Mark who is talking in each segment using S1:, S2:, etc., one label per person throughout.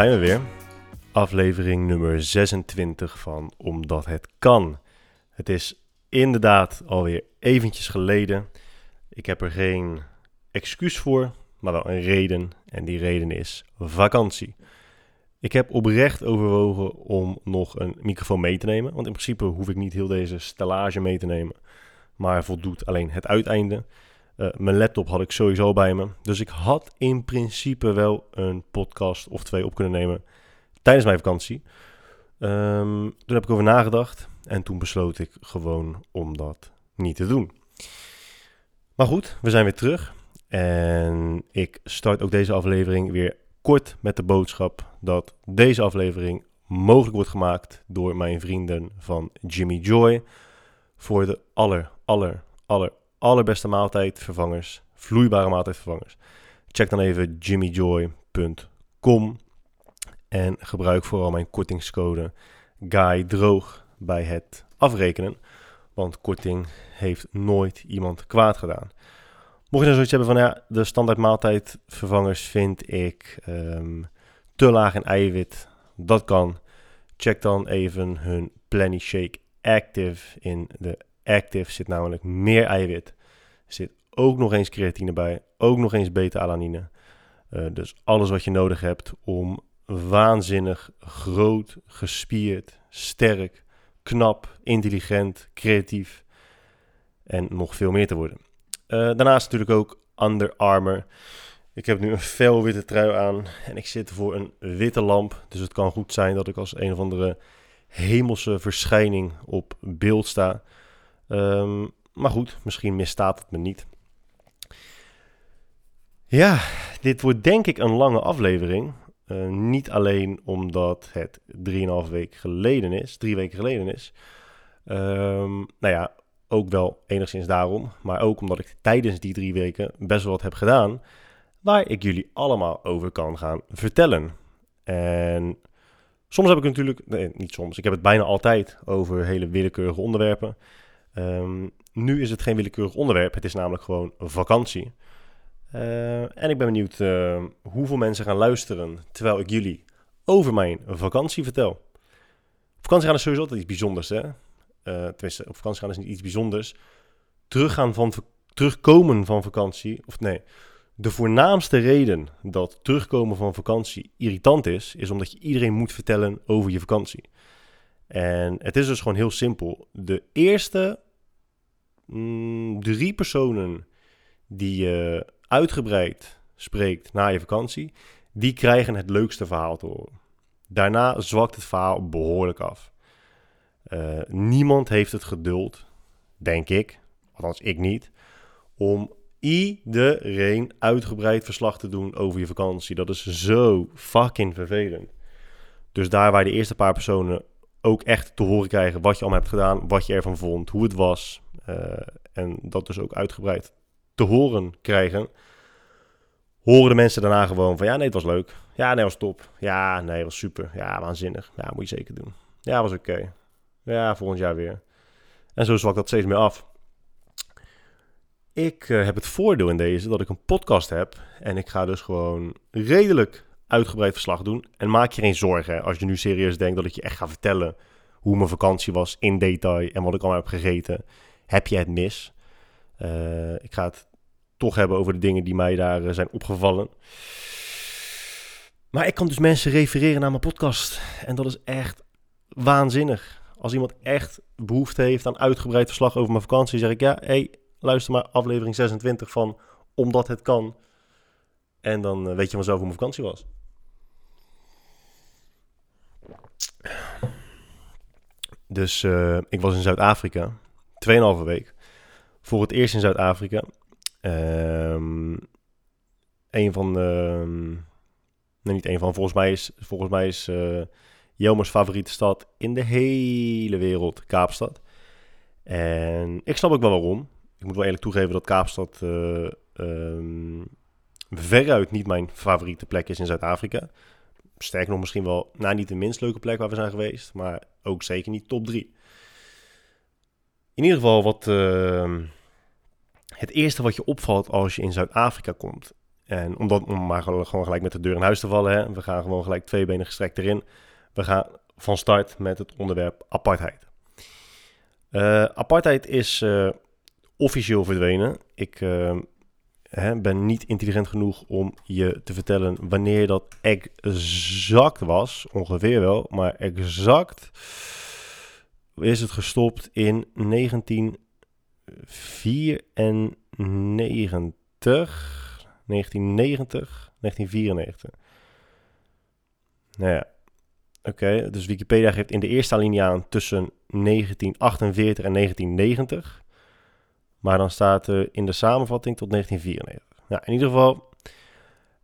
S1: zijn we weer. Aflevering nummer 26 van Omdat het kan. Het is inderdaad alweer eventjes geleden. Ik heb er geen excuus voor, maar wel een reden. En die reden is vakantie. Ik heb oprecht overwogen om nog een microfoon mee te nemen. Want in principe hoef ik niet heel deze stellage mee te nemen. Maar voldoet alleen het uiteinde. Uh, mijn laptop had ik sowieso bij me. Dus ik had in principe wel een podcast of twee op kunnen nemen tijdens mijn vakantie. Um, toen heb ik over nagedacht en toen besloot ik gewoon om dat niet te doen. Maar goed, we zijn weer terug. En ik start ook deze aflevering weer kort met de boodschap dat deze aflevering mogelijk wordt gemaakt door mijn vrienden van Jimmy Joy. Voor de aller, aller, aller, allerbeste maaltijdvervangers, vloeibare maaltijdvervangers. Check dan even jimmyjoy.com en gebruik vooral mijn kortingscode Guy Droog bij het afrekenen. Want korting heeft nooit iemand kwaad gedaan. Mocht je nou zoiets hebben van ja, de standaard maaltijdvervangers vind ik um, te laag in eiwit. Dat kan. Check dan even hun Plenty Shake Active. In de Active zit namelijk meer eiwit. Er zit ook nog eens creatine bij. Ook nog eens beta-alanine. Uh, dus alles wat je nodig hebt om waanzinnig groot, gespierd, sterk, knap, intelligent, creatief en nog veel meer te worden. Uh, daarnaast natuurlijk ook Under Armour. Ik heb nu een fel witte trui aan en ik zit voor een witte lamp. Dus het kan goed zijn dat ik als een of andere hemelse verschijning op beeld sta. Um, maar goed, misschien misstaat het me niet. Ja, dit wordt denk ik een lange aflevering. Uh, niet alleen omdat het 3,5 weken geleden is, drie weken geleden is. Um, nou ja, ook wel enigszins daarom. Maar ook omdat ik tijdens die drie weken best wel wat heb gedaan. Waar ik jullie allemaal over kan gaan vertellen. En soms heb ik natuurlijk, nee, niet soms, ik heb het bijna altijd over hele willekeurige onderwerpen. Um, nu is het geen willekeurig onderwerp, het is namelijk gewoon vakantie. Uh, en ik ben benieuwd uh, hoeveel mensen gaan luisteren terwijl ik jullie over mijn vakantie vertel. Vakantie gaan is sowieso altijd iets bijzonders, hè? Uh, tenminste, op vakantie gaan is niet iets bijzonders. Teruggaan van, terugkomen van vakantie, of nee, de voornaamste reden dat terugkomen van vakantie irritant is, is omdat je iedereen moet vertellen over je vakantie. En het is dus gewoon heel simpel. De eerste mm, drie personen die je uitgebreid spreekt na je vakantie, die krijgen het leukste verhaal te horen. Daarna zwakt het verhaal behoorlijk af. Uh, niemand heeft het geduld, denk ik, althans ik niet, om iedereen uitgebreid verslag te doen over je vakantie. Dat is zo fucking vervelend. Dus daar waar de eerste paar personen ook echt te horen krijgen wat je allemaal hebt gedaan, wat je ervan vond, hoe het was. Uh, en dat dus ook uitgebreid te horen krijgen, horen de mensen daarna gewoon van ja, nee, het was leuk. Ja, nee, was top. Ja, nee, was super. Ja, waanzinnig. Ja, moet je zeker doen. Ja, was oké. Ja, volgend jaar weer. En zo zwakt dat steeds meer af. Ik uh, heb het voordeel in deze dat ik een podcast heb. En ik ga dus gewoon redelijk uitgebreid verslag doen. En maak je geen zorgen als je nu serieus denkt dat ik je echt ga vertellen hoe mijn vakantie was in detail en wat ik allemaal heb gegeten. Heb je het mis? Uh, ik ga het toch hebben over de dingen die mij daar uh, zijn opgevallen. Maar ik kan dus mensen refereren naar mijn podcast. En dat is echt waanzinnig. Als iemand echt behoefte heeft aan uitgebreid verslag over mijn vakantie, zeg ik ja, hey, luister maar aflevering 26 van Omdat het kan. En dan uh, weet je vanzelf hoe mijn vakantie was. Dus uh, ik was in Zuid-Afrika, 2,5 week. Voor het eerst in Zuid-Afrika. Um, van. Nee, niet een van. Volgens mij is, volgens mij is uh, Jelmers favoriete stad in de hele wereld Kaapstad. En ik snap ook wel waarom. Ik moet wel eerlijk toegeven dat Kaapstad uh, um, veruit niet mijn favoriete plek is in Zuid-Afrika. Sterker nog, misschien wel, nou niet de minst leuke plek waar we zijn geweest, maar ook zeker niet top 3. In ieder geval, wat, uh, het eerste wat je opvalt als je in Zuid-Afrika komt, En omdat, om maar gewoon gelijk met de deur in huis te vallen, hè, we gaan gewoon gelijk twee benen gestrekt erin. We gaan van start met het onderwerp apartheid. Uh, apartheid is uh, officieel verdwenen. Ik uh, hè, ben niet intelligent genoeg om je te vertellen wanneer dat exact was. Ongeveer wel, maar exact is het gestopt in 1994. 1990, 1994. Nou ja, oké. dus Wikipedia geeft in de eerste alinea tussen 1948 en 1990. Maar dan staat er in de samenvatting tot 1994. Nou, in ieder geval,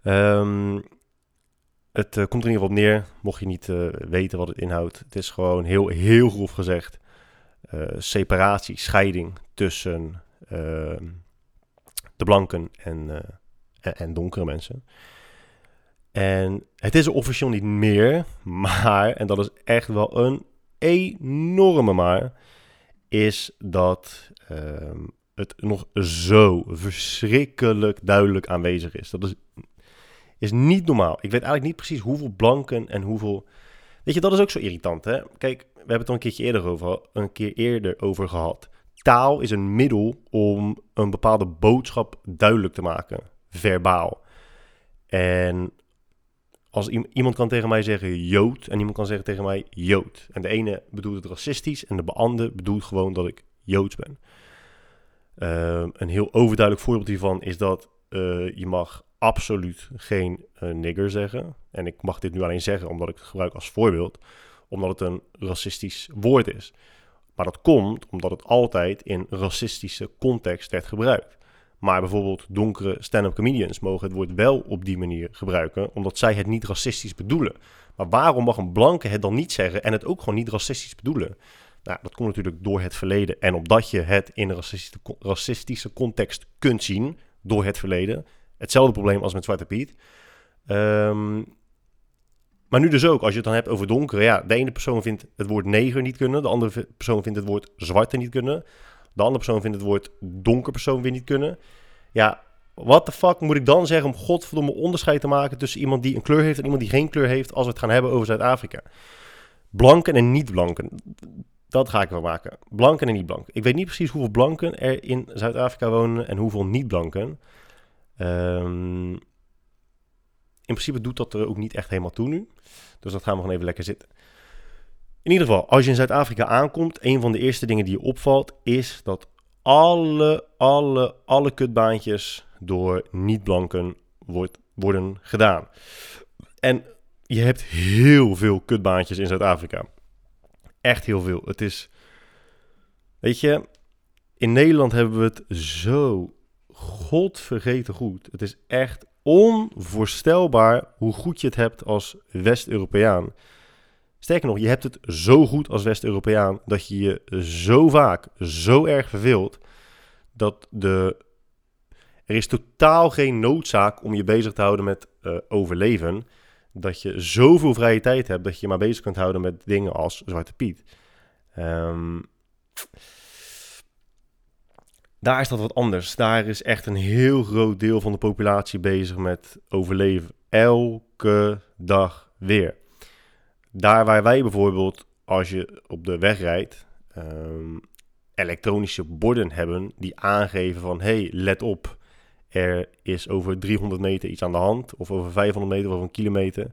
S1: um, het uh, komt er in ieder geval op neer, mocht je niet uh, weten wat het inhoudt. Het is gewoon heel, heel grof gezegd uh, separatie, scheiding tussen ehm, de blanken en en, donkere mensen. En het is officieel niet meer, maar, en dat is echt wel een enorme maar, is dat ehm, het nog zo verschrikkelijk duidelijk aanwezig is. Dat is, is niet normaal. Ik weet eigenlijk niet precies hoeveel blanken en hoeveel... Weet je, dat is ook zo irritant, hè? Kijk, we hebben het al een keertje eerder over, een keer eerder over gehad. Taal is een middel om een bepaalde boodschap duidelijk te maken verbaal. En als iemand kan tegen mij zeggen Jood en iemand kan zeggen tegen mij Jood. En de ene bedoelt het racistisch en de andere bedoelt gewoon dat ik Joods ben. Ehm, een heel overduidelijk voorbeeld hiervan is dat uh, je mag absoluut geen uh, nigger zeggen. En ik mag dit nu alleen zeggen omdat ik het gebruik als voorbeeld, omdat het een racistisch woord is. Maar dat komt omdat het altijd in racistische context werd gebruikt. Maar bijvoorbeeld donkere stand-up comedians mogen het woord wel op die manier gebruiken, omdat zij het niet racistisch bedoelen. Maar waarom mag een blanke het dan niet zeggen en het ook gewoon niet racistisch bedoelen? Nou, dat komt natuurlijk door het verleden en omdat je het in een racistische, context kunt zien door het verleden. Hetzelfde probleem als met Zwarte Piet. Um, maar nu dus ook, als je het dan hebt over donkere, ja, de ene persoon vindt het woord neger niet kunnen, de andere persoon vindt het woord zwarte niet kunnen. De andere persoon vindt het woord donker persoon weer niet kunnen. Ja, wat de fuck moet ik dan zeggen om godverdomme onderscheid te maken tussen iemand die een kleur heeft en iemand die geen kleur heeft als we het gaan hebben over Zuid-Afrika? Blanken en niet-blanken. Dat ga ik wel maken. Blanken en niet-blanken. Ik weet niet precies hoeveel blanken er in Zuid-Afrika wonen en hoeveel niet-blanken. Um, in principe doet dat er ook niet echt helemaal toe nu. Dus dat gaan we gewoon even lekker zitten. In ieder geval, als je in Zuid-Afrika aankomt, een van de eerste dingen die je opvalt is dat alle, alle, alle kutbaantjes door niet-blanken wordt, worden gedaan. En je hebt heel veel kutbaantjes in Zuid-Afrika. Echt heel veel. Het is, weet je, in Nederland hebben we het zo godvergeten goed. Het is echt onvoorstelbaar hoe goed je het hebt als West-Europeaan. Sterker nog, je hebt het zo goed als West-Europeaan dat je je zo vaak zo erg verveelt dat de, er is totaal geen noodzaak om je bezig te houden met uh, overleven. Dat je zoveel vrije tijd hebt dat je je maar bezig kunt houden met dingen als Zwarte Piet. Um, daar is dat wat anders. Daar is echt een heel groot deel van de populatie bezig met overleven. Elke dag weer. Daar waar wij bijvoorbeeld, als je op de weg rijdt, um, elektronische borden hebben die aangeven van hey, let op, er is over 300 meter iets aan de hand, of over 500 meter of een kilometer.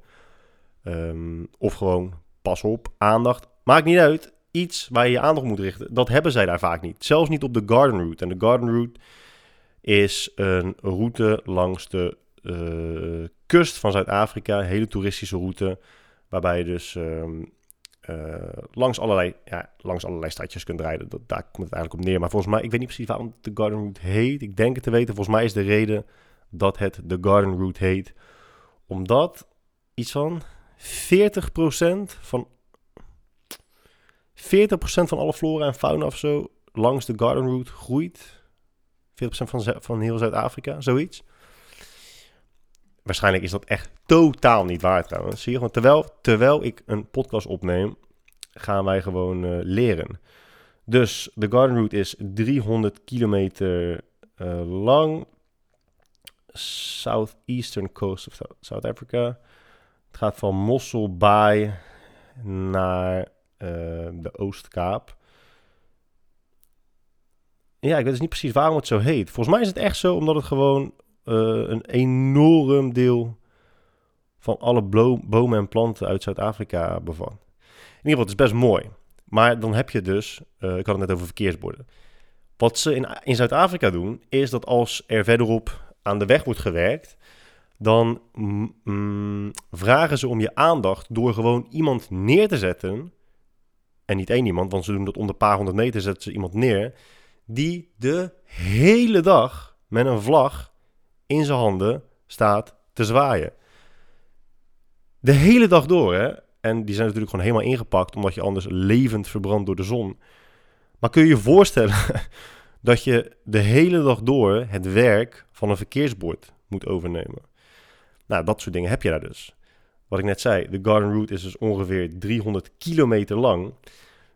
S1: Um, of gewoon pas op, aandacht. Maakt niet uit. Iets waar je je aandacht moet richten. Dat hebben zij daar vaak niet. Zelfs niet op de Garden Route. En de Garden Route is een route langs de uh, kust van Zuid-Afrika. Hele toeristische route. Waarbij je dus um, uh, langs, allerlei, ja, langs allerlei stadjes kunt rijden. Dat, daar komt het eigenlijk op neer. Maar volgens mij, ik weet niet precies waarom de Garden Route heet. Ik denk het te weten. Volgens mij is de reden dat het de Garden Route heet. Omdat iets van 40% van 40% van alle flora en fauna of zo langs de Garden Route groeit. 40% van, van heel Zuid-Afrika, zoiets. Waarschijnlijk is dat echt totaal niet waar trouwens. Zie je, want terwijl, terwijl ik een podcast opneem, gaan wij gewoon uh, leren. Dus de Garden Route is 300 kilometer uh, lang. southeastern coast of South Africa. Het gaat van Mossel Bay naar uh, de Oostkaap. Ja, ik weet dus niet precies waarom het zo heet. Volgens mij is het echt zo omdat het gewoon uh, een enorm deel van alle bomen en planten uit Zuid-Afrika bevat. In ieder geval, het is best mooi. Maar dan heb je dus, uh, ik had het net over verkeersborden. Wat ze in, in Zuid-Afrika doen, is dat als er verderop aan de weg wordt gewerkt, dan mm, vragen ze om je aandacht door gewoon iemand neer te zetten. En niet één iemand, want ze doen dat onder een paar honderd meter zetten ze iemand neer. Die de hele dag met een vlag in zijn handen staat te zwaaien. De hele dag door, hè? En die zijn natuurlijk gewoon helemaal ingepakt, omdat je anders levend verbrandt door de zon. Maar kun je je voorstellen dat je de hele dag door het werk van een verkeersbord moet overnemen? Nou, dat soort dingen heb je daar dus. Wat ik net zei, de Garden Route is dus ongeveer 300 kilometer lang.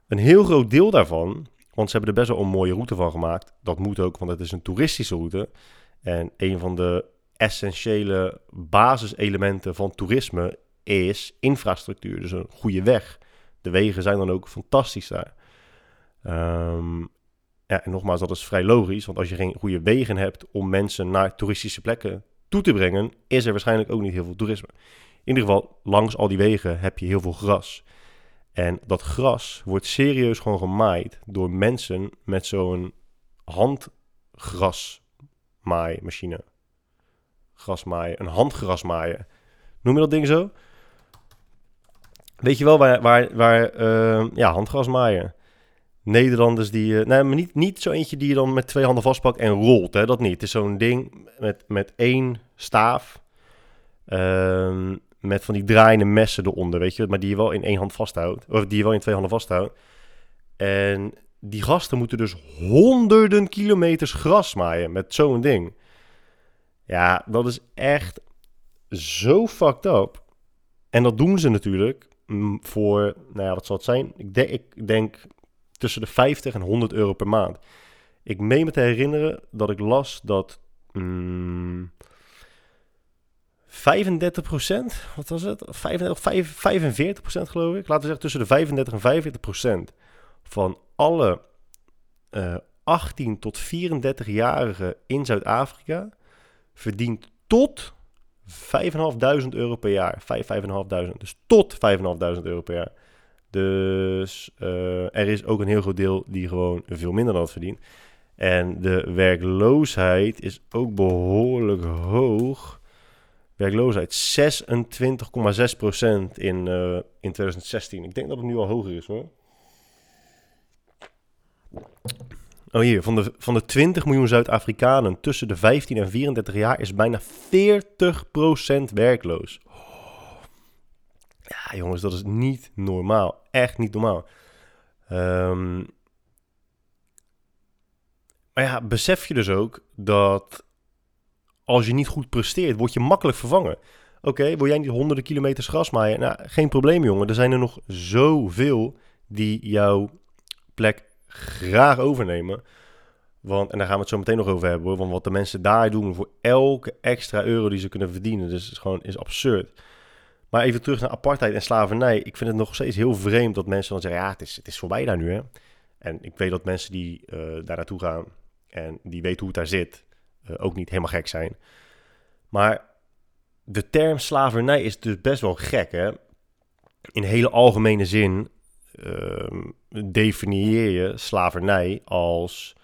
S1: Een heel groot deel daarvan, want ze hebben er best wel een mooie route van gemaakt. Dat moet ook, want het is een toeristische route. En een van de essentiële basiselementen van toerisme is infrastructuur. Dus een goede weg. De wegen zijn dan ook fantastisch daar. Ehm, ja, en nogmaals, dat is vrij logisch. Want als je geen goede wegen hebt om mensen naar toeristische plekken toe te brengen, is er waarschijnlijk ook niet heel veel toerisme. In ieder geval, langs al die wegen heb je heel veel gras. En dat gras wordt serieus gewoon gemaaid door mensen met zo'n handgrasmaaimachine. Grasmaaien, een handgrasmaaien. Noem je dat ding zo? Weet je wel waar, waar, waar uh, ja, handgrasmaaien. Nederlanders die... Uh, nee, maar niet, niet zo eentje die je dan met twee handen vastpakt en rolt. Hè? Dat niet. Het is zo'n ding met, met één staaf. Uh, met van die draaiende messen eronder, weet je. Maar die je wel in één hand vasthoudt. Of die je wel in twee handen vasthoudt. En die gasten moeten dus honderden kilometers gras maaien met zo'n ding. Ja, dat is echt zo fucked up. En dat doen ze natuurlijk voor, nou ja, wat zal het zijn? Ik, denk, ik denk tussen de 50 en 100 euro per maand. Ik meen me te herinneren dat ik las dat mm, 35% wat was het? 35, 45% geloof ik. Laten we zeggen tussen de 35 en 45 van alle uh, eh, 18 tot 34-jarigen in Zuid-Afrika verdient tot 5.500 euro per jaar. 5, 5.500. Dus tot 5.500 euro per jaar. Dus uh, er is ook een heel groot deel die gewoon veel minder dan dat verdient. En de werkloosheid is ook behoorlijk hoog. Werkloosheid 26,6% in, uh, in 2016. Ik denk dat het nu al hoger is hoor. Oh hier, van de, van de 20 miljoen Zuid-Afrikanen tussen de 15 en 34 jaar is bijna 40% werkloos. Ja, jongens, dat is niet normaal. Echt niet normaal. Um, maar ja, besef je dus ook dat als je niet goed presteert, word je makkelijk vervangen. Oké, wil jij niet honderden kilometers gras maaien? Nou, geen probleem, jongen. Er zijn er nog zoveel die jouw plek graag overnemen. Want, en daar gaan we het zo meteen nog over hebben. Want wat de mensen daar doen voor elke extra euro die ze kunnen verdienen. Dus is gewoon is absurd. Maar even terug naar apartheid en slavernij. Ik vind het nog steeds heel vreemd dat mensen dan zeggen: ja, het is, het is voorbij daar nu. Hè? En ik weet dat mensen die uh, daar naartoe gaan en die weten hoe het daar zit, uh, ook niet helemaal gek zijn. Maar de term slavernij is dus best wel gek. Hè? In hele algemene zin uh, definieer je slavernij als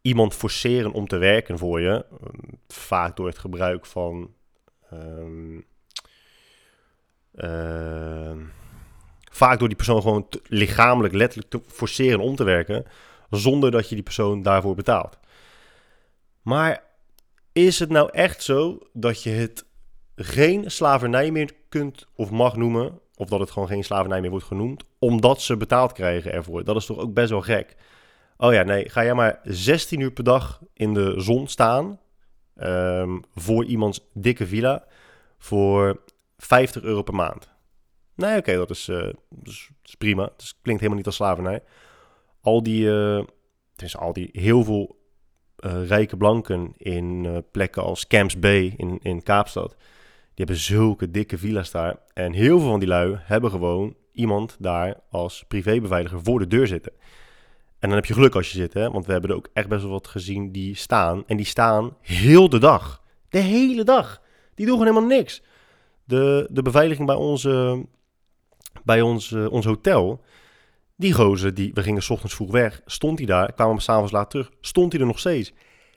S1: iemand forceren om te werken voor je. Ehm, vaak door het gebruik van. Um, uh, vaak door die persoon gewoon lichamelijk, letterlijk te forceren om te werken. Zonder dat je die persoon daarvoor betaalt. Maar is het nou echt zo dat je het geen slavernij meer kunt of mag noemen? Of dat het gewoon geen slavernij meer wordt genoemd, omdat ze betaald krijgen ervoor. Dat is toch ook best wel gek. Oh ja, nee, ga jij maar 16 uur per dag in de zon staan um, voor iemands dikke villa voor 50 euro per maand. Nee, oké, dat, is, is, prima. Het klinkt helemaal niet als slavernij. Al die, uh, het is al die heel veel eh, rijke blanken in plekken als Camps Bay in, in Kaapstad. Die hebben zulke dikke villa's daar. En heel veel van die lui hebben gewoon iemand daar als privébeveiliger voor de deur zitten. En dan heb je geluk als je zit, hè? want we hebben er ook echt best wel wat gezien die staan. En die staan heel de dag. De hele dag. Die doen gewoon helemaal niks. De, de beveiliging bij, onze, bij ons, uh, ons hotel, die gozer, die, we gingen ochtends vroeg weg, stond hij daar, kwamen we s'avonds laat terug, stond hij er nog steeds.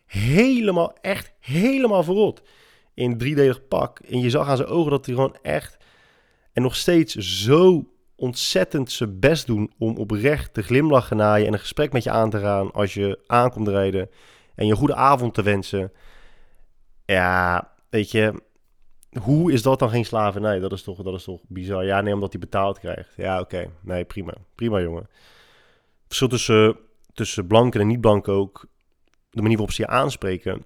S1: Helemaal, echt helemaal verrot. In driedelig pak. En je zag aan zijn ogen dat hij gewoon echt en nog steeds zo ontzettend zijn best doen om oprecht te glimlachen naar je en een gesprek met je aan te gaan als je aankomt rijden en je een goede avond te wensen. Ja, weet je, hoe is dat dan geen slavernij? Dat is toch, dat is toch bizar. Ja, nee, omdat hij betaald krijgt. Ja, oké. Nee, prima. Prima, jongen. Verschil tussen, tussen blanken en niet-blanken ook. De manier waarop ze je aanspreken.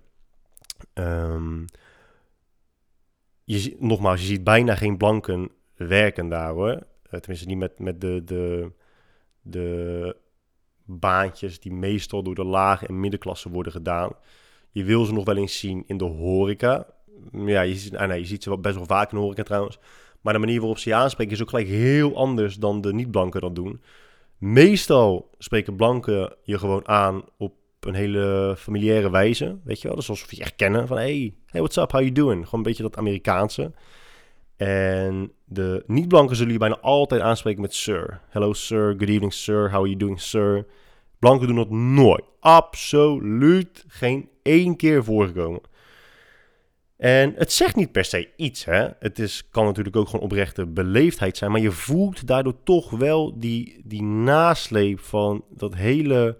S1: Um, je, nogmaals, je ziet bijna geen blanken werken daar hoor. Uh, tenminste, niet met, met de, de, de baantjes die meestal door de lage en middenklasse worden gedaan. Je wil ze nog wel eens zien in de horeca. Ja, je ziet, ah je ziet ze wel best wel vaak in de horeca trouwens. Maar de manier waarop ze je aanspreken is ook gelijk heel anders dan de niet-blanken dat doen. Meestal spreken blanken je gewoon aan op een hele familiaire wijze. Weet je wel, dus alsof je echt kennen van hey, hey, what's up, how you doing? Gewoon een beetje dat Amerikaanse. En de niet-blanken zullen je bijna altijd aanspreken met sir. Hello sir, good evening sir, how are you doing sir? Blanken doen dat nooit. Absoluut geen één keer voorgekomen. En het zegt niet per se iets. Hè? Het is, kan natuurlijk ook gewoon oprechte beleefdheid zijn. Maar je voelt daardoor toch wel die, die nasleep van dat hele.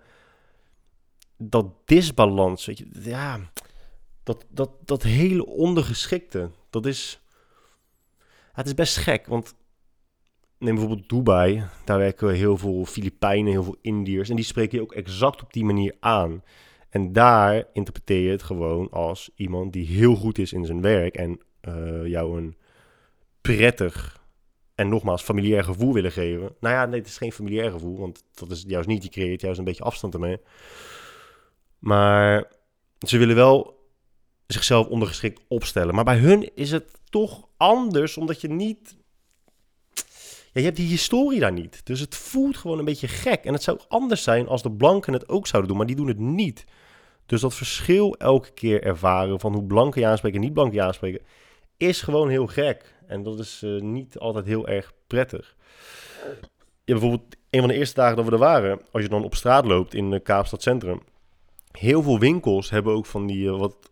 S1: Dat disbalans. Weet je, ja. Dat, dat, dat hele ondergeschikte. Dat is. Het is best gek. Want neem bijvoorbeeld Dubai. Daar werken heel veel Filipijnen, heel veel Indiërs. En die spreken je ook exact op die manier aan. En daar interpreteer je het gewoon als iemand die heel goed is in zijn werk en uh, jou een prettig en nogmaals familiair gevoel willen geven. Nou ja, nee, het is geen familiair gevoel, want dat is juist niet. Je creëert juist een beetje afstand ermee. Maar ze willen wel zichzelf ondergeschikt opstellen. Maar bij hun is het toch anders, omdat je niet. Ja, je hebt die historie daar niet. Dus het voelt gewoon een beetje gek. En het zou anders zijn als de blanken het ook zouden doen, maar die doen het niet. Dus dat verschil elke keer ervaren van hoe blanken je aanspreken en niet blanken je aanspreken, is gewoon heel gek. En dat is uh, niet altijd heel erg prettig. Ja, bijvoorbeeld een van de eerste dagen dat we er waren, als je dan op straat loopt in uh, Kaapstad Centrum, heel veel winkels hebben ook van die uh, wat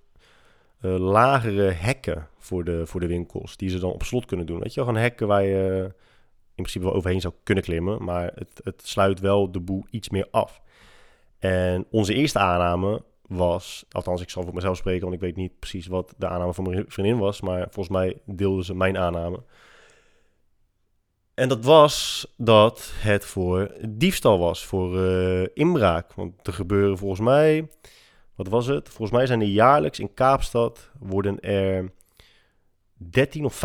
S1: lagere hekken voor de, voor de winkels, die ze dan op slot kunnen doen. Weet je wel, gewoon hekken waar je in principe wel overheen zou kunnen klimmen, maar het, het sluit wel de boel iets meer af. En onze eerste aanname was, althans ik zal voor mezelf spreken, want ik weet niet precies wat de aanname van mijn vriendin was, maar volgens mij deelden ze mijn aanname. En dat was dat het voor diefstal was, voor uh, inbraak. Want er gebeuren volgens mij, wat was het? Volgens mij zijn er jaarlijks in Kaapstad worden er 13 of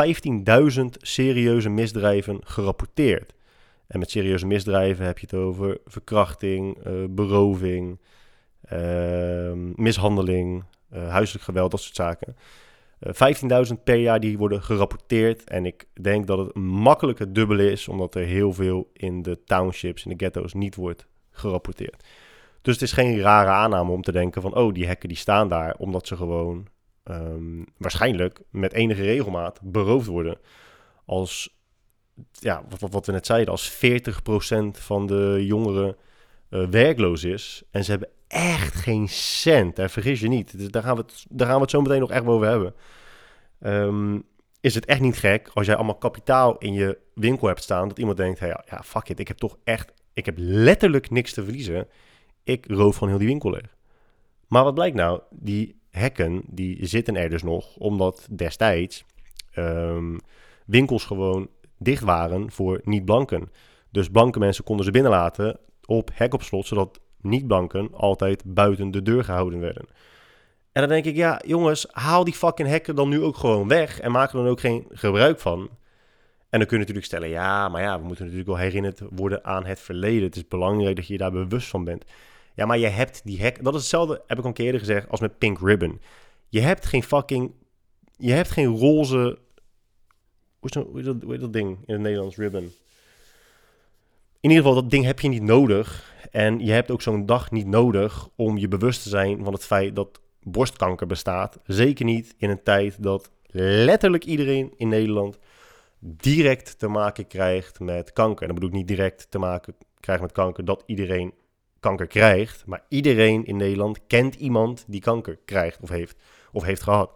S1: 15.000 serieuze misdrijven gerapporteerd. En met serieuze misdrijven heb je het over verkrachting, uh, beroving, Ehm, mishandeling, uh, huiselijk geweld, dat soort zaken. 15.000 eh, per jaar die worden gerapporteerd. En ik denk dat het makkelijk het dubbele is, omdat er heel veel in de townships, in de ghetto's, niet wordt gerapporteerd. Dus het is geen rare aanname om te denken van, oh, die hekken die staan daar, omdat ze gewoon um, waarschijnlijk met enige regelmaat beroofd worden. Als, ja, wat, we net zeiden, als 40% van de jongeren uh, werkloos is en ze hebben echt geen cent. Hè? Vergis je niet. Dus daar, gaan we het, daar gaan we het zo meteen nog echt over hebben. Um, is het echt niet gek als jij allemaal kapitaal in je winkel hebt staan... dat iemand denkt, hey, ja, fuck it, ik heb toch echt... ik heb letterlijk niks te verliezen. Ik roof van heel die winkel leeg. Maar wat blijkt nou? Die hekken, die zitten er dus nog... omdat destijds um, winkels gewoon dicht waren voor niet-blanken. Dus blanke mensen konden ze binnenlaten op hek op slot... zodat niet-blanken altijd buiten de deur gehouden werden. En dan denk ik, ja, jongens, haal die fucking hekken dan nu ook gewoon weg en maak er dan ook geen gebruik van. En dan kun je natuurlijk stellen, ja, maar ja, we moeten natuurlijk wel herinnerd worden aan het verleden. Het is belangrijk dat je daar bewust van bent. Ja, maar je hebt die hek. Dat is hetzelfde, heb ik al een keer eerder gezegd, als met Pink Ribbon. Je hebt geen fucking. Je hebt geen roze. Hoe is dat, hoe is dat, hoe is dat ding in het Nederlands? Ribbon. In ieder geval, dat ding heb je niet nodig. En je hebt ook zo'n dag niet nodig om je bewust te zijn van het feit dat borstkanker bestaat. Zeker niet in een tijd dat letterlijk iedereen in Nederland direct te maken krijgt met kanker. En dan bedoel ik niet direct te maken krijgt met kanker dat iedereen kanker krijgt. Maar iedereen in Nederland kent iemand die kanker krijgt of heeft of heeft gehad.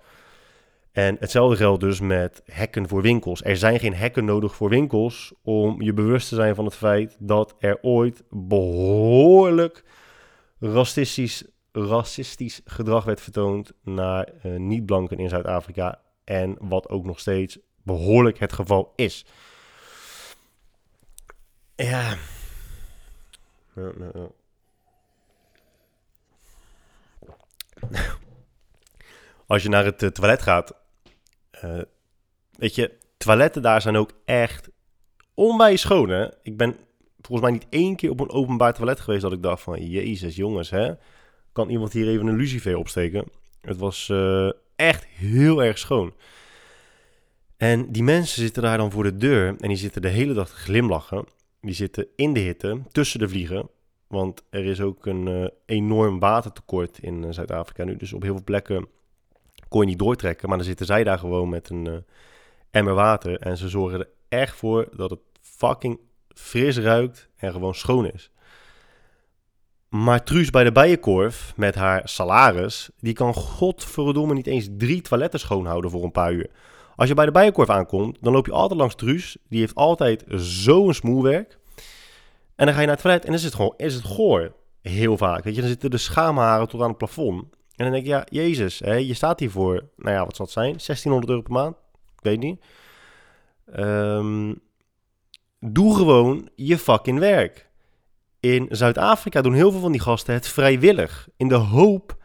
S1: En hetzelfde geldt dus met hekken voor winkels. Er zijn geen hekken nodig voor winkels om je bewust te zijn van het feit dat er ooit behoorlijk racistisch, racistisch gedrag werd vertoond naar uh, niet-blanken in Zuid-Afrika. En wat ook nog steeds behoorlijk het geval is. Ja. Als je naar het uh, toilet gaat, uh, weet je, toiletten daar zijn ook echt onwijs schoon, hè? Ik ben volgens mij niet één keer op een openbaar toilet geweest dat ik dacht van, jezus jongens, hè? Kan iemand hier even een lucifer opsteken? Het was uh, echt heel erg schoon. En die mensen zitten daar dan voor de deur en die zitten de hele dag glimlachen. Die zitten in de hitte, tussen de vliegen. Want er is ook een uh, enorm watertekort in Zuid-Afrika nu. Dus op heel veel plekken kon je niet doortrekken. Maar dan zitten zij daar gewoon met een uh, emmer water. En ze zorgen er echt voor dat het fucking fris ruikt en gewoon schoon is. Maar Truus bij de Bijenkorf met haar salaris, die kan godverdomme niet eens drie toiletten schoonhouden voor een paar uur. Als je bij de Bijenkorf aankomt, dan loop je altijd langs Truus. Die heeft altijd zo'n smoelwerk. En dan ga je naar het toilet en dan is het gewoon is het goor. Heel vaak. Weet je, dan zitten de schaamharen tot aan het plafond. En dan denk je, ja, Jezus, hè, je staat hier voor, nou ja, wat zal het zijn? 1600 euro per maand? Ik weet niet. Um, doe gewoon je fucking werk. In Zuid-Afrika doen heel veel van die gasten het vrijwillig. In de hoop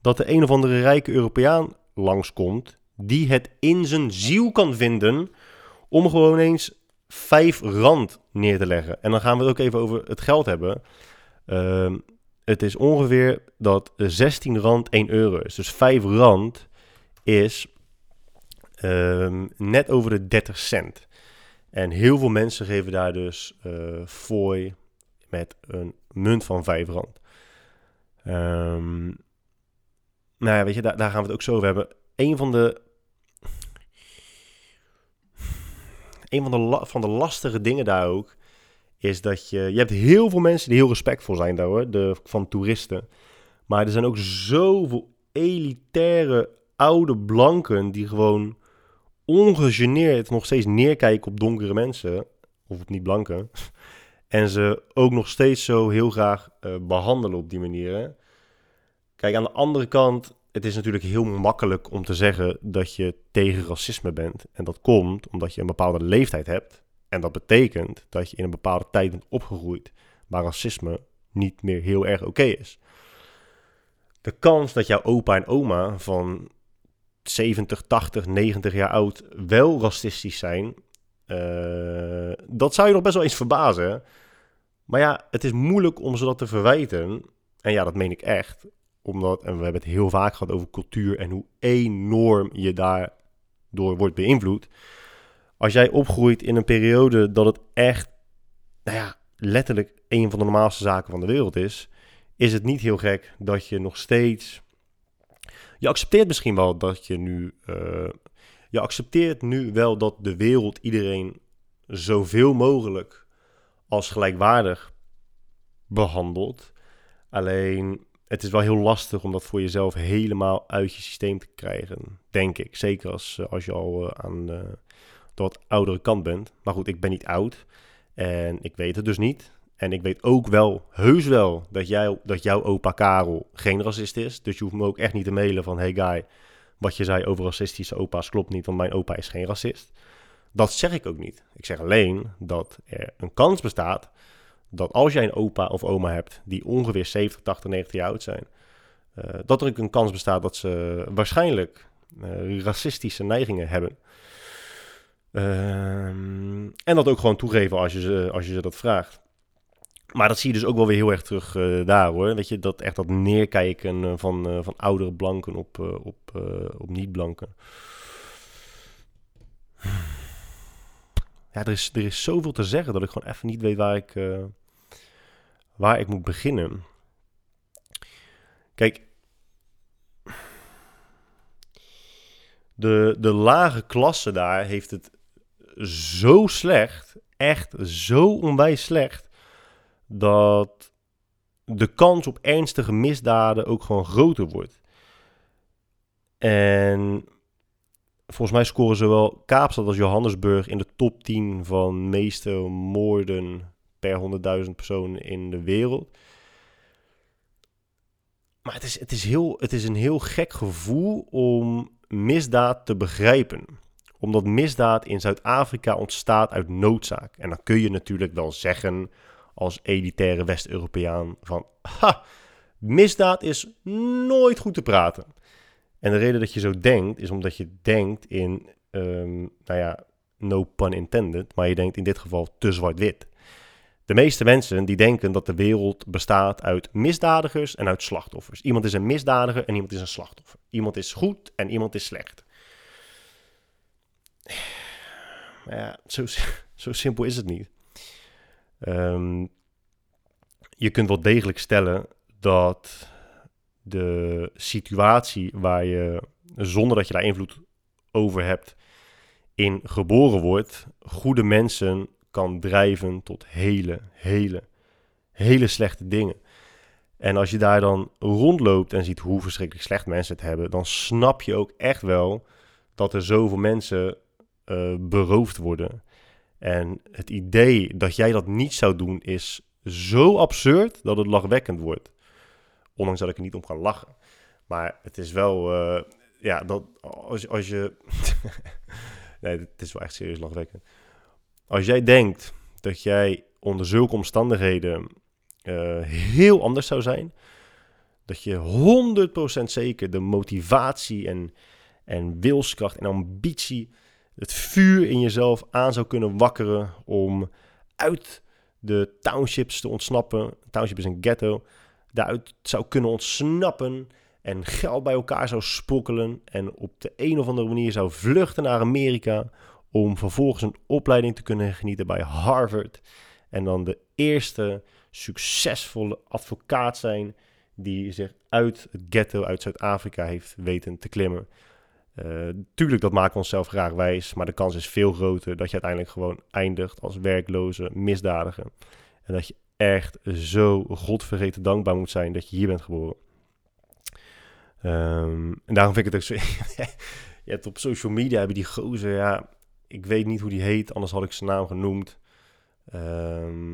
S1: dat de een of andere rijke Europeaan langskomt. Die het in zijn ziel kan vinden om gewoon eens 5 rand neer te leggen. En dan gaan we het ook even over het geld hebben. Uh, het is ongeveer dat 16 rand 1 euro is. Dus 5 rand is um, net over de 30 cent. En heel veel mensen geven daar dus uh, fooi met een munt van 5 rand. Um, nou ja, weet je, daar, daar gaan we het ook zo over hebben. Een van de een van de, van de lastige dingen daar ook is dat je... Je hebt heel veel mensen die heel respectvol zijn daar hoor, de, van toeristen. Maar er zijn ook zoveel elitaire oude blanken die gewoon ongegeneerd nog steeds neerkijken op donkere mensen. Of op niet-blanken. En ze ook nog steeds zo heel graag uh, behandelen op die manier. Kijk, aan de andere kant het is natuurlijk heel makkelijk om te zeggen dat je tegen racisme bent. En dat komt omdat je een bepaalde leeftijd hebt. En dat betekent dat je in een bepaalde tijd bent opgegroeid waar racisme niet meer heel erg oké is. De kans dat jouw opa en oma van 70, 80, 90 jaar oud wel racistisch zijn, uh, dat zou je nog best wel eens verbazen. Maar ja, het is moeilijk om ze dat te verwijten. En ja, dat meen ik echt omdat, en we hebben het heel vaak gehad over cultuur en hoe enorm je daardoor wordt beïnvloed. Als jij opgroeit in een periode dat het echt, nou ja, letterlijk een van de normaalste zaken van de wereld is, is het niet heel gek dat je nog steeds. Je accepteert misschien wel dat je nu. Uh, je accepteert nu wel dat de wereld iedereen zoveel mogelijk als gelijkwaardig behandelt. Alleen het is wel heel lastig om dat voor jezelf helemaal uit je systeem te krijgen, denk ik. Zeker als, eh, als je al uh, aan wat oudere kant bent. Maar goed, ik ben niet oud en ik weet het dus niet. En ik weet ook wel, heus wel, dat, jij, dat jouw opa Karel geen racist is. Dus je hoeft me ook echt niet te mailen van... Hey guy, wat je zei over racistische opa's klopt niet, want mijn opa is geen racist. Dat zeg ik ook niet. Ik zeg alleen dat er een kans bestaat dat als jij een opa of oma hebt die ongeveer 70, 80, 90 jaar oud zijn, uh, dat er ook een kans bestaat dat ze waarschijnlijk uh, racistische neigingen hebben. Uh, en dat ook gewoon toegeven als je, ze, als je ze dat vraagt. Maar dat zie je dus ook wel weer heel erg terug eh, daar hoor. Weet je, dat echt dat neerkijken eh, van, uh, van oudere blanken op, op, op niet-blanken. Ja, er is, er is zoveel te zeggen dat ik gewoon even niet weet waar ik, waar ik moet beginnen. Kijk, de, de lage klasse daar heeft het zo slecht, echt zo onwijs slecht, dat de kans op ernstige misdaden ook gewoon groter wordt. En volgens mij scoren zowel Kaapstad als Johannesburg in de top 10 van meeste moorden per 100.000 personen in de wereld. Maar het is, het, is heel, het is een heel gek gevoel om misdaad te begrijpen. Omdat misdaad in Zuid-Afrika ontstaat uit noodzaak. En dan kun je natuurlijk wel zeggen als elitaire West-Europeaan van... Ha, misdaad is nooit goed te praten. En de reden dat je zo denkt, is omdat je denkt in, um, nou ja, no pun intended, maar je denkt in dit geval te zwart-wit. De meeste mensen die denken dat de wereld bestaat uit misdadigers en uit slachtoffers. Iemand is een misdadiger en iemand is een slachtoffer. Iemand is goed en iemand is slecht. Ja, zo, zo simpel is het niet. Um, je kunt wel degelijk stellen dat de situatie waar je, zonder dat je daar invloed over hebt, in geboren wordt, goede mensen kan drijven tot hele, hele, hele slechte dingen. En als je daar dan rondloopt en ziet hoe verschrikkelijk slecht mensen het hebben, dan snap je ook echt wel dat er zoveel mensen uh, beroofd worden. En het idee dat jij dat niet zou doen is zo absurd dat het lachwekkend wordt. Ondanks dat ik er niet om kan lachen. Maar het is wel, uh, ja, dat als, als je. nee, het is wel echt serieus lachwekkend. Als jij denkt dat jij onder zulke omstandigheden uh, heel anders zou zijn, dat je 100% zeker de motivatie en, en wilskracht en ambitie, het vuur in jezelf aan zou kunnen wakkeren om uit de townships te ontsnappen. Township is een ghetto. Daaruit zou kunnen ontsnappen en geld bij elkaar zou sprokkelen en op de een of andere manier zou vluchten naar Amerika om vervolgens een opleiding te kunnen genieten bij Harvard. En dan de eerste succesvolle advocaat zijn die zich uit het ghetto, uit Zuid-Afrika heeft weten te klimmen. Uh, tuurlijk, dat maken we onszelf graag wijs, maar de kans is veel groter dat je uiteindelijk gewoon eindigt als werkloze misdadiger. En dat je echt zo godvergeten dankbaar moet zijn dat je hier bent geboren. Um, en daarom vind ik het ook zo... je hebt op social media hebben die gozer, ja, ik weet niet hoe die heet, anders had ik zijn naam genoemd. Um,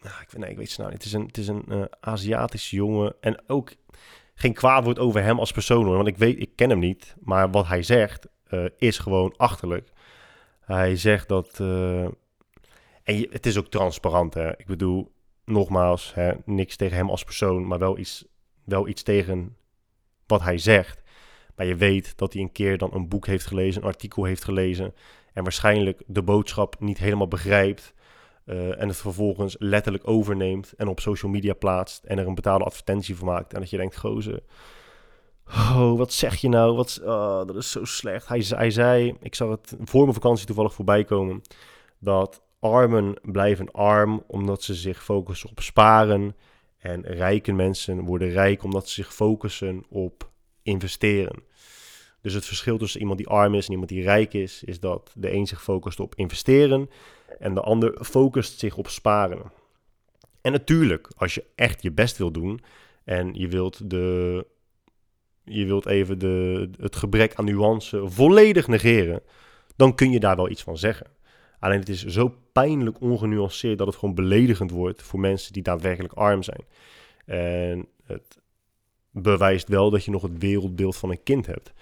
S1: nou, ik, nee, ik weet zijn naam niet. Het is een, het is een uh, Aziatische jongen. En ook geen kwaad woord over hem als persoon hoor. Want ik weet, ik ken hem niet. Maar wat hij zegt uh, is gewoon achterlijk. Hij zegt dat. Uh, en je, het is ook transparant. Hè? Ik bedoel, nogmaals, hè, niks tegen hem als persoon. Maar wel iets, wel iets tegen wat hij zegt. Maar je weet dat hij een keer dan een boek heeft gelezen, een artikel heeft gelezen. En waarschijnlijk de boodschap niet helemaal begrijpt. Uh, en het vervolgens letterlijk overneemt en op social media plaatst. En er een betaalde advertentie voor maakt. En dat je denkt, gozer. Oh, wat zeg je nou? Wat, oh, dat is zo slecht. Hij, hij zei, ik zag het voor mijn vakantie toevallig voorbij komen. Dat armen blijven arm omdat ze zich focussen op sparen. En rijke mensen worden rijk omdat ze zich focussen op investeren. Dus het verschil tussen iemand die arm is en iemand die rijk is, is dat de een zich focust op investeren en de ander focust zich op sparen. En natuurlijk, als je echt je best wil doen en je wilt, de, je wilt even de, het gebrek aan nuance volledig negeren, dan kun je daar wel iets van zeggen. Alleen het is zo pijnlijk ongenuanceerd dat het gewoon beledigend wordt voor mensen die daadwerkelijk arm zijn. En het bewijst wel dat je nog het wereldbeeld van een kind hebt.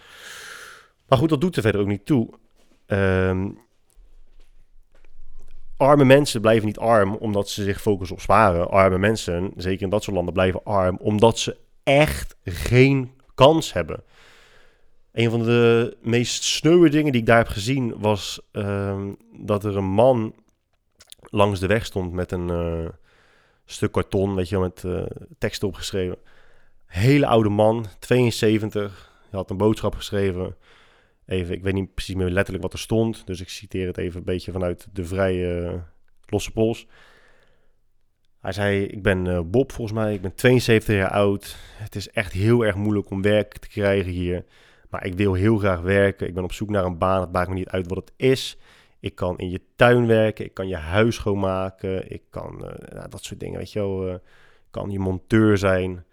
S1: Maar goed, dat doet er verder ook niet toe. Um, arme mensen blijven niet arm omdat ze zich focussen op sparen. Arme mensen, zeker in dat soort landen, blijven arm omdat ze echt geen kans hebben. Een van de meest sneuwe dingen die ik daar heb gezien was um, dat er een man langs de weg stond met een eh, stuk karton, weet je met uh, tekst opgeschreven. Hele oude man, 72, hij had een boodschap geschreven. Even, ik weet niet precies meer letterlijk wat er stond, dus ik citeer het even een beetje vanuit de vrije losse pols. Hij zei, ik ben Bob volgens mij, ik ben 72 jaar oud. Het is echt heel erg moeilijk om werk te krijgen hier. Maar ik wil heel graag werken. Ik ben op zoek naar een baan. Het maakt me niet uit wat het is. Ik kan in je tuin werken. Ik kan je huis schoonmaken. Ik kan uh, dat soort dingen. Weet je wel. Uh, kan je monteur zijn.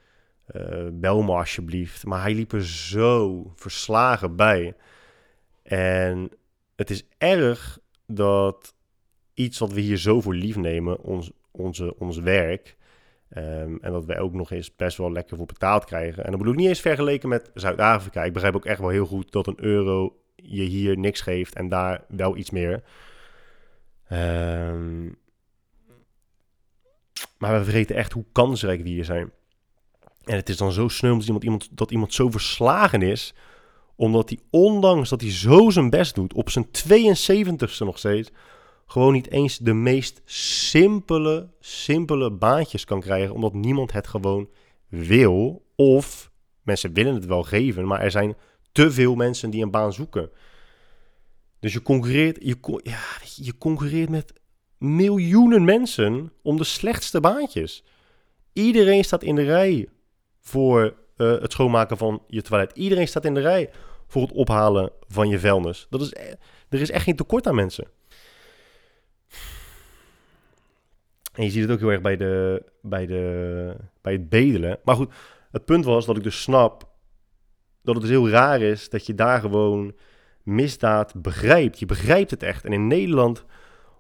S1: Bel me alsjeblieft. Maar hij liep er zo verslagen bij. En het is erg dat iets wat we hier zo voor lief nemen, ons, onze, ons werk, Um, en dat wij ook nog eens best wel lekker voor betaald krijgen. En dat bedoel ik niet eens vergeleken met Zuid-Afrika. Ik begrijp ook echt wel heel goed dat een euro je hier niks geeft en daar wel iets meer. Um, maar we vergeten echt hoe kansrijk we hier zijn. En het is dan zo snel dat iemand, iemand, dat iemand zo verslagen is. Omdat hij, ondanks dat hij zo zijn best doet, op zijn 72ste nog steeds gewoon niet eens de meest simpele, simpele baantjes kan krijgen, omdat niemand het gewoon wil. Of mensen willen het wel geven, maar er zijn te veel mensen die een baan zoeken. Dus je concurreert, je, ja, je concurreert met miljoenen mensen om de slechtste baantjes. Iedereen staat in de rij voor uh, het schoonmaken van je toilet. Iedereen staat in de rij voor het ophalen van je vuilnis. Dat is, e-, er is echt geen tekort aan mensen. En je ziet het ook heel erg bij, de, bij, de, bij het bedelen. Maar goed, het punt was dat ik dus snap dat het dus heel raar is dat je daar gewoon misdaad begrijpt. Je begrijpt het echt. En in Nederland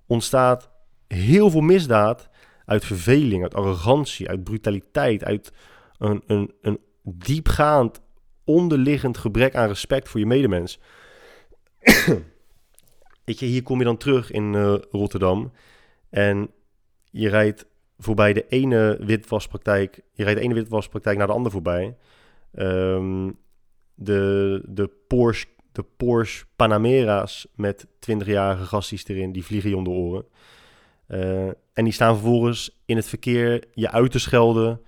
S1: ontstaat heel veel misdaad uit verveling, uit arrogantie, uit brutaliteit, uit een, een, een diepgaand onderliggend gebrek aan respect voor je medemens. Weet je, hier kom je dan terug in uh, Rotterdam en je rijdt voorbij de ene witwaspraktijk, je rijdt de ene witwaspraktijk naar de andere voorbij. Um, de, de, Porsche, de Porsche Panamera's met 20-jarige gasties erin, die vliegen je om de oren. Uh, en die staan vervolgens in het verkeer je uit te schelden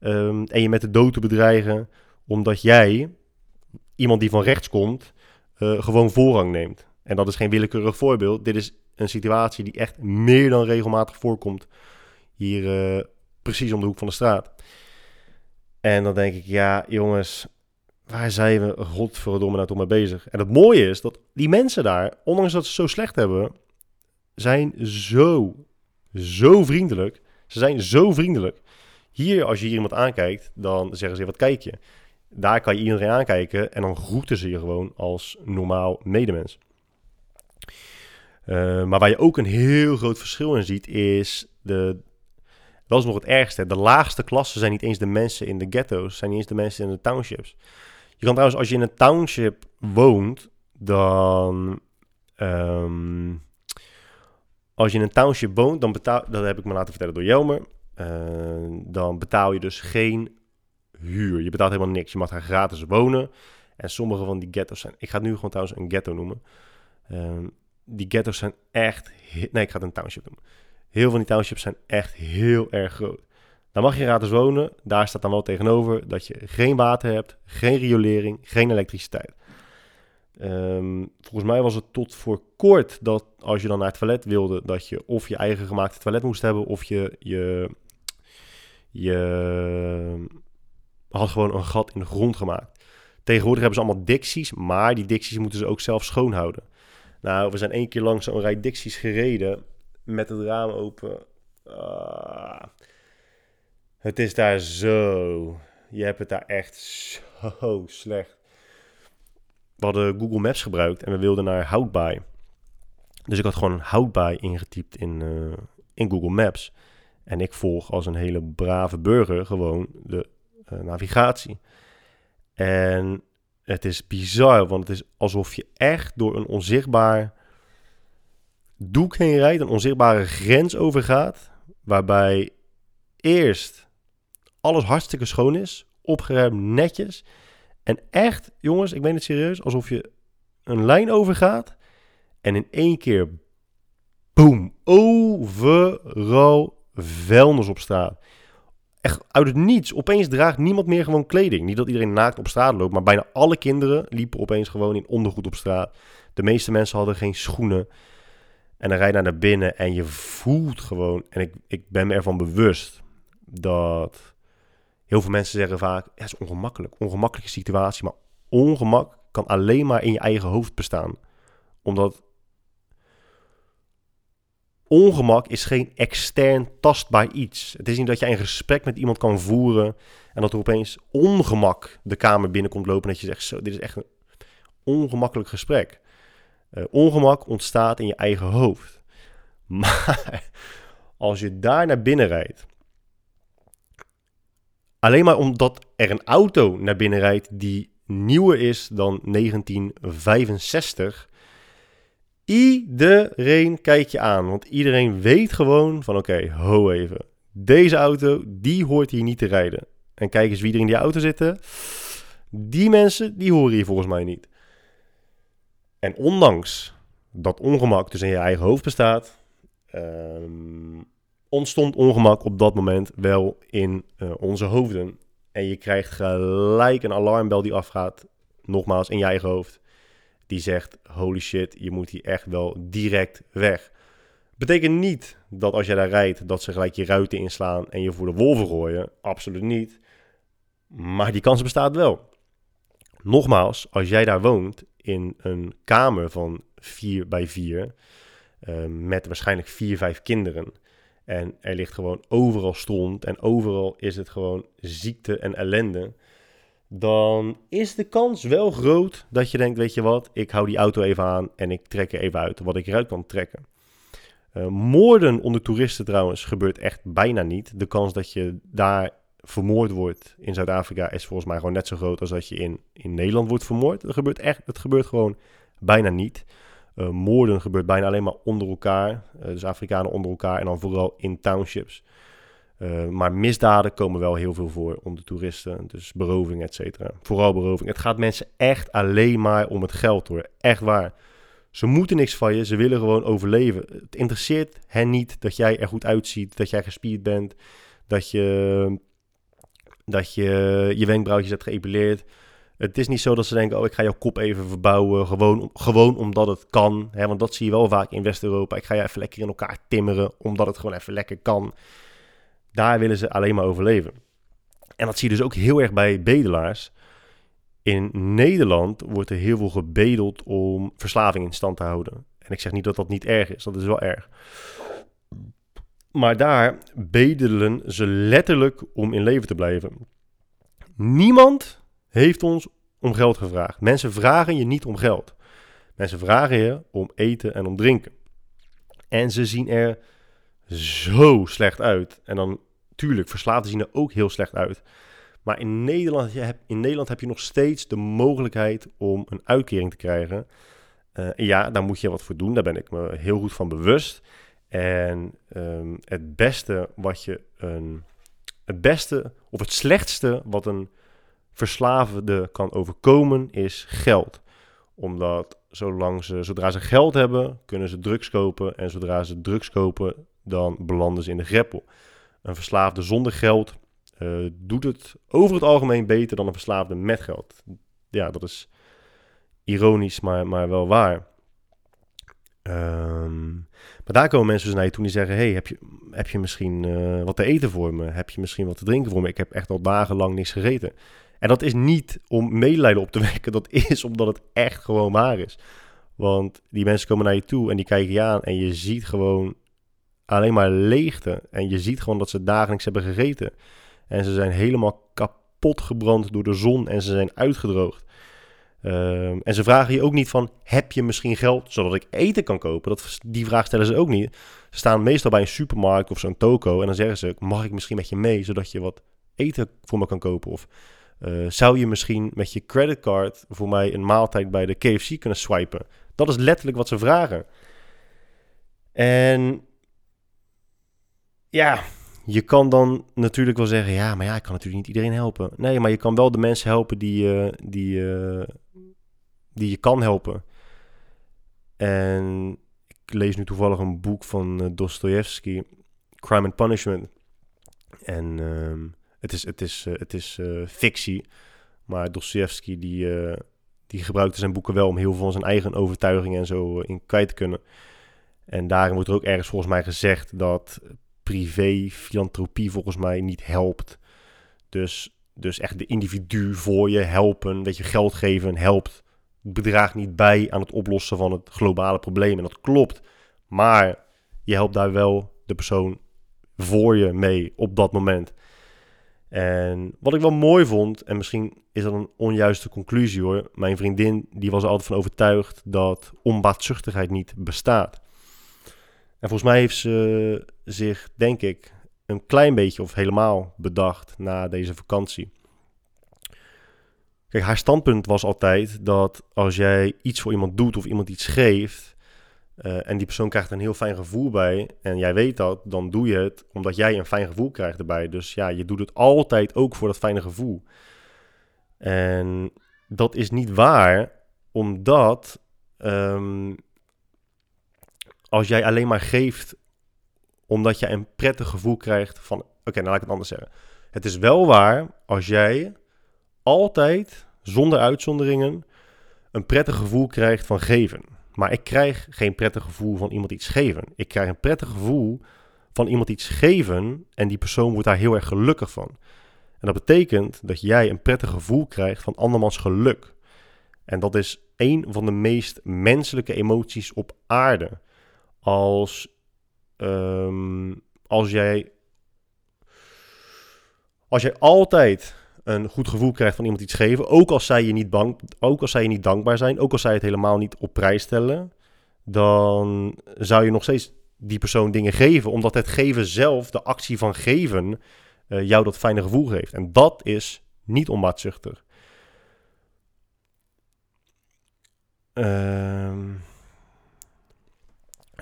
S1: um, en je met de dood te bedreigen, omdat jij, iemand die van rechts komt, uh, gewoon voorrang neemt. En dat is geen willekeurig voorbeeld. Dit is een situatie die echt meer dan regelmatig voorkomt. Hier uh, precies om de hoek van de straat. En dan denk ik, ja jongens, waar zijn we godverdomme nou toch mee bezig? En het mooie is dat die mensen daar, ondanks dat ze zo slecht hebben, zijn zo, zo vriendelijk. Ze zijn zo vriendelijk. Hier, als je hier iemand aankijkt, dan zeggen ze, wat kijk je? Daar kan je iedereen aankijken en dan groeten ze je gewoon als normaal medemens. Uh, maar waar je ook een heel groot verschil in ziet, is de. Dat is nog het ergste. De laagste klassen zijn niet eens de mensen in de ghetto's, zijn niet eens de mensen in de townships. Je kan trouwens, als je in een township woont, dan. Um, als je in een township woont, dan betaal. Dat heb ik me laten vertellen door Jelmer. Uh, dan betaal je dus geen huur. Je betaalt helemaal niks. Je mag daar gratis wonen. En sommige van die ghetto's zijn. Ik ga het nu gewoon trouwens een ghetto noemen. Um, die ghetto's zijn echt... Nee, ik ga het een township doen. Heel van die townships zijn echt heel erg groot. Daar mag je gratis wonen. Daar staat dan wel tegenover dat je geen water hebt, geen riolering, geen elektriciteit. Um, volgens mij was het tot voor kort dat als je dan naar het toilet wilde, dat je of je eigen gemaakte toilet moest hebben, of je, je, je had gewoon een gat in de grond gemaakt. Tegenwoordig hebben ze allemaal dicties, maar die dicties moeten ze ook zelf schoonhouden. Nou, we zijn één keer langs zo'n rij Dixies gereden met het raam open. Ah, het is daar zo. Je hebt het daar echt zo slecht. We hadden Google Maps gebruikt en we wilden naar Houtbaai. Dus ik had gewoon Houtbaai ingetypt in, uh, in Google Maps. En ik volg als een hele brave burger gewoon de navigatie. En het is bizar, want het is alsof je echt door een onzichtbaar doek heen rijdt, een onzichtbare grens overgaat, waarbij eerst alles hartstikke schoon is, opgeruimd, netjes. En echt, jongens, ik ben het serieus, alsof je een lijn overgaat en in één keer, boom, oh overal vuilnis op straat. Uit het niets. Opeens draagt niemand meer gewoon kleding. Niet dat iedereen naakt op straat loopt, maar bijna alle kinderen liepen opeens gewoon in ondergoed op straat. De meeste mensen hadden geen schoenen. En dan rijd je naar binnen en je voelt gewoon, en ik, ik ben me ervan bewust dat heel veel mensen zeggen vaak, het is ongemakkelijk, ongemakkelijke situatie, maar ongemak kan alleen maar in je eigen hoofd bestaan. Omdat ongemak is geen extern tastbaar iets. Het is niet dat je een gesprek met iemand kan voeren en dat er opeens ongemak de kamer binnenkomt lopen en dat je zegt, zo, dit is echt een ongemakkelijk gesprek. Uh, ongemak ontstaat in je eigen hoofd. Maar als je daar naar binnen rijdt, alleen maar omdat er een auto naar binnen rijdt die nieuwer is dan 1965, iedereen kijkt je aan. Want iedereen weet gewoon van oké, ho even. Deze auto, die hoort hier niet te rijden. En kijk eens wie er in die auto zitten. Die mensen, die horen hier volgens mij niet. En ondanks dat ongemak dus in je eigen hoofd bestaat, um, ontstond ongemak op dat moment wel in uh, onze hoofden. En je krijgt gelijk een alarmbel die afgaat, nogmaals in je eigen hoofd. Die zegt, holy shit, je moet hier echt wel direct weg. Betekent niet dat als jij daar rijdt, dat ze gelijk je ruiten inslaan en je voor de wolven gooien. Absoluut niet. Maar die kans bestaat wel. Nogmaals, als jij daar woont in een kamer van 4 bij 4, uh, met waarschijnlijk 4, 5 kinderen. En er ligt gewoon overal stront en overal is het gewoon ziekte en ellende. Dan is de kans wel groot dat je denkt, weet je wat, ik hou die auto even aan en ik trek er even uit wat ik eruit kan trekken. Uh, moorden onder toeristen trouwens gebeurt echt bijna niet. De kans dat je daar vermoord wordt in Zuid-Afrika is volgens mij gewoon net zo groot als dat je in, in Nederland wordt vermoord. Dat gebeurt echt, het gebeurt gewoon bijna niet. Uh, moorden gebeurt bijna alleen maar onder elkaar. Uh, dus Afrikanen onder elkaar en dan vooral in townships. Uh, maar misdaden komen wel heel veel voor onder toeristen. Dus beroving, et cetera. Vooral beroving. Het gaat mensen echt alleen maar om het geld hoor. Echt waar. Ze moeten niks van je. Ze willen gewoon overleven. Het interesseert hen niet dat jij er goed uitziet. Dat jij gespierd bent. Dat je dat je je wenkbrauwtjes hebt geëpileerd. Het is niet zo dat ze denken, oh, ik ga jouw kop even verbouwen, gewoon, gewoon omdat het kan. Hè, want dat zie je wel vaak in West-Europa. Ik ga je even lekker in elkaar timmeren, omdat het gewoon even lekker kan. Daar willen ze alleen maar overleven. En dat zie je dus ook heel erg bij bedelaars. In Nederland wordt er heel veel gebedeld om verslaving in stand te houden. En ik zeg niet dat dat niet erg is, dat is wel erg. Maar daar bedelen ze letterlijk om in leven te blijven. Niemand heeft ons om geld gevraagd. Mensen vragen je niet om geld. Mensen vragen je om eten en om drinken. En ze zien er zo slecht uit. En dan, tuurlijk, verslaafden zien er ook heel slecht uit. Maar in Nederland, in Nederland heb je nog steeds de mogelijkheid om een uitkering te krijgen. Uh, ja, daar moet je wat voor doen. Daar ben ik me heel goed van bewust. En um, het beste wat je een. Het beste of het slechtste wat een verslaafde kan overkomen is geld. Omdat zolang ze, zodra ze geld hebben, kunnen ze drugs kopen. En zodra ze drugs kopen, dan belanden ze in de greppel. Een verslaafde zonder geld uh, doet het over het algemeen beter dan een verslaafde met geld. Ja, dat is ironisch, maar, maar wel waar. Um, maar daar komen mensen dus naar je toe die zeggen: Hey, heb je, heb je misschien uh, wat te eten voor me? Heb je misschien wat te drinken voor me? Ik heb echt al dagenlang niks gegeten. En dat is niet om medelijden op te wekken, dat is omdat het echt gewoon waar is. Want die mensen komen naar je toe en die kijken je aan en je ziet gewoon alleen maar leegte. En je ziet gewoon dat ze dagelijks hebben gegeten. En ze zijn helemaal kapot gebrand door de zon en ze zijn uitgedroogd. Um, en ze vragen je ook niet van, heb je misschien geld zodat ik eten kan kopen? Dat, die vraag stellen ze ook niet. Ze staan meestal bij een supermarkt of zo'n toko en dan zeggen ze, mag ik misschien met je mee zodat je wat eten voor me kan kopen? Of uh, zou je misschien met je creditcard voor mij een maaltijd bij de KFC kunnen swipen? Dat is letterlijk wat ze vragen. En ja, je kan dan natuurlijk wel zeggen, ja, maar ja, ik kan natuurlijk niet iedereen helpen. Nee, maar je kan wel de mensen helpen die, uh, die, uh, die je kan helpen. En ik lees nu toevallig een boek van uh, Dostoevsky, Crime and Punishment. En ehm, het is, het is, het is fictie, maar Dostoevsky die, die gebruikte zijn boeken wel om heel veel van zijn eigen overtuigingen en zo in kwijt te kunnen. En daarin wordt er ook ergens volgens mij gezegd dat privé filantropie volgens mij niet helpt. Dus, dus echt de individu voor je helpen, dat je geld geven helpt, bedraagt niet bij aan het oplossen van het globale probleem. En dat klopt, maar je helpt daar wel de persoon voor je mee op dat moment. En wat ik wel mooi vond, en misschien is dat een onjuiste conclusie hoor. Mijn vriendin die was er altijd van overtuigd dat onbaatzuchtigheid niet bestaat. En volgens mij heeft ze zich, denk ik, een klein beetje of helemaal bedacht na deze vakantie. Kijk, haar standpunt was altijd dat als jij iets voor iemand doet of iemand iets geeft. Uh, en die persoon krijgt een heel fijn gevoel bij. En jij weet dat, dan doe je het omdat jij een fijn gevoel krijgt erbij. Dus ja, je doet het altijd ook voor dat fijne gevoel. En dat is niet waar, omdat um, als jij alleen maar geeft omdat jij een prettig gevoel krijgt van... Oké, nou laat ik het anders zeggen. Het is wel waar als jij altijd, zonder uitzonderingen, een prettig gevoel krijgt van geven. Maar ik krijg geen prettig gevoel van iemand iets geven. Ik krijg een prettig gevoel van iemand iets geven en die persoon wordt daar heel erg gelukkig van. En dat betekent dat jij een prettig gevoel krijgt van andermans geluk. En dat is een van de meest menselijke emoties op aarde als, ehm, als jij als jij altijd een goed gevoel krijgt van iemand iets geven, ook als zij je niet, bang, ook als zij je niet dankbaar zijn, ook als zij het helemaal niet op prijs stellen, dan zou je nog steeds die persoon dingen geven, omdat het geven zelf, de actie van geven, uh, jou dat fijne gevoel geeft. En dat is niet onbaatzuchtig. Ehm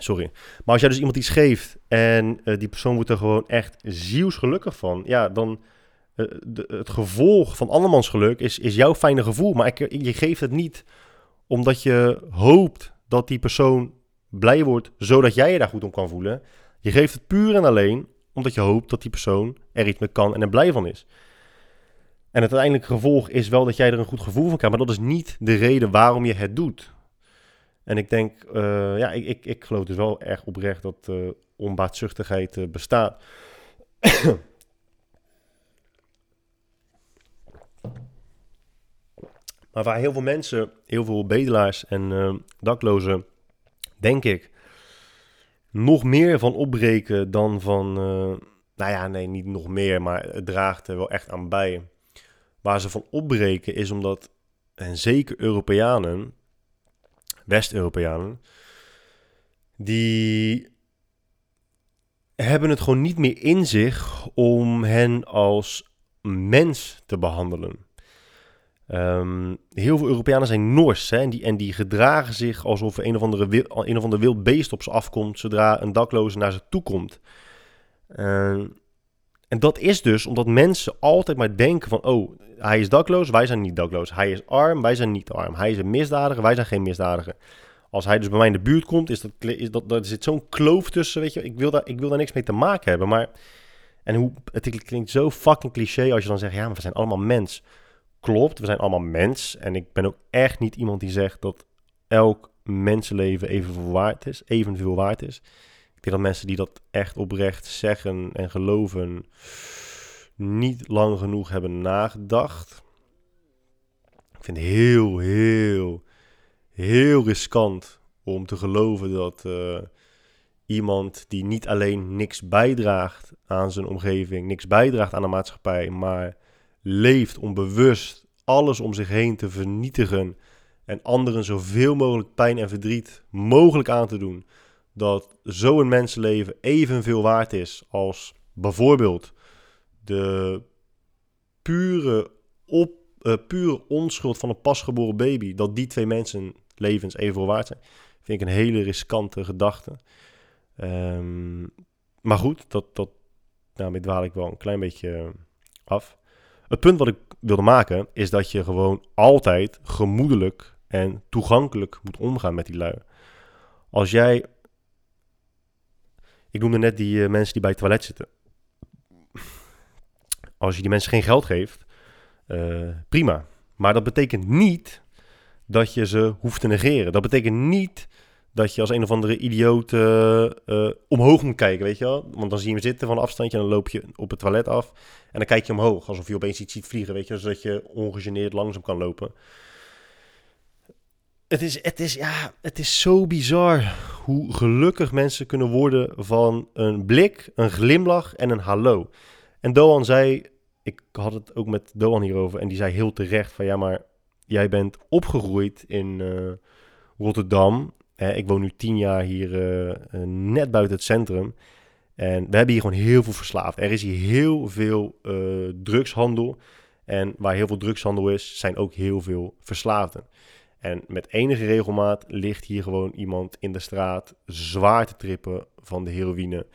S1: Sorry. Maar als jij dus iemand iets geeft en uh, die persoon wordt er gewoon echt zielsgelukkig van, ja, dan uh, het gevolg van andermans geluk is, is jouw fijne gevoel. Maar ik, je geeft het niet omdat je hoopt dat die persoon blij wordt, zodat jij je daar goed om kan voelen. Je geeft het puur en alleen omdat je hoopt dat die persoon er iets mee kan en er blij van is. En het uiteindelijke gevolg is wel dat jij er een goed gevoel van krijgt, maar dat is niet de reden waarom je het doet. En ik denk, uh, ja, ik, ik, ik geloof dus wel erg oprecht dat uh, onbaatzuchtigheid uh, bestaat. maar waar heel veel mensen, heel veel bedelaars en daklozen, denk ik, nog meer van opbreken dan van, nou ja, nee, niet nog meer, maar het draagt er wel echt aan bij. Waar ze van opbreken is omdat, en zeker Europeanen, West-Europeanen, die hebben het gewoon niet meer in zich om hen als mens te behandelen. Um, heel veel Europeanen zijn Noors hè, en, die, en die gedragen zich alsof er een of, andere, een of ander wild beest op ze afkomt zodra een dakloze naar ze toe komt. Uh, en dat is dus omdat mensen altijd maar denken van, oh, hij is dakloos, wij zijn niet dakloos. Hij is arm, wij zijn niet arm. Hij is een misdadiger, wij zijn geen misdadiger. Als hij dus bij mij in de buurt komt, is dat, is dat, er zit zo'n kloof tussen, weet je. Ik wil, daar, ik wil daar niks mee te maken hebben, maar... En hoe, het klinkt zo fucking cliché als je dan zegt, ja, maar we zijn allemaal mens. Klopt, we zijn allemaal mens. En ik ben ook echt niet iemand die zegt dat elk mensenleven evenveel waard is, evenveel waard is. Ik dat mensen die dat echt oprecht zeggen en geloven, niet lang genoeg hebben nagedacht. Ik vind het heel, heel, heel riskant om te geloven dat uh, iemand die niet alleen niks bijdraagt aan zijn omgeving, niks bijdraagt aan de maatschappij, maar leeft om bewust alles om zich heen te vernietigen en anderen zoveel mogelijk pijn en verdriet mogelijk aan te doen, dat zo'n mensenleven evenveel waard is als bijvoorbeeld de pure, op, uh, pure onschuld van een pasgeboren baby, dat die twee mensen levens evenveel waard zijn, vind ik een hele riskante gedachte. Um, maar goed, dat, dat, daarmee dwaal ik wel een klein beetje af. Het punt wat ik wilde maken is dat je gewoon altijd gemoedelijk en toegankelijk moet omgaan met die lui. Als jij Ik noemde net die eh, mensen die bij het toilet zitten. Als je die mensen geen geld geeft, eh, prima. Maar dat betekent niet dat je ze hoeft te negeren. Dat betekent niet dat je als een of andere idioot uh, omhoog moet kijken, weet je wel? Want dan zie je hem zitten van een afstandje en dan loop je op het toilet af. En dan kijk je omhoog, alsof je opeens iets ziet vliegen, weet je Zodat je ongegeneerd langzaam kan lopen. Het is, het, is, ja, het is zo bizar hoe gelukkig mensen kunnen worden van een blik, een glimlach en een hallo. En Doan zei, ik had het ook met Doan hierover, en die zei heel terecht van ja, maar jij bent opgegroeid in uh, Rotterdam ik woon nu tien jaar hier eh, eh, net buiten het centrum. En we hebben hier gewoon heel veel verslaafd. Er is hier heel veel drugshandel. En waar heel veel drugshandel is, zijn ook heel veel verslaafden. En met enige regelmaat ligt hier gewoon iemand in de straat zwaar te trippen van de heroïne.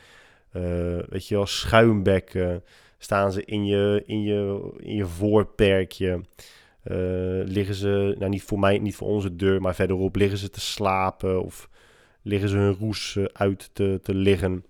S1: weet je wel, schuimbekken. Staan ze in je, in je, in je voorperkje. Uh, liggen ze, nou niet voor mij, niet voor onze deur, maar verderop liggen ze te slapen of liggen ze hun roes eh, uit te, te liggen.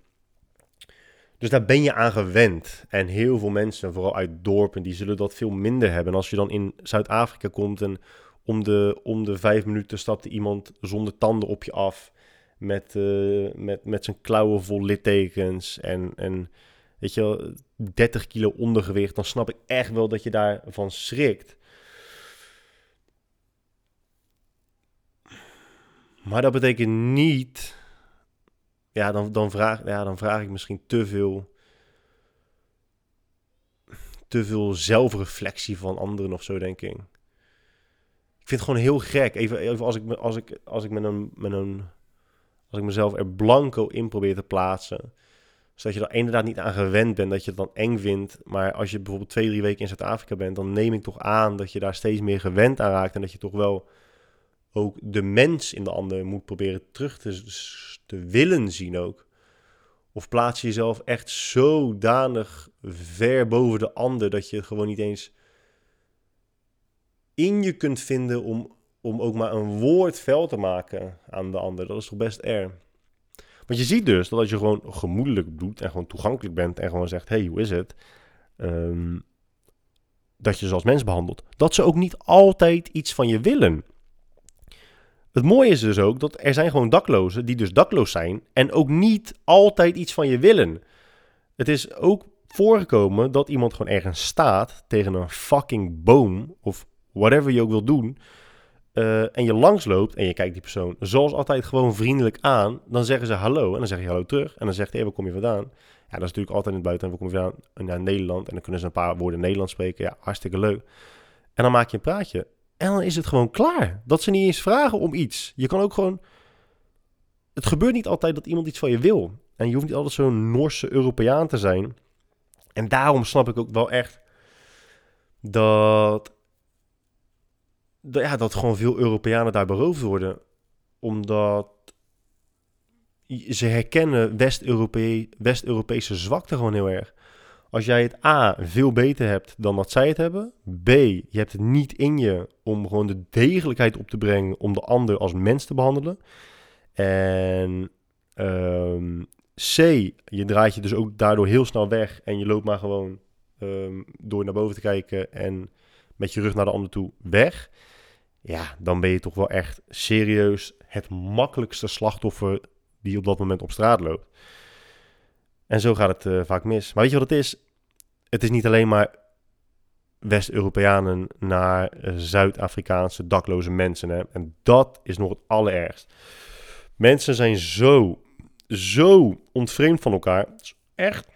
S1: Dus daar ben je aan gewend. En heel veel mensen, vooral uit dorpen, die zullen dat veel minder hebben. En als je dan in Zuid-Afrika komt en om de, om de vijf minuten stapt iemand zonder tanden op je af. Met, uh, met, met zijn klauwen vol littekens en, en weet je wel, 30 kilo ondergewicht. Dan snap ik echt wel dat je daarvan schrikt. Maar dat betekent niet. Ja, dan, dan, vraag, ja, dan vraag ik misschien te veel. Te veel zelfreflectie van anderen of zo, denk ik. Vind gewoon heel gek. Even, even als ik, als ik, als ik met een, met een. Als ik mezelf er blanco in probeer te plaatsen. Zodat je er inderdaad niet aan gewend bent, dat je het dan eng vindt. Maar als je bijvoorbeeld twee, drie weken in Zuid-Afrika bent, dan neem ik toch aan dat je daar steeds meer gewend aan raakt. En dat je toch wel ook de mens in de ander moet proberen terug te, te willen zien ook. Of plaats je jezelf echt zodanig ver boven de ander dat je gewoon niet eens in je kunt vinden om, om ook maar een woord fel te maken aan de ander. Dat is toch best erg. Want je ziet dus dat als je gewoon gemoedelijk doet en gewoon toegankelijk bent en gewoon zegt: hey, hoe is het? Ehm, dat je ze als mens behandelt. Dat ze ook niet altijd iets van je willen. Het mooie is dus ook dat er zijn gewoon daklozen die dus dakloos zijn en ook niet altijd iets van je willen. Het is ook voorgekomen dat iemand gewoon ergens staat tegen een fucking boom of whatever je ook wil doen. Uh, en je langsloopt en je kijkt die persoon zoals altijd gewoon vriendelijk aan. Dan zeggen ze hallo en dan zeg je hallo terug. En dan zegt hij, hey, waar kom je vandaan? Ja, dat is natuurlijk altijd in het buitenland. Waar kom je vandaan? Naar Nederland. En dan kunnen ze een paar woorden Nederlands spreken. Ja, hartstikke leuk. En dan maak je een praatje. En dan is het gewoon klaar. Dat ze niet eens vragen om iets. Je kan ook gewoon. Het gebeurt niet altijd dat iemand iets van je wil. En je hoeft niet altijd zo'n Noorse Europeaan te zijn. En daarom snap ik ook wel echt dat. Dat ja, dat gewoon veel Europeanen daar beroofd worden. Omdat ze herkennen West-Europese zwakte gewoon heel erg. Als jij het A veel beter hebt dan dat zij het hebben. B, je hebt het niet in je om gewoon de degelijkheid op te brengen om de ander als mens te behandelen. En um, C, je draait je dus ook daardoor heel snel weg en je loopt maar gewoon um, door naar boven te kijken en met je rug naar de ander toe weg. Ja, dan ben je toch wel echt serieus het makkelijkste slachtoffer die op dat moment op straat loopt. En zo gaat het uh, vaak mis. Maar weet je wat het is? Het is niet alleen maar West-Europeanen naar uh, Zuid-Afrikaanse dakloze mensen. Hè? En dat is nog het allerergst. Mensen zijn zo, zo ontvreemd van elkaar. echt,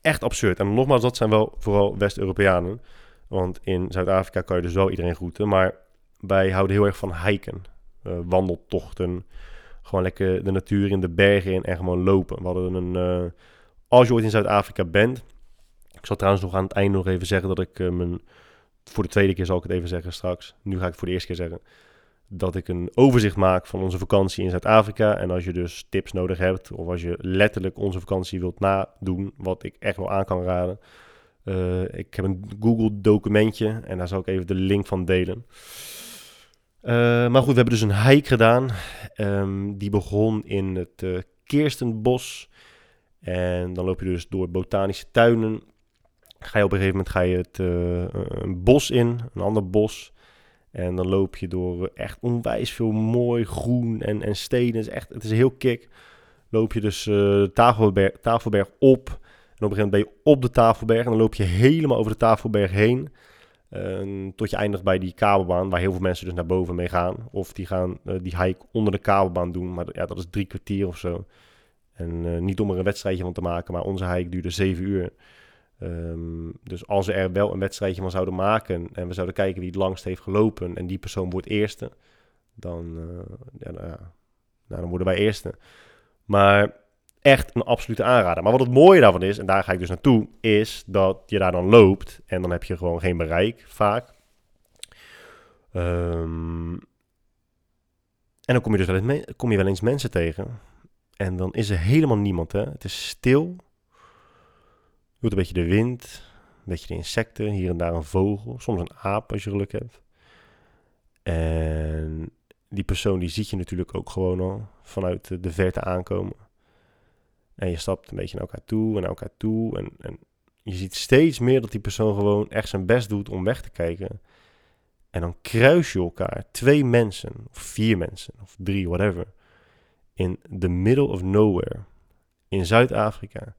S1: echt absurd. En nogmaals, dat zijn wel vooral West-Europeanen. Want in Zuid-Afrika kan je dus wel iedereen groeten. Maar wij houden heel erg van hiken. Uh, wandeltochten. Gewoon lekker de natuur in, de bergen in en gewoon lopen. We hadden een... Uh, als je ooit in Zuid-Afrika bent... Ik zal trouwens nog aan het einde nog even zeggen dat ik uh, mijn... Voor de tweede keer zal ik het even zeggen straks. Nu ga ik het voor de eerste keer zeggen. Dat ik een overzicht maak van onze vakantie in Zuid-Afrika. En als je dus tips nodig hebt... Of als je letterlijk onze vakantie wilt nadoen... Wat ik echt wel aan kan raden... Uh, ik heb een Google documentje en daar zal ik even de link van delen. Uh, maar goed, we hebben dus een hike gedaan. Um, die begon in het uh, Kirstenbos. En dan loop je dus door botanische tuinen. Ga je op een gegeven moment ga je het, een bos in, een ander bos. En dan loop je door echt onwijs veel mooi groen en, en stenen. Het is, echt, het is heel kick. Loop je dus uh, tafelberg, tafelberg op. Op een gegeven moment ben je op de tafelberg. En dan loop je helemaal over de tafelberg heen. Uh, tot je eindigt bij die kabelbaan, waar heel veel mensen dus naar boven mee gaan. Of die gaan uh, die hike onder de kabelbaan doen. Maar ja, dat is drie kwartier of zo. En niet om er een wedstrijdje van te maken, maar onze hike duurde zeven uur. Um, dus als we er wel een wedstrijdje van zouden maken en we zouden kijken wie het langst heeft gelopen en die persoon wordt eerste, dan, uh, ja, nou, nou, dan worden wij eerste. Maar echt een absolute aanrader. Maar wat het mooie daarvan is, en daar ga ik dus naartoe, is dat je daar dan loopt en dan heb je gewoon geen bereik vaak. Um, en dan kom je dus wel eens, kom je wel eens mensen tegen. En dan is er helemaal niemand. Hè? Het is stil hoort een beetje de wind, een beetje de insecten, hier en daar een vogel, soms een aap als je geluk hebt. En die persoon die ziet je natuurlijk ook gewoon al vanuit de verte aankomen. En je stapt een beetje naar elkaar toe en naar elkaar toe. En, en je ziet steeds meer dat die persoon gewoon echt zijn best doet om weg te kijken. En dan kruis je elkaar, twee mensen, of vier mensen, of drie, whatever, in the middle of nowhere, in Zuid-Afrika.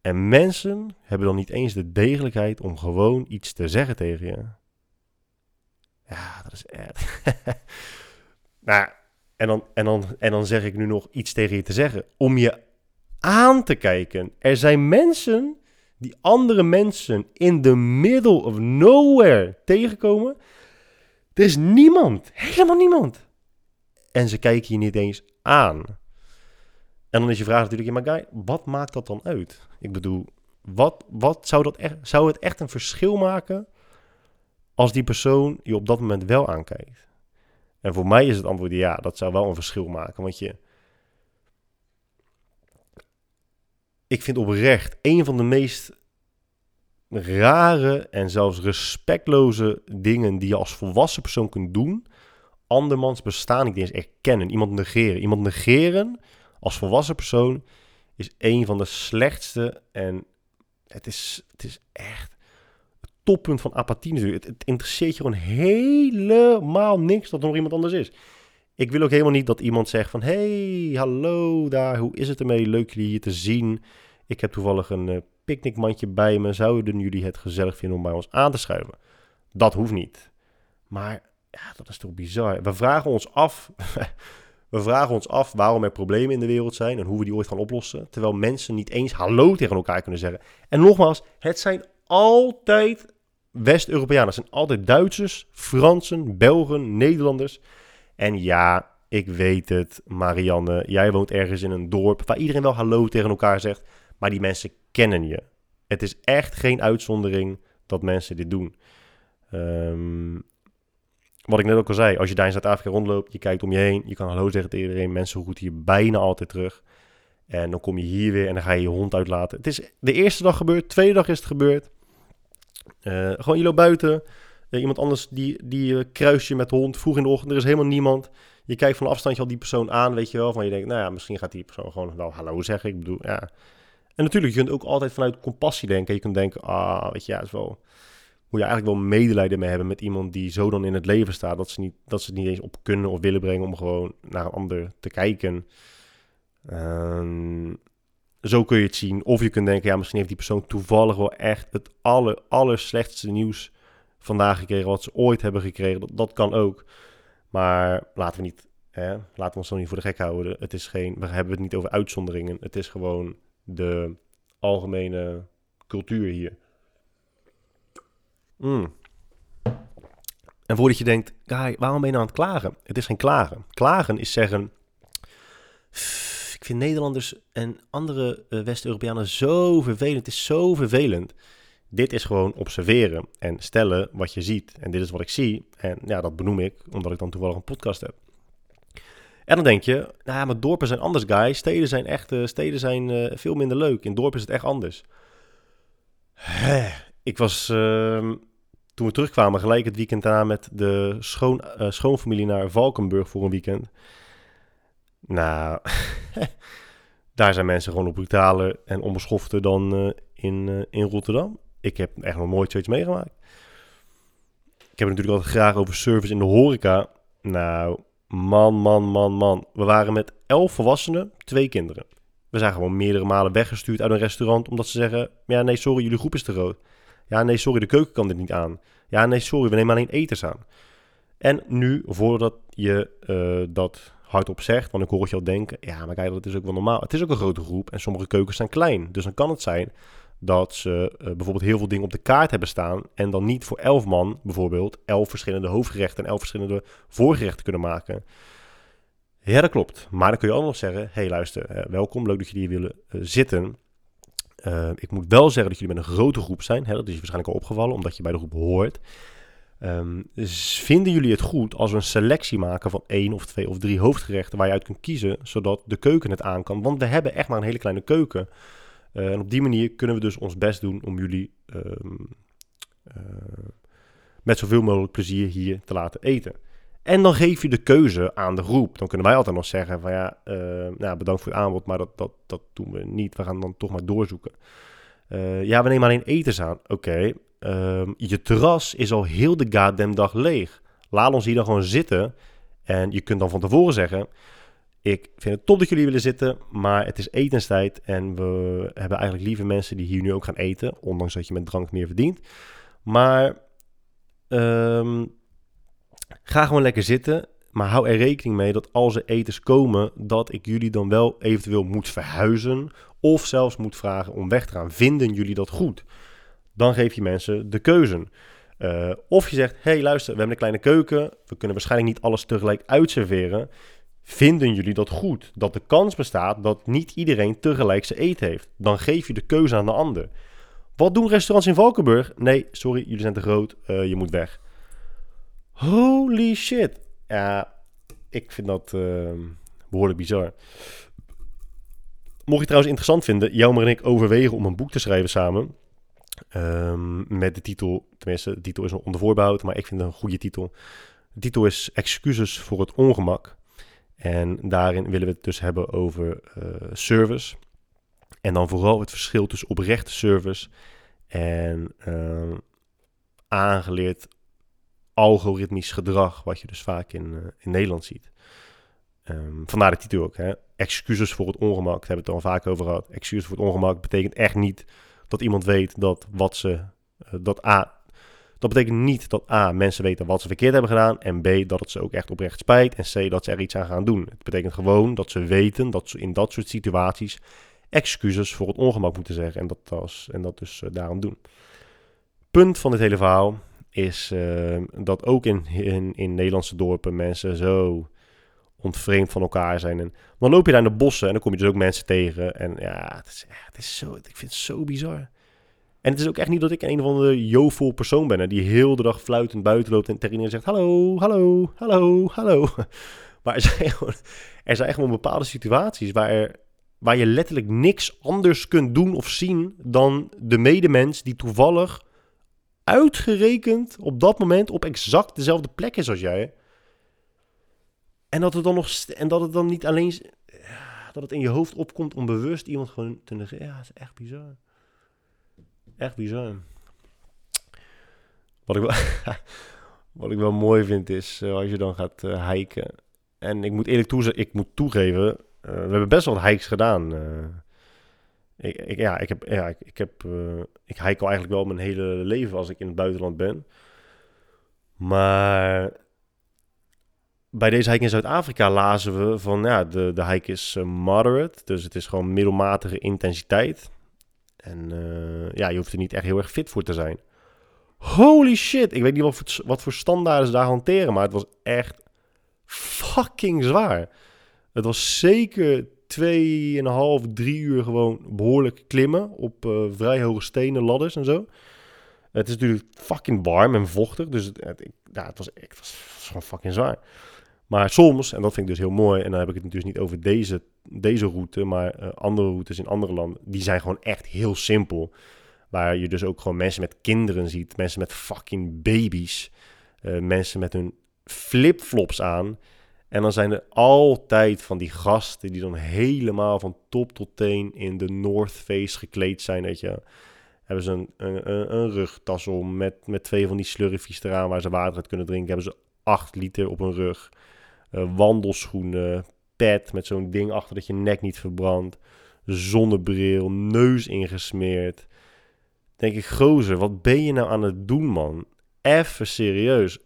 S1: En mensen hebben dan niet eens de degelijkheid om gewoon iets te zeggen tegen je. Ja, dat is echt. nou, en dan, en, dan, en dan zeg ik nu nog iets tegen je te zeggen. Om je aan te kijken. Er zijn mensen die andere mensen in the middle of nowhere tegenkomen. Er is niemand, helemaal niemand. En ze kijken je niet eens aan. En dan is je vraag natuurlijk, maar guy, wat maakt dat dan uit? Ik bedoel, wat, wat zou, dat echt, zou het echt een verschil maken als die persoon je op dat moment wel aankijkt? En voor mij is het antwoord ja, dat zou wel een verschil maken. Want je. Ik vind oprecht een van de meest rare en zelfs respectloze dingen die je als volwassen persoon kunt doen. Andermans bestaan niet eens erkennen. Iemand negeren. Iemand negeren als volwassen persoon is een van de slechtste en het is, het is echt het toppunt van apathie natuurlijk. Het, het interesseert je gewoon helemaal niks dat er nog iemand anders is. Ik wil ook helemaal niet dat iemand zegt van... Hey, hallo daar, hoe is het ermee? Leuk jullie hier te zien. Ik heb toevallig een uh, picknickmandje bij me. Zouden jullie het gezellig vinden om bij ons aan te schuiven? Dat hoeft niet. Maar ja, dat is toch bizar. We vragen ons af... We vragen ons af waarom er problemen in de wereld zijn en hoe we die ooit gaan oplossen. Terwijl mensen niet eens hallo tegen elkaar kunnen zeggen. En nogmaals, het zijn altijd West-Europeanen. Het zijn altijd Duitsers, Fransen, Belgen, Nederlanders. En ja, ik weet het, Marianne. Jij woont ergens in een dorp waar iedereen wel hallo tegen elkaar zegt. Maar die mensen kennen je. Het is echt geen uitzondering dat mensen dit doen. Um, wat ik net ook al zei, als je daar in Zuid-Afrika rondloopt, je kijkt om je heen, je kan hallo zeggen tegen iedereen, mensen groeten je bijna altijd terug. En dan kom je hier weer en dan ga je je hond uitlaten. Het is de eerste dag gebeurd, de tweede dag is het gebeurd. Uh, gewoon je loopt buiten, uh, iemand anders die, die uh, kruis je met de hond vroeg in de ochtend, er is helemaal niemand. Je kijkt van afstandje al die persoon aan, weet je wel, van je denkt, nou ja, misschien gaat die persoon gewoon wel hallo zeggen. Ik bedoel, ja. En natuurlijk, je kunt ook altijd vanuit compassie denken. Je kunt denken, ah, weet je, ja, is wel moet je eigenlijk wel medelijden mee hebben met iemand die zo dan in het leven staat dat ze, niet, dat ze het niet eens op kunnen of willen brengen om gewoon naar een ander te kijken. Um, zo kun je het zien. Of je kunt denken, ja, misschien heeft die persoon toevallig wel echt het aller, aller slechtste nieuws vandaag gekregen wat ze ooit hebben gekregen. Dat, dat kan ook. Maar laten we niet, hè, laten we ons dan niet voor de gek houden. Het is geen, we hebben het niet over uitzonderingen. Het is gewoon de algemene cultuur hier. Mm. En voordat je denkt, guy, waarom ben je nou aan het klagen? Het is geen klagen. Klagen is zeggen, ik vind Nederlanders en andere uh, West-Europeanen zo vervelend. Het is zo vervelend. Dit is gewoon observeren en stellen wat je ziet. En dit is wat ik zie. En ja, dat benoem ik, omdat ik dan toevallig een podcast heb. En dan denk je, nou ja, maar dorpen zijn anders, guy. Steden zijn echt, uh, steden zijn uh, veel minder leuk. In dorpen is het echt anders. Ik was, uh, toen we terugkwamen, gelijk het weekend daarna met de schoon, uh, schoonfamilie naar Valkenburg voor een weekend. Nou, Daar zijn mensen gewoon op brutaler en onbeschofter dan eh, in, eh, in Rotterdam. Ik heb echt nog nooit zoiets meegemaakt. Ik heb het natuurlijk altijd graag over service in de horeca. Nou, man, man, man, man. We waren met elf volwassenen, twee kinderen. We zijn gewoon meerdere malen weggestuurd uit een restaurant omdat ze zeggen: Ja, nee, sorry, jullie groep is te groot. Ja, nee, sorry, de keuken kan dit niet aan. Ja, nee, sorry, we nemen alleen eters aan. En nu, voordat je uh, dat hardop zegt, want ik hoor het je al denken: Ja, maar kijk, dat is ook wel normaal. Het is ook een grote groep en sommige keukens zijn klein. Dus dan kan het zijn dat ze uh, bijvoorbeeld heel veel dingen op de kaart hebben staan en dan niet voor elf man bijvoorbeeld elf verschillende hoofdgerechten en elf verschillende voorgerechten kunnen maken. Ja, dat klopt. Maar dan kun je ook nog zeggen: hé, hey, luister, uh, welkom, leuk dat jullie hier willen uh, zitten. Ik moet wel zeggen dat jullie met een grote groep zijn. Hè, dat is je waarschijnlijk al opgevallen, omdat je bij de groep hoort. Dus vinden jullie het goed als we een selectie maken van één of twee of drie hoofdgerechten waar je uit kunt kiezen, zodat de keuken het aan kan? Want we hebben echt maar een hele kleine keuken. Uh, en op die manier kunnen we dus ons best doen om jullie um, uh, met zoveel mogelijk plezier hier te laten eten. En dan geef je de keuze aan de groep. Dan kunnen wij altijd nog zeggen van ja, uh, nou, bedankt voor het aanbod, maar dat, dat, dat doen we niet. We gaan dan toch maar doorzoeken. Ja, we nemen alleen etens aan. Oké, um, je terras is al heel de goddamn dag leeg. Laat ons hier dan gewoon zitten. En je kunt dan van tevoren zeggen... Ik vind het top dat jullie willen zitten, maar het is etenstijd. En we hebben eigenlijk liever mensen die hier nu ook gaan eten. Ondanks dat je met drank meer verdient. Maar... Um, Ga gewoon lekker zitten, maar hou er rekening mee dat als er etens komen, dat ik jullie dan wel eventueel moet verhuizen of zelfs moet vragen om weg te gaan. Vinden jullie dat goed? Dan geef je mensen de keuze. Uh, of je zegt, hey luister, we hebben een kleine keuken, we kunnen waarschijnlijk niet alles tegelijk uitserveren. Vinden jullie dat goed? Dat de kans bestaat dat niet iedereen tegelijk zijn eten heeft. Dan geef je de keuze aan de ander. Wat doen restaurants in Valkenburg? Nee, sorry, jullie zijn te groot, uh, je moet weg. Holy shit. Ja, ik vind dat uh, behoorlijk bizar. Mocht je trouwens interessant vinden, Jelmer en ik overwegen om een boek te schrijven samen. Um, met de titel, tenminste, de titel is nog onder voorbehoud, maar ik vind het een goede titel. De titel is Excuses voor het ongemak. En daarin willen we het dus hebben over uh, service. En dan vooral het verschil tussen oprechte service en uh, aangeleerd algoritmisch gedrag, wat je dus vaak in, uh, in Nederland ziet. Um, vandaar de titel ook. Hè? Excuses voor het ongemak, daar hebben we het al vaak over gehad. Excuses voor het ongemak betekent echt niet dat iemand weet dat wat ze, uh, dat A, dat betekent niet dat A, mensen weten wat ze verkeerd hebben gedaan. En B, dat het ze ook echt oprecht spijt. En C, dat ze er iets aan gaan doen. Het betekent gewoon dat ze weten dat ze in dat soort situaties excuses voor het ongemak moeten zeggen. En dat, als, en dat dus uh, daarom doen. Punt van dit hele verhaal is uh, dat ook in, in, in Nederlandse dorpen mensen zo ontvreemd van elkaar zijn. En dan loop je daar in de bossen en dan kom je dus ook mensen tegen. En ja, het is, het is zo, ik vind het zo bizar. En het is ook echt niet dat ik een of andere jovel persoon ben... die heel de dag fluitend buiten loopt en tegen iedereen zegt... hallo, hallo, hallo, hallo. Maar er zijn, gewoon, er zijn gewoon bepaalde situaties waar, er, waar je letterlijk niks anders kunt doen of zien... dan de medemens die toevallig uitgerekend op dat moment op exact dezelfde plek is als jij. En dat het dan nog en dat het dan niet alleen dat het in je hoofd opkomt om bewust iemand gewoon te negeren. Ja, dat is echt bizar. Echt bizar. Wat ik wel, wat ik wel mooi vind is uh, als je dan gaat uh, hiken. En ik moet eerlijk toegeven, ik moet toegeven, uh, we hebben best wel hikes gedaan. Ik, ik, ja, ik heb, ja, ik, hike al eigenlijk wel mijn hele leven als ik in het buitenland ben. Maar bij deze hike in Zuid-Afrika lazen we van, ja, de, de hike is moderate, dus het is gewoon middelmatige intensiteit. En uh, ja, je hoeft er niet echt heel erg fit voor te zijn. Holy shit, ik weet niet wat voor, wat voor standaarden ze daar hanteren, maar het was echt fucking zwaar. Het was zeker 2,5, 3 uur gewoon behoorlijk klimmen op uh, vrij hoge stenen, ladders en zo. Het is natuurlijk fucking warm en vochtig, dus het, ja, het, was, het was gewoon fucking zwaar. Maar soms, en dat vind ik dus heel mooi, en dan heb ik het natuurlijk niet over deze, deze route, maar uh, andere routes in andere landen, die zijn gewoon echt heel simpel. Waar je dus ook gewoon mensen met kinderen ziet, mensen met fucking baby's, uh, mensen met hun flipflops aan En dan zijn er altijd van die gasten die dan helemaal van top tot teen in de North Face gekleed zijn, weet je. Hebben ze een, een, een rugtas om met, met twee van die slurfies eraan waar ze water uit kunnen drinken. Hebben ze 8 liter op hun rug. Uh, wandelschoenen, pet met zo'n ding achter dat je nek niet verbrandt. Zonnebril, neus ingesmeerd. Denk ik, gozer, wat ben je nou aan het doen, man? Even serieus.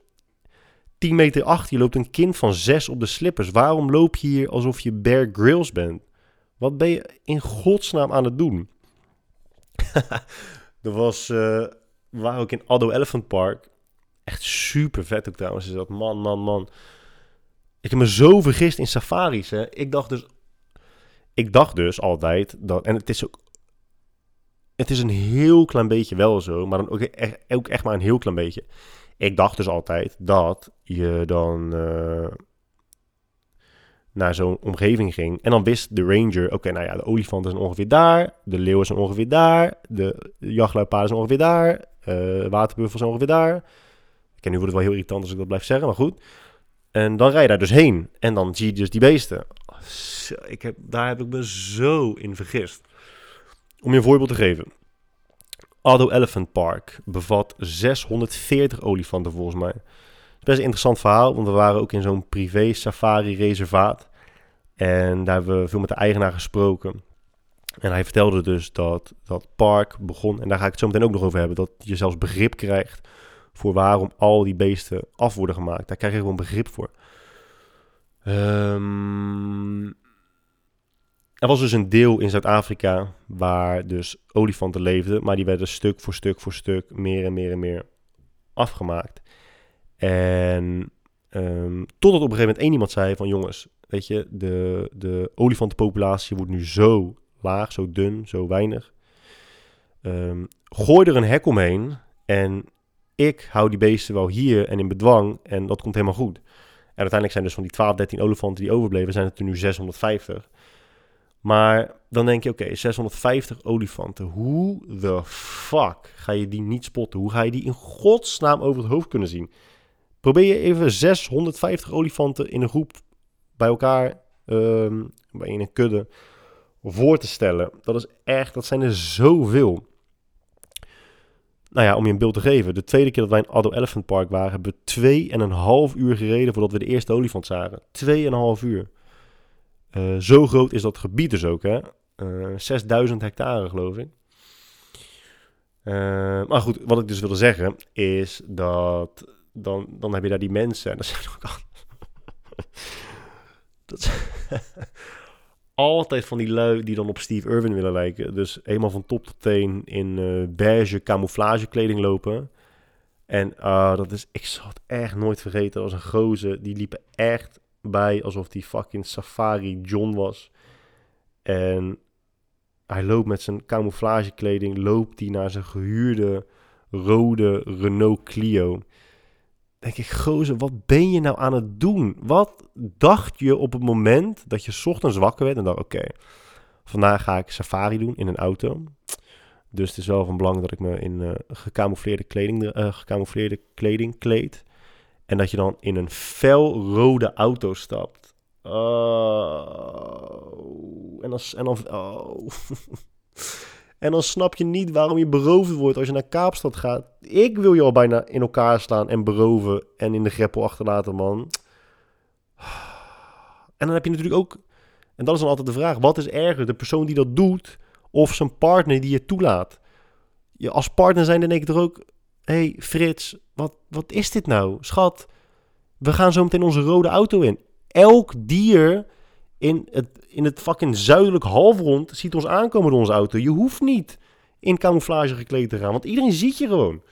S1: 10 meter achter je loopt een kind van 6 op de slippers. Waarom loop je hier alsof je Bear Grylls bent? Wat ben je in godsnaam aan het doen? er was, uh, we waren ook in Addo Elephant Park. Echt super vet ook trouwens. Is dat man, man, man. Ik heb me zo vergist in safaris. Hè. Ik dacht dus, ik dacht dus altijd dat, en het is ook, het is een heel klein beetje wel zo, maar dan ook echt, ook echt maar een heel klein beetje. Ik dacht dus altijd dat je dan uh, naar zo'n omgeving ging. En dan wist de ranger, oké, nou ja, de olifant is ongeveer daar. De leeuw is ongeveer daar. De jachtluipaard is ongeveer daar. Uh, waterbuffels zijn ongeveer daar. Ik ken nu wordt het wel heel irritant als ik dat blijf zeggen, maar goed. En dan rij je daar dus heen. En dan zie je dus die beesten. Ik heb, daar heb ik me zo in vergist. Om je een voorbeeld te geven. Addo Elephant Park bevat 640 olifanten volgens mij. Best een interessant verhaal, want we waren ook in zo'n privé safari reservaat. En daar hebben we veel met de eigenaar gesproken. En hij vertelde dus dat dat park begon, en daar ga ik het zo meteen ook nog over hebben, dat je zelfs begrip krijgt voor waarom al die beesten af worden gemaakt. Daar krijg je gewoon begrip voor. Um, er was dus een deel in Zuid-Afrika waar dus olifanten leefden, maar die werden stuk voor stuk voor stuk meer en meer en meer afgemaakt. En um, totdat op een gegeven moment één iemand zei van jongens, weet je, de, de olifantenpopulatie wordt nu zo laag, zo dun, zo weinig. Um, gooi er een hek omheen en ik hou die beesten wel hier en in bedwang en dat komt helemaal goed. En uiteindelijk zijn dus van die 12, 13 olifanten die overbleven, zijn het er nu 650. Maar dan denk je, oké, 650 olifanten. Hoe the fuck ga je die niet spotten? Hoe ga je die in godsnaam over het hoofd kunnen zien? Probeer je even 650 olifanten in een groep bij elkaar, um, in een kudde, voor te stellen. Dat is echt, dat zijn er zoveel. Nou ja, om je een beeld te geven. De tweede keer dat wij in Addo Elephant Park waren, hebben we twee en een half uur gereden voordat we de eerste olifant zagen. Twee en een half uur. Uh, zo groot is dat gebied dus ook, hè. Uh, eh, 6000 hectare, geloof ik. Uh, maar goed, wat ik dus wilde zeggen, is dat dan, dan heb je daar die mensen. En dat zijn ook al... dat altijd van die lui die dan op Steve Irwin willen lijken. Dus helemaal van top tot teen in uh, beige camouflage kleding lopen. En uh, dat is, ik zal het echt nooit vergeten. als een gozer, die liepen echt bij alsof die fucking Safari John was. En hij loopt met zijn camouflage kleding, loopt hij naar zijn gehuurde rode Renault Clio denk ik, gozer, wat ben je nou aan het doen? Wat dacht je op het moment dat je ochtends wakker werd en dacht, oké, vandaag ga ik safari doen in een auto. Dus het is wel van belang dat ik me in uh, gecamoufleerde, kleding, uh, gecamoufleerde kleding kleed. En dat je dan in een felrode auto stapt. Oh. En dan... En dan oh. En dan snap je niet waarom je beroofd wordt als je naar Kaapstad gaat. Ik wil je al bijna in elkaar slaan en beroven en in de greppel achterlaten, man. En dan heb je natuurlijk ook, en dat is dan altijd de vraag, wat is erger? De persoon die dat doet of zijn partner die je toelaat? Je, als partner zijn dan denk ik toch ook, hé hey, Frits, wat, wat is dit nou? Schat, we gaan zo meteen onze rode auto in. Elk dier in het, in het fucking zuidelijk halfrond ziet ons aankomen door onze auto. Je hoeft niet in camouflage gekleed te gaan, want iedereen ziet je gewoon.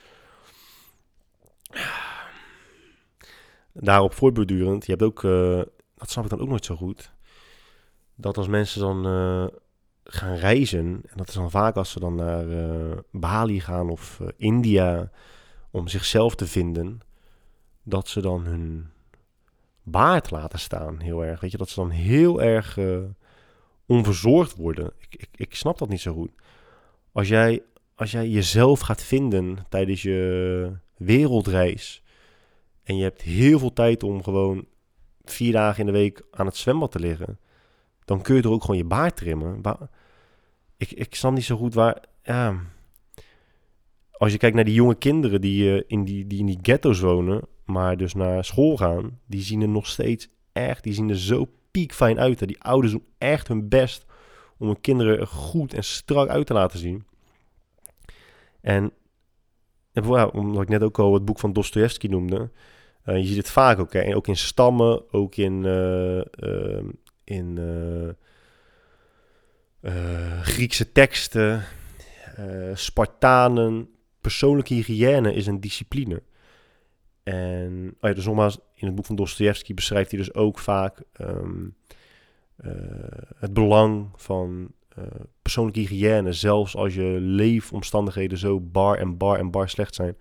S1: Daarop voortbordurend, je hebt ook, uh, dat snap ik dan ook nooit zo goed, dat als mensen dan uh, gaan reizen, en dat is dan vaak als ze dan naar uh, Bali gaan of India om zichzelf te vinden, dat ze dan hun baard laten staan, heel erg. Weet je, dat ze dan heel erg uh, onverzorgd worden. Ik, ik, ik snap dat niet zo goed. Als jij, als jij jezelf gaat vinden tijdens je wereldreis en je hebt heel veel tijd om gewoon vier dagen in de week aan het zwembad te liggen, dan kun je er ook gewoon je baard trimmen. ik, ik snap niet zo goed waar. Als je kijkt naar die jonge kinderen die, uh, in, die, die in die ghetto's wonen, maar dus naar school gaan, die zien er nog steeds echt, die zien er zo piekfijn uit. Hè. Die ouders doen echt hun best om hun kinderen er goed en strak uit te laten zien. En, en omdat ik net ook al het boek van Dostoevsky noemde, uh, je ziet het vaak ook, hè. ook in stammen, ook in, uh, in Griekse teksten, Spartanen. Persoonlijke hygiëne is een discipline. En oh ja, dus nogmaals, in het boek van Dostoevsky beschrijft hij dus ook vaak ehm, het belang van persoonlijke hygiëne, zelfs als je leefomstandigheden zo bar en bar en bar slecht zijn.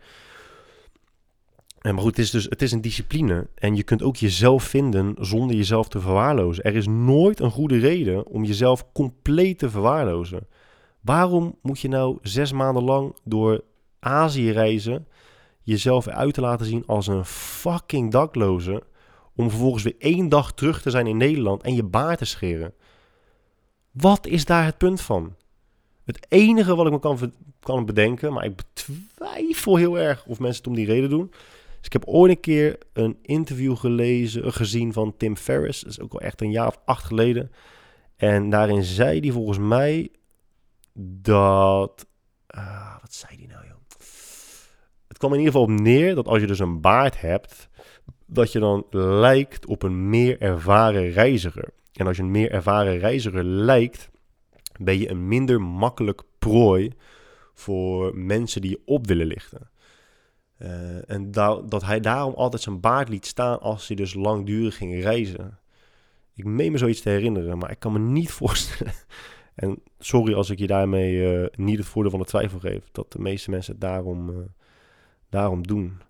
S1: En maar goed, het is dus het is een discipline. En je kunt ook jezelf vinden zonder jezelf te verwaarlozen. Er is nooit een goede reden om jezelf compleet te verwaarlozen. Waarom moet je nou zes maanden lang door Azië reizen, jezelf uit te laten zien als een fucking dakloze, om vervolgens weer één dag terug te zijn in Nederland en je baard te scheren? Wat is daar het punt van? Het enige wat ik me kan, kan bedenken, maar ik betwijfel heel erg of mensen het om die reden doen. Ik heb ooit een keer een interview gelezen, gezien van Tim Ferriss. Dat is ook al echt een jaar of acht geleden. En daarin zei hij volgens mij dat. Uh, wat zei hij nou, joh? Het kwam in ieder geval op neer dat als je dus een baard hebt, dat je dan lijkt op een meer ervaren reiziger. En als je een meer ervaren reiziger lijkt, ben je een minder makkelijk prooi voor mensen die je op willen lichten. Uh, en dat hij daarom altijd zijn baard liet staan als hij dus langdurig ging reizen. Ik meen me zoiets te herinneren, maar ik kan me niet voorstellen. en sorry als ik je daarmee uh, niet het voordeel van de twijfel geef, dat de meeste mensen daarom, uh, daarom doen.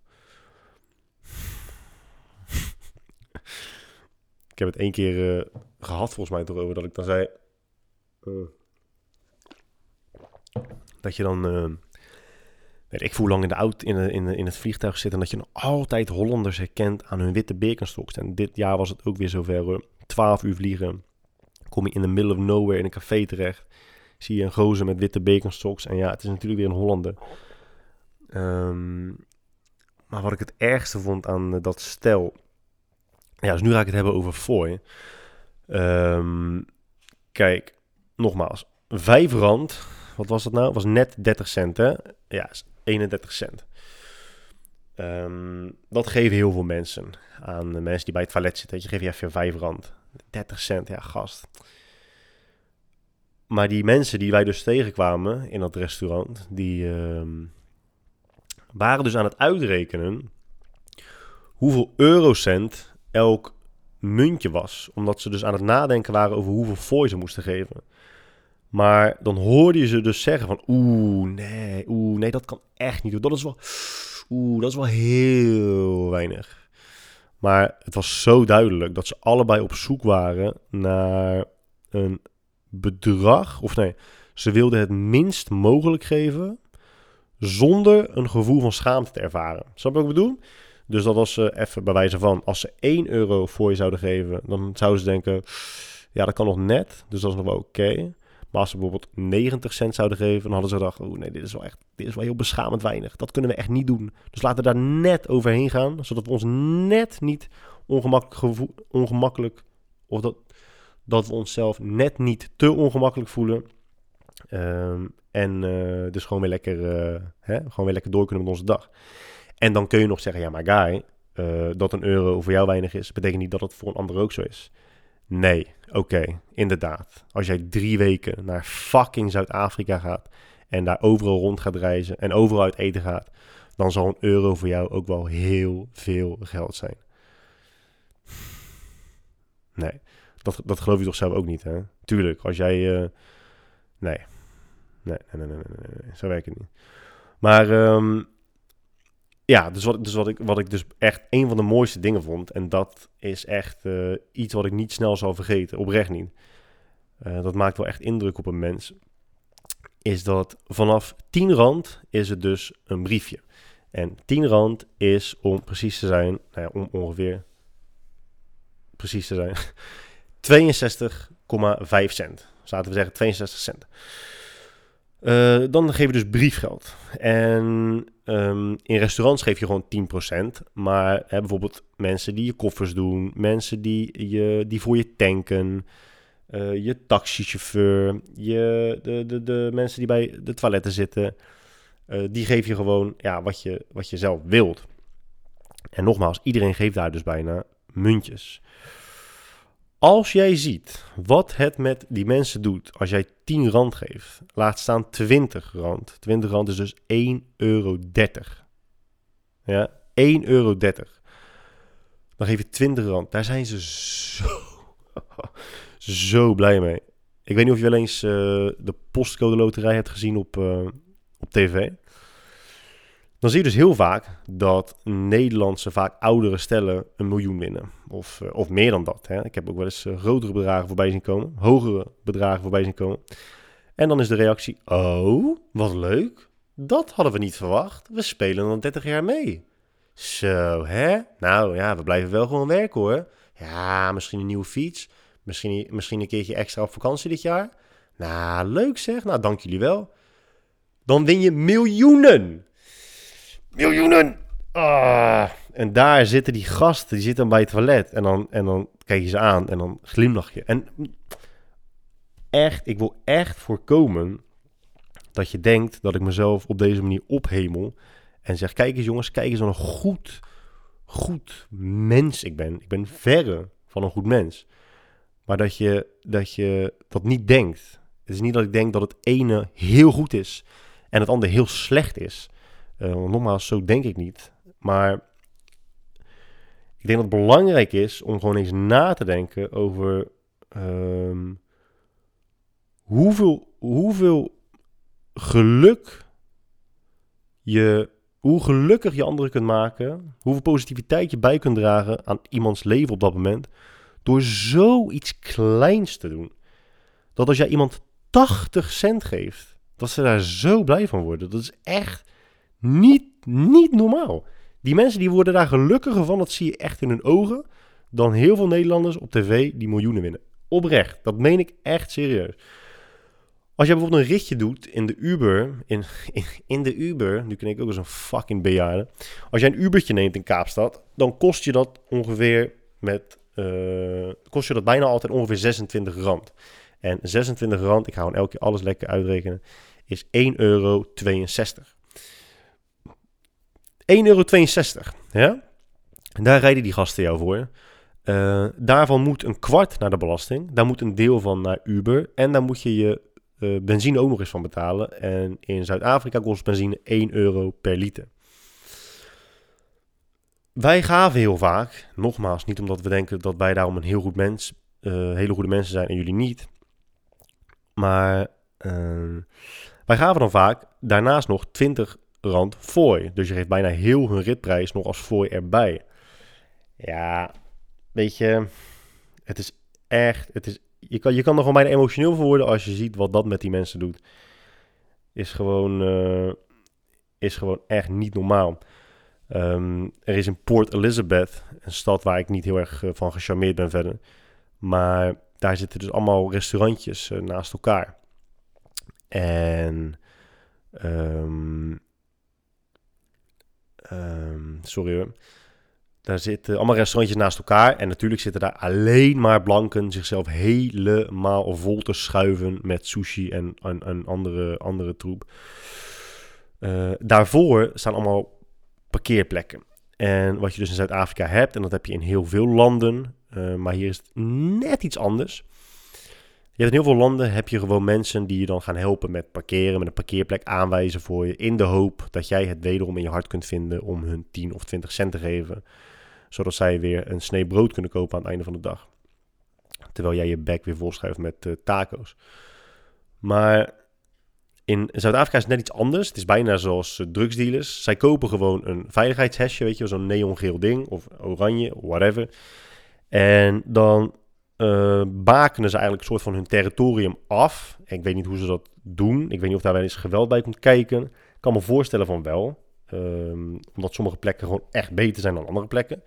S1: ik heb het één keer gehad, volgens mij, erover dat ik dan zei. dat je dan weet ik hoe lang in, de auto, in, de, in, in het vliegtuig zit... en dat je nog altijd Hollanders herkent aan hun witte Birkenstocks. En dit jaar was het ook weer zover. 12 uur vliegen. Kom je in the middle of nowhere in een café terecht. Zie je een gozer met witte Birkenstocks. En ja, het is natuurlijk weer een Hollander. Um, maar wat ik het ergste vond aan uh, dat stel... Ja, dus nu ga ik het hebben over Foy. Um, kijk, nogmaals. Vijf rand, wat was dat nou? Was net 30 cent, hè? Ja, 31 cent. Um, dat geven heel veel mensen aan de mensen die bij het toilet zitten. Je geeft je even 5 rand. 30 cent, ja, gast. Maar die mensen die wij dus tegenkwamen in dat restaurant, die waren dus aan het uitrekenen hoeveel eurocent elk muntje was. Omdat ze dus aan het nadenken waren over hoeveel fooi ze moesten geven. Maar dan hoorde je ze dus zeggen van... Oeh, nee, oeh, nee, dat kan echt niet. Dat is wel... Oeh, dat is wel heel weinig. Maar het was zo duidelijk dat ze allebei op zoek waren naar een bedrag. Of nee, ze wilden het minst mogelijk geven zonder een gevoel van schaamte te ervaren. Snap je wat ik bedoel? Dus dat was uh, even bij wijze van, als ze 1 euro voor je zouden geven, dan zouden ze denken, ja, dat kan nog net, dus dat is nog wel oké. Maar als ze bijvoorbeeld 90 cent zouden geven, dan hadden ze gedacht: oh nee, dit is wel echt, dit is wel heel beschamend weinig. Dat kunnen we echt niet doen. Dus laten we daar net overheen gaan, zodat we ons net niet ongemakkelijk, ongemakkelijk of dat, dat we onszelf net niet te ongemakkelijk voelen. Ehm, en uh, dus gewoon weer lekker, uh, hè, gewoon weer lekker door kunnen met onze dag. En dan kun je nog zeggen: ja, maar guy, uh, dat een euro voor jou weinig is, betekent niet dat het voor een ander ook zo is. Nee, oké, inderdaad. Als jij drie weken naar fucking Zuid-Afrika gaat en daar overal rond gaat reizen en overal uit eten gaat, dan zal een euro voor jou ook wel heel veel geld zijn. Nee, dat, dat geloof je toch zelf ook niet, hè? Tuurlijk, als jij... Nee. Nee, nee, nee, nee, nee, zo werkt het niet. Maar um, ja, dus, wat, dus wat, ik, wat ik dus echt een van de mooiste dingen vond. En dat is echt uh, iets wat ik niet snel zal vergeten. Oprecht niet. Uh, dat maakt wel echt indruk op een mens. Is dat vanaf 10 rand is het dus een briefje. En 10 rand is om precies te zijn, nou ja, om ongeveer precies te zijn. 62,5 cent. Zaten we zeggen 62 cent. Uh, dan geef je dus briefgeld. En um, in restaurants geef je gewoon 10%. Maar hè, bijvoorbeeld mensen die je koffers doen, mensen die, je, die voor je tanken, uh, je taxichauffeur, je, de, de, de mensen die bij de toiletten zitten, uh, die geef je gewoon ja, wat, je, wat je zelf wilt. En nogmaals, iedereen geeft daar dus bijna muntjes. Als jij ziet wat het met die mensen doet als jij 10 rand geeft, laat staan 20 rand. 20 rand is dus 1,30 euro. Ja, 1,30 euro. Dan geef je 20 rand. Daar zijn ze zo, zo blij mee. Ik weet niet of je wel eens uh, de postcode loterij hebt gezien op, uh, op tv. Dan zie je dus heel vaak dat Nederlandse, vaak oudere stellen een miljoen winnen. Of, eh, of meer dan dat. Hè. Ik heb ook wel eens eh, grotere bedragen voorbij zien komen. Hogere bedragen voorbij zien komen. En dan is de reactie, oh, wat leuk. Dat hadden we niet verwacht. We spelen al 30 jaar mee. Zo, hè? Nou ja, we blijven wel gewoon werken hoor. Ja, misschien een nieuwe fiets. Misschien, misschien een keertje extra op vakantie dit jaar. Nou, leuk zeg. Nou, dank jullie wel. Dan win je miljoenen. Miljoenen! Ah. En daar zitten die gasten, die zitten bij het toilet. En dan, en dan kijk je ze aan en dan glimlach je. En echt, ik wil echt voorkomen dat je denkt dat ik mezelf op deze manier ophemel. En zeg, kijk eens jongens, kijk eens wat een goed, goed mens ik ben. Ik ben verre van een goed mens. Maar dat je dat, je dat niet denkt. Het is niet dat ik denk dat het ene heel goed is en het andere heel slecht is. Uh, nogmaals, zo denk ik niet. Maar ik denk dat het belangrijk is om gewoon eens na te denken over um, hoeveel, hoeveel geluk je, hoe gelukkig je anderen kunt maken, hoeveel positiviteit je bij kunt dragen aan iemands leven op dat moment, door zoiets kleins te doen. Dat als jij iemand 80 cent geeft, dat ze daar zo blij van worden. Dat is echt niet, niet normaal. Die mensen die worden daar gelukkiger van, dat zie je echt in hun ogen, dan heel veel Nederlanders op tv die miljoenen winnen. Oprecht, dat meen ik echt serieus. Als je bijvoorbeeld een ritje doet in de Uber, in, in, de Uber, nu ken ik ook eens een fucking bejaarde. Als jij een Ubertje neemt in Kaapstad, dan kost je dat ongeveer met, uh, kost je dat bijna altijd ongeveer 26 rand. En 26 rand, ik ga gewoon elke keer alles lekker uitrekenen, is 1,62 euro. 1,62 euro. Ja? Daar rijden die gasten jou voor. Uh, daarvan moet een kwart naar de belasting. Daar moet een deel van naar Uber. En daar moet je je uh, benzine ook nog eens van betalen. En in Zuid-Afrika kost benzine 1 euro per liter. Wij gaven heel vaak, nogmaals, niet omdat we denken dat wij daarom een heel goed mens, uh, hele goede mensen zijn en jullie niet. Maar wij gaven dan vaak daarnaast nog 20 rand fooi. Dus je geeft bijna heel hun ritprijs nog als fooi erbij. Ja, weet je, het is echt, het is, je, kan, je kan er gewoon bijna emotioneel voor worden als je ziet wat dat met die mensen doet. Is gewoon, uh, is gewoon echt niet normaal. Um, er is in Port Elizabeth, een stad waar ik niet heel erg uh, van gecharmeerd ben verder. Maar daar zitten dus allemaal restaurantjes uh, naast elkaar. En um, Um, sorry hoor. Daar zitten allemaal restaurantjes naast elkaar. En natuurlijk zitten daar alleen maar blanken zichzelf helemaal vol te schuiven met sushi en, en, andere, andere troep. Uh, daarvoor staan allemaal parkeerplekken. En wat je dus in Zuid-Afrika hebt, en dat heb je in heel veel landen, uh, maar hier is het net iets anders. Je hebt in heel veel landen heb je gewoon mensen die je dan gaan helpen met parkeren, met een parkeerplek aanwijzen voor je, in de hoop dat jij het wederom in je hart kunt vinden om hun 10 of 20 cent te geven, zodat zij weer een snee brood kunnen kopen aan het einde van de dag. Terwijl jij je bek weer volschuift met uh, taco's. Maar in Zuid-Afrika is het net iets anders. Het is bijna zoals uh, drugsdealers. Zij kopen gewoon een veiligheidshesje, weet je, zo'n neongeel ding of oranje, whatever. En dan uh, ze eigenlijk een soort van hun territorium af. Ik weet niet hoe ze dat doen. Ik weet niet of daar wel eens geweld bij komt kijken. Ik kan me voorstellen van wel. Um, omdat sommige plekken gewoon echt beter zijn dan andere plekken.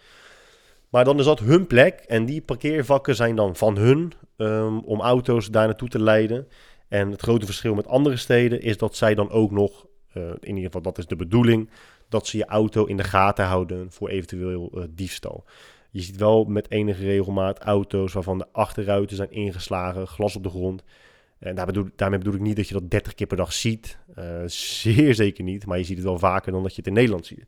S1: Maar dan is dat hun plek en die parkeervakken zijn dan van hun ehm, om auto's daar naartoe te leiden. En het grote verschil met andere steden is dat zij dan ook nog, uh, in ieder geval dat is de bedoeling, dat ze je auto in de gaten houden voor eventueel uh, diefstal. Je ziet wel met enige regelmaat auto's waarvan de achterruiten zijn ingeslagen, glas op de grond. En daar bedoel, daarmee bedoel ik niet dat je dat 30 keer per dag ziet. Uh, zeer zeker niet. Maar je ziet het wel vaker dan dat je het in Nederland ziet.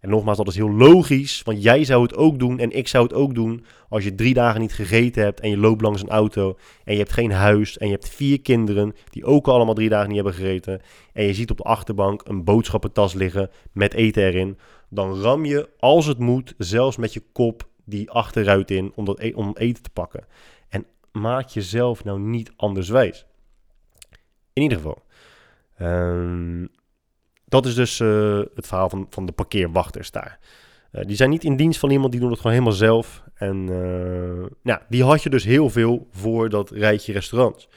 S1: En nogmaals, dat is heel logisch, want jij zou het ook doen en ik zou het ook doen als je drie dagen niet gegeten hebt en je loopt langs een auto en je hebt geen huis en je hebt vier kinderen die ook allemaal drie dagen niet hebben gegeten en je ziet op de achterbank een boodschappentas liggen met eten erin, dan ram je als het moet zelfs met je kop die achteruit in om, dat e om eten te pakken. En maak jezelf nou niet anders wijs. In ieder geval. Um, dat is dus uh, het verhaal van, van de parkeerwachters daar. Uh, die zijn niet in dienst van iemand, die doen het gewoon helemaal zelf. En nou, die had je dus heel veel voor dat rijtje restaurants.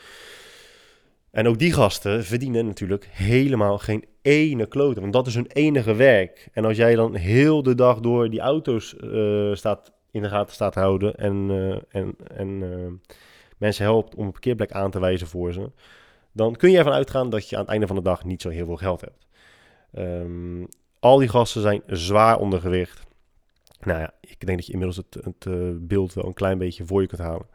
S1: En ook die gasten verdienen natuurlijk helemaal geen ene klote. Want dat is hun enige werk. En als jij dan heel de dag door die auto's staat, in de gaten staat houden... en, en, en mensen helpt om een parkeerplek aan te wijzen voor ze... dan kun je ervan uitgaan dat je aan het einde van de dag niet zo heel veel geld hebt. Um, al die gasten zijn zwaar ondergewicht. Nou ja, ik denk dat je inmiddels het, het uh, beeld wel een klein beetje voor je kunt halen.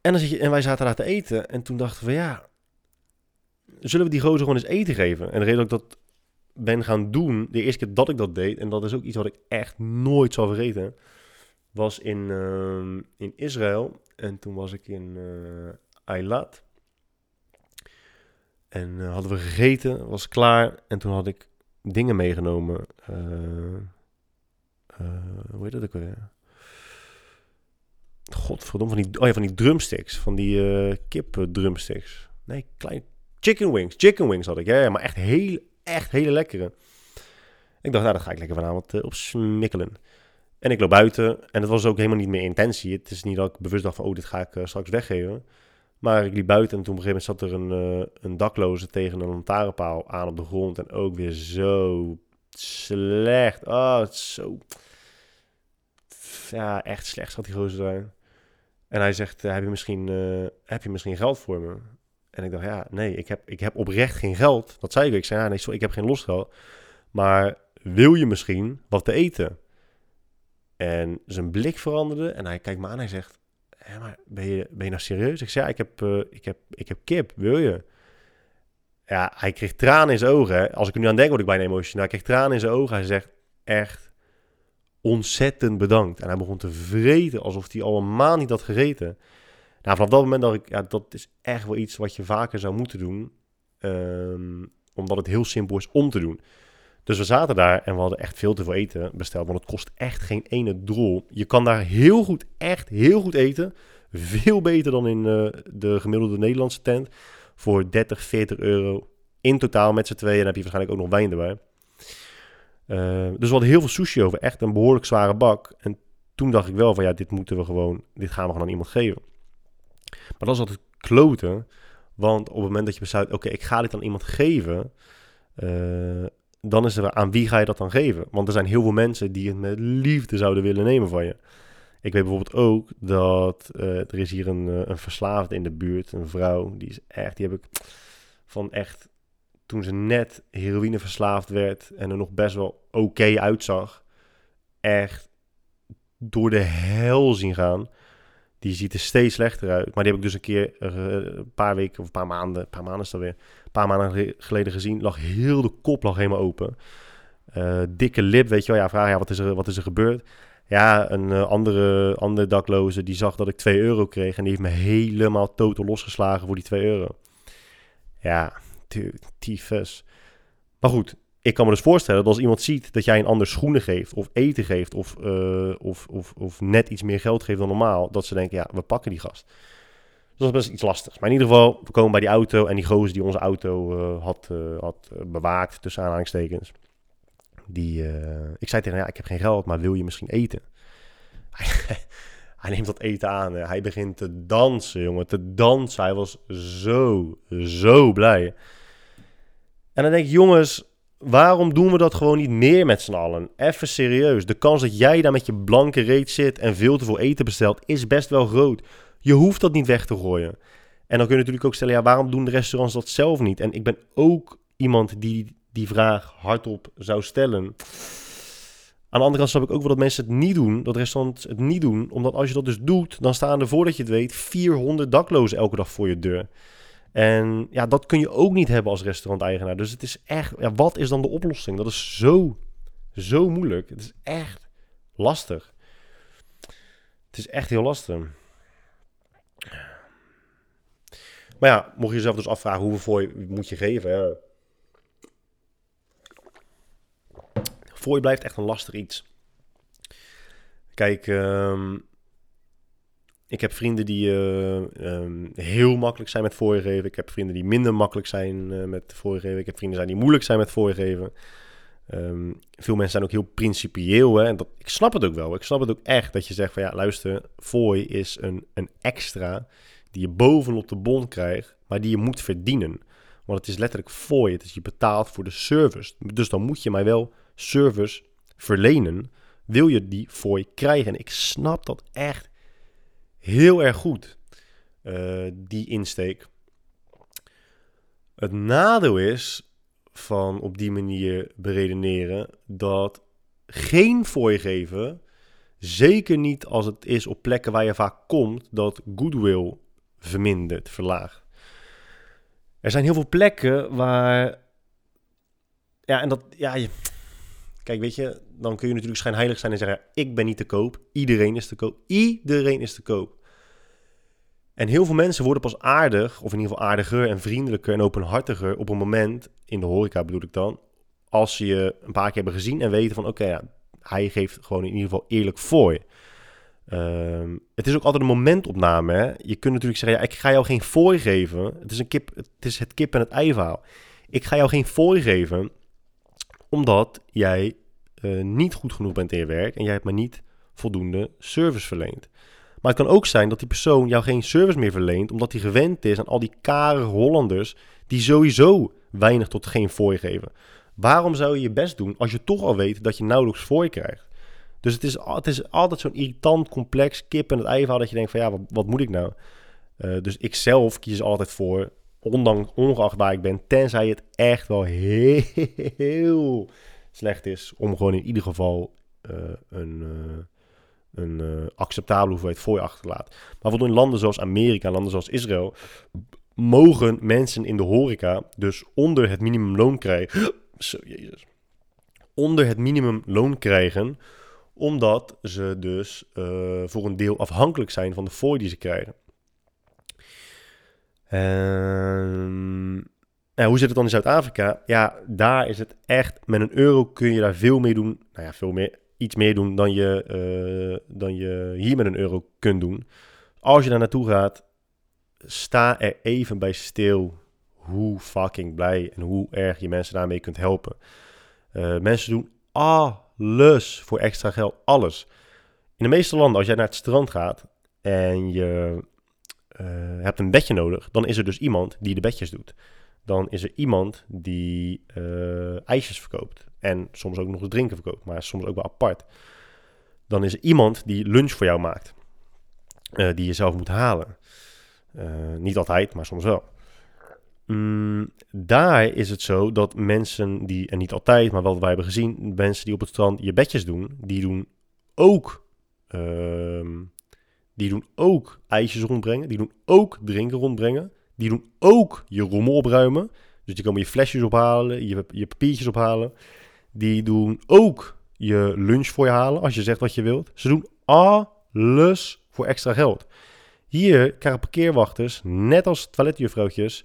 S1: En, dan zit je, en wij zaten daar te eten en toen dachten we, ja, zullen we die gozer gewoon eens eten geven? En de reden ik dat ben gaan doen, de eerste keer dat ik dat deed, en dat is ook iets wat ik echt nooit zal vergeten, was in, uh, in Israël. En toen was ik in uh, Eilat. En uh, hadden we gegeten, was klaar. En toen had ik dingen meegenomen. Uh, hoe heet dat ook weer? Godverdomme, van die, oh ja, van die drumsticks. Van die kip drumsticks. Nee, klein... Chicken wings. Chicken wings had ik. Ja maar echt heel, echt hele lekkere. Ik dacht, nou, dat ga ik lekker vanavond op smikkelen. En ik loop buiten. En het was ook helemaal niet meer intentie. Het is niet dat ik bewust dacht van, oh, dit ga ik straks weggeven. Maar ik liep buiten en toen op een gegeven moment zat er een, uh, een dakloze tegen een lantaarnpaal aan op de grond. En ook weer zo slecht. Oh, het is zo... Ja, echt slecht zat die gozer zijn. En hij zegt, heb, je misschien, heb je misschien geld voor me? En ik dacht, ja, nee, ik heb, ik heb oprecht geen geld. Dat zei ik. Ik zei, ja, nee, sorry, ik heb geen losgeld. Maar wil je misschien wat te eten? En zijn blik veranderde en hij kijkt me aan en hij zegt, maar ben je, ben je nou serieus? Ik zei, ja, ik heb, uh, ik, heb, ik heb kip, wil je? Ja, hij kreeg tranen in zijn ogen. Als ik er nu aan denk, word ik bijna emotioneel. Hij kreeg tranen in zijn ogen. Hij zegt, echt ontzettend bedankt. En hij begon te vreten, alsof hij al een maand niet had gegeten. Nou, vanaf dat moment dacht ik, ja, dat is echt wel iets wat je vaker zou moeten doen. Um, omdat het heel simpel is om te doen. Dus we zaten daar en we hadden echt veel te veel eten besteld. Want het kost echt geen ene drol. Je kan daar heel goed, echt heel goed eten. Veel beter dan in uh, de gemiddelde Nederlandse tent. Voor 30, 40 euro in totaal met z'n tweeën. En dan heb je waarschijnlijk ook nog wijn erbij. Uh, dus we hadden heel veel sushi over. Echt een behoorlijk zware bak. En toen dacht ik wel van ja, dit moeten we gewoon, dit gaan we gewoon aan iemand geven. Maar dat is altijd kloten. Want op het moment dat je besluit, oké, ik ga dit aan iemand geven... Uh, dan is er aan wie ga je dat dan geven? Want er zijn heel veel mensen die het met liefde zouden willen nemen van je. Ik weet bijvoorbeeld ook dat uh, er is hier een, uh, een verslaafde in de buurt, een vrouw, die is echt, die heb ik van echt, toen ze net heroïne verslaafd werd en er nog best wel oké uitzag, echt door de hel zien gaan. Die ziet er steeds slechter uit. Maar die heb ik dus een keer, uh, een paar weken of een paar maanden, een paar maanden is dat weer, paar maanden geleden gezien, lag heel de kop lag helemaal open. Uh, dikke lip, weet je wel. Ja, vraag ja, wat is er, wat is er gebeurd? Ja, een uh, andere, andere dakloze die zag dat ik 2 euro kreeg en die heeft me helemaal totaal losgeslagen voor die 2 euro. Ja, tyfus. Maar goed, ik kan me dus voorstellen dat als iemand ziet dat jij een ander schoenen geeft, of eten geeft, of, uh, of, of, of net iets meer geld geeft dan normaal, dat ze denken, ja, we pakken die gast dat was best iets lastigs. Maar in ieder geval, we komen bij die auto en die gozer die onze auto uh, had, uh, had bewaakt, tussen aanhalingstekens. Die, ik zei tegen hem, ja, ik heb geen geld, maar wil je misschien eten? hij neemt dat eten aan. Hij begint te dansen, jongen, te dansen. Hij was zo, zo blij. En dan denk ik, jongens, waarom doen we dat gewoon niet meer met z'n allen? Even serieus. De kans dat jij daar met je blanke reet zit en veel te veel eten bestelt, is best wel groot. Je hoeft dat niet weg te gooien. En dan kun je natuurlijk ook stellen, ja, waarom doen de restaurants dat zelf niet? En ik ben ook iemand die die vraag hardop zou stellen. Aan de andere kant snap ik ook wel dat mensen het niet doen, dat restaurants het niet doen. Omdat als je dat dus doet, dan staan er voordat je het weet 400 daklozen elke dag voor je deur. En ja, dat kun je ook niet hebben als restauranteigenaar. Dus het is echt, ja, wat is dan de oplossing? Dat is zo, zo moeilijk. Het is echt lastig. Het is echt heel lastig. Maar ja, mocht je jezelf dus afvragen hoeveel voor je moet je geven. Ja. Voor je blijft echt een lastig iets. Kijk, um, ik heb vrienden die uh, heel makkelijk zijn met voorgeven. Ik heb vrienden die minder makkelijk zijn uh, met voorgeven. Ik heb vrienden zijn die moeilijk zijn met voorgeven. Um, veel mensen zijn ook heel principieel. Hè? En dat, ik snap het ook wel. Ik snap het ook echt dat je zegt van ja, luister, fooi is een, een extra die je bovenop de bon krijgt, maar die je moet verdienen. Want het is letterlijk fooi. Het is je betaalt voor de service. Dus dan moet je mij wel service verlenen. Wil je die fooi krijgen? En ik snap dat echt heel erg goed, uh, die insteek. Het nadeel is van op die manier beredeneren dat geen fooi geven, zeker niet als het is op plekken waar je vaak komt, dat goodwill vermindert, verlaagt. Er zijn heel veel plekken waar. Ja, en dat. Ja, je, kijk, weet je, dan kun je natuurlijk schijnheilig zijn en zeggen: Ik ben niet te koop. Iedereen is te koop. Iedereen is te koop. En heel veel mensen worden pas aardig, of in ieder geval aardiger en vriendelijker en openhartiger op een moment, in de horeca bedoel ik dan, als ze je een paar keer hebben gezien en weten van oké, ja, hij geeft gewoon in ieder geval eerlijk voor. Ehm, het is ook altijd een momentopname. Hè? Je kunt natuurlijk zeggen, ja, ik ga jou geen fooi geven. Het is, een kip, het is het kip en het ei verhaal. Ik ga jou geen fooi geven, omdat jij uh, niet goed genoeg bent in je werk en jij hebt me niet voldoende service verleend. Maar het kan ook zijn dat die persoon jou geen service meer verleent, omdat hij gewend is aan al die karige Hollanders die sowieso weinig tot geen fooi geven. Waarom zou je je best doen als je toch al weet dat je nauwelijks fooi krijgt? Dus het is, het is altijd zo'n irritant, complex kip en het ei dat je denkt van ja, wat, wat moet ik nou? Uh, dus ik zelf kies altijd voor, ondanks, ongeacht waar ik ben, tenzij het echt wel heel, slecht is, om gewoon in ieder geval uh, een, uh, een uh, acceptabele hoeveelheid fooi achter te laten. Maar in landen zoals Amerika, landen zoals Israël, mogen mensen in de horeca dus onder het minimumloon krijgen. Zo, jezus. Onder het minimumloon krijgen omdat ze dus voor een deel afhankelijk zijn van de fooi die ze krijgen. En, en hoe zit het dan in Zuid-Afrika? Ja, daar is het echt, met een euro kun je daar veel meer doen. Nou ja, veel meer, iets meer doen dan je, uh, dan je hier met een euro kunt doen. Als je daar naartoe gaat, sta er even bij stil hoe fucking blij en hoe erg je mensen daarmee kunt helpen. Uh, mensen doen alles voor extra geld, alles. In de meeste landen, als jij naar het strand gaat en je hebt een bedje nodig, dan is er dus iemand die de bedjes doet. Dan is er iemand die uh, ijsjes verkoopt en soms ook nog eens drinken verkoopt, maar soms ook wel apart. Dan is er iemand die lunch voor jou maakt, uh, die je zelf moet halen. niet altijd, maar soms wel. Mm, daar is het zo dat mensen die, en niet altijd, maar wat wij hebben gezien, mensen die op het strand je bedjes doen, die doen ook, uh, die doen ook ijsjes rondbrengen, die doen ook drinken rondbrengen, die doen ook je rommel opruimen. Dus die komen je flesjes ophalen, je, je papiertjes ophalen. Die doen ook je lunch voor je halen, als je zegt wat je wilt. Ze doen alles voor extra geld. Hier krijgen parkeerwachters, net als toiletjuffrouwtjes,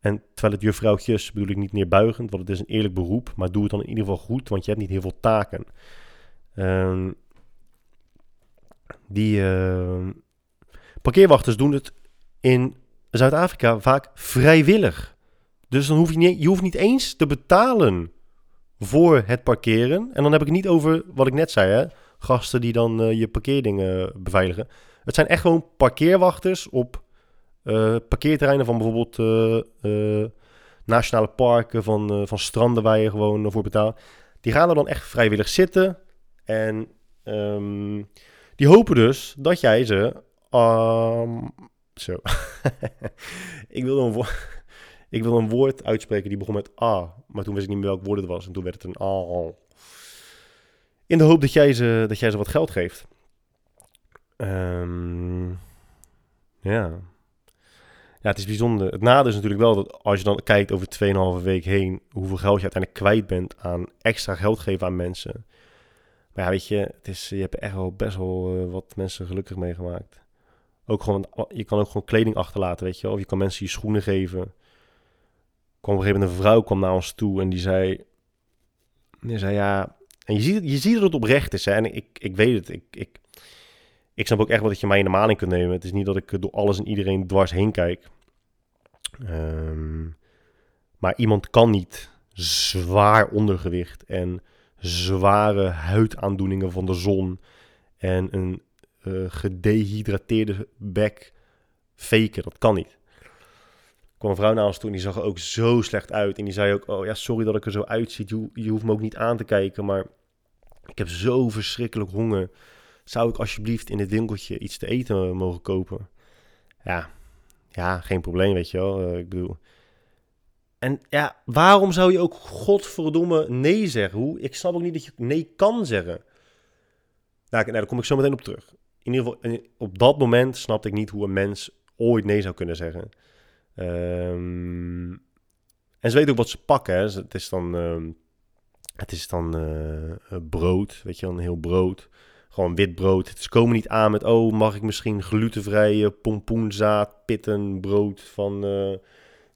S1: en toiletjuffrouwtjes bedoel ik niet neerbuigend, want het is een eerlijk beroep. Maar doe het dan in ieder geval goed, want je hebt niet heel veel taken. Um, die uh, parkeerwachters doen het in Zuid-Afrika vaak vrijwillig. Dus dan hoef je, niet, je hoeft niet eens te betalen voor het parkeren. En dan heb ik het niet over wat ik net zei, hè? gasten die dan uh, je parkeerdingen beveiligen. Het zijn echt gewoon parkeerwachters op uh, parkeerterreinen van bijvoorbeeld nationale parken, van, eh, van stranden waar je gewoon voor betaalt. Die gaan er dan echt vrijwillig zitten. En ehm, die hopen dus dat jij ze. ehm, zo. ik, wilde een woord, ik een woord uitspreken die begon met A. Maar toen wist ik niet meer welk woord het was. En toen werd het een A. In de hoop dat jij ze, dat jij ze wat geld geeft. Ehm, ja. Ja, het is bijzonder. Het nadeel is natuurlijk wel dat als je dan kijkt over 2,5 week heen, hoeveel geld je uiteindelijk kwijt bent aan extra geld geven aan mensen. Maar ja, weet je, het is, je hebt echt wel best wel eh, wat mensen gelukkig meegemaakt. Ook gewoon, je kan ook gewoon kleding achterlaten, weet je. Of je kan mensen je schoenen geven. Er kwam op een gegeven moment een vrouw kwam naar ons toe en die zei... Die zei, ja... En je ziet, je ziet dat het oprecht is, hè. En ik, ik weet het, ik, ik, ik snap ook echt wel dat je mij in de maling kunt nemen. Het is niet dat ik door alles en iedereen dwars heen kijk. Ehm, maar iemand kan niet zwaar ondergewicht en zware huidaandoeningen van de zon en een uh, gedehydrateerde bek faken. Dat kan niet. Er kwam een vrouw naar ons toe en die zag er ook zo slecht uit. En die zei ook, oh ja, sorry dat ik er zo uitziet. Je, hoeft me ook niet aan te kijken, maar ik heb zo verschrikkelijk honger. Zou ik alsjeblieft in dit winkeltje iets te eten mogen kopen? Ja, ja geen probleem, weet je wel. Uh, ik bedoel... En ja, waarom zou je ook godverdomme nee zeggen? Hoe? Ik snap ook niet dat je nee kan zeggen. Nou, nou, daar kom ik zo meteen op terug. In ieder geval, op dat moment snapte ik niet hoe een mens ooit nee zou kunnen zeggen. Um, en ze weten ook wat ze pakken. Hè. Het is dan, um, het is dan uh, brood, weet je een heel brood. Gewoon wit brood. Ze komen niet aan met, oh, mag ik misschien glutenvrije pompoenzaad, pitten, brood van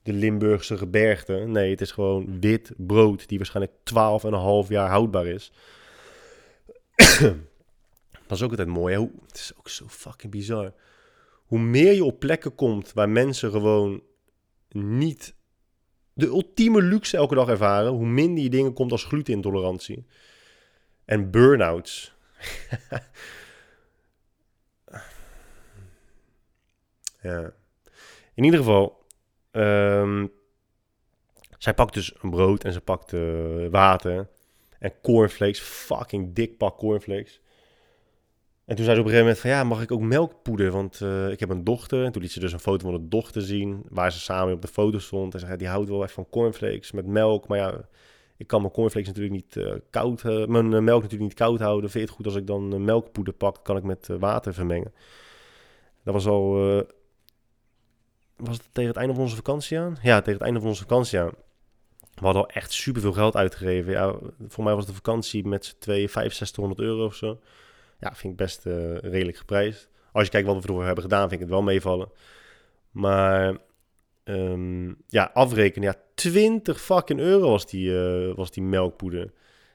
S1: de Limburgse gebergte. Nee, het is gewoon wit brood die waarschijnlijk 12,5 jaar houdbaar is. Dat is ook altijd mooi. Hè? Het is ook zo fucking bizar. Hoe meer je op plekken komt waar mensen gewoon niet de ultieme luxe elke dag ervaren, hoe minder je dingen komt als glutenintolerantie. En burn-outs. ja. In ieder geval, um, zij pakt dus een brood en ze pakt uh, water en cornflakes, fucking dik pak cornflakes. En toen zei ze op een gegeven moment van ja, mag ik ook melkpoeder? Want uh, ik heb een dochter. En toen liet ze dus een foto van de dochter zien, waar ze samen op de foto stond. En zei, die houdt wel echt van cornflakes met melk. Maar ja, ik kan mijn cornflakes natuurlijk niet uh, koud, uh, mijn melk natuurlijk niet koud houden. Vind je het goed als ik dan melkpoeder pak, kan ik met water vermengen. Dat was al, was het tegen het einde van onze vakantie aan? Ja, tegen het einde van onze vakantie aan. We hadden al echt superveel geld uitgegeven. Ja, voor mij was de vakantie met z'n twee 6500 euro of zo. Ja, vind ik best uh, redelijk geprijsd. Als je kijkt wat we ervoor hebben gedaan, vind ik het wel meevallen. Maar um, ja, afrekenen. Ja, 20 fucking euro was die, uh, was die melkpoeder.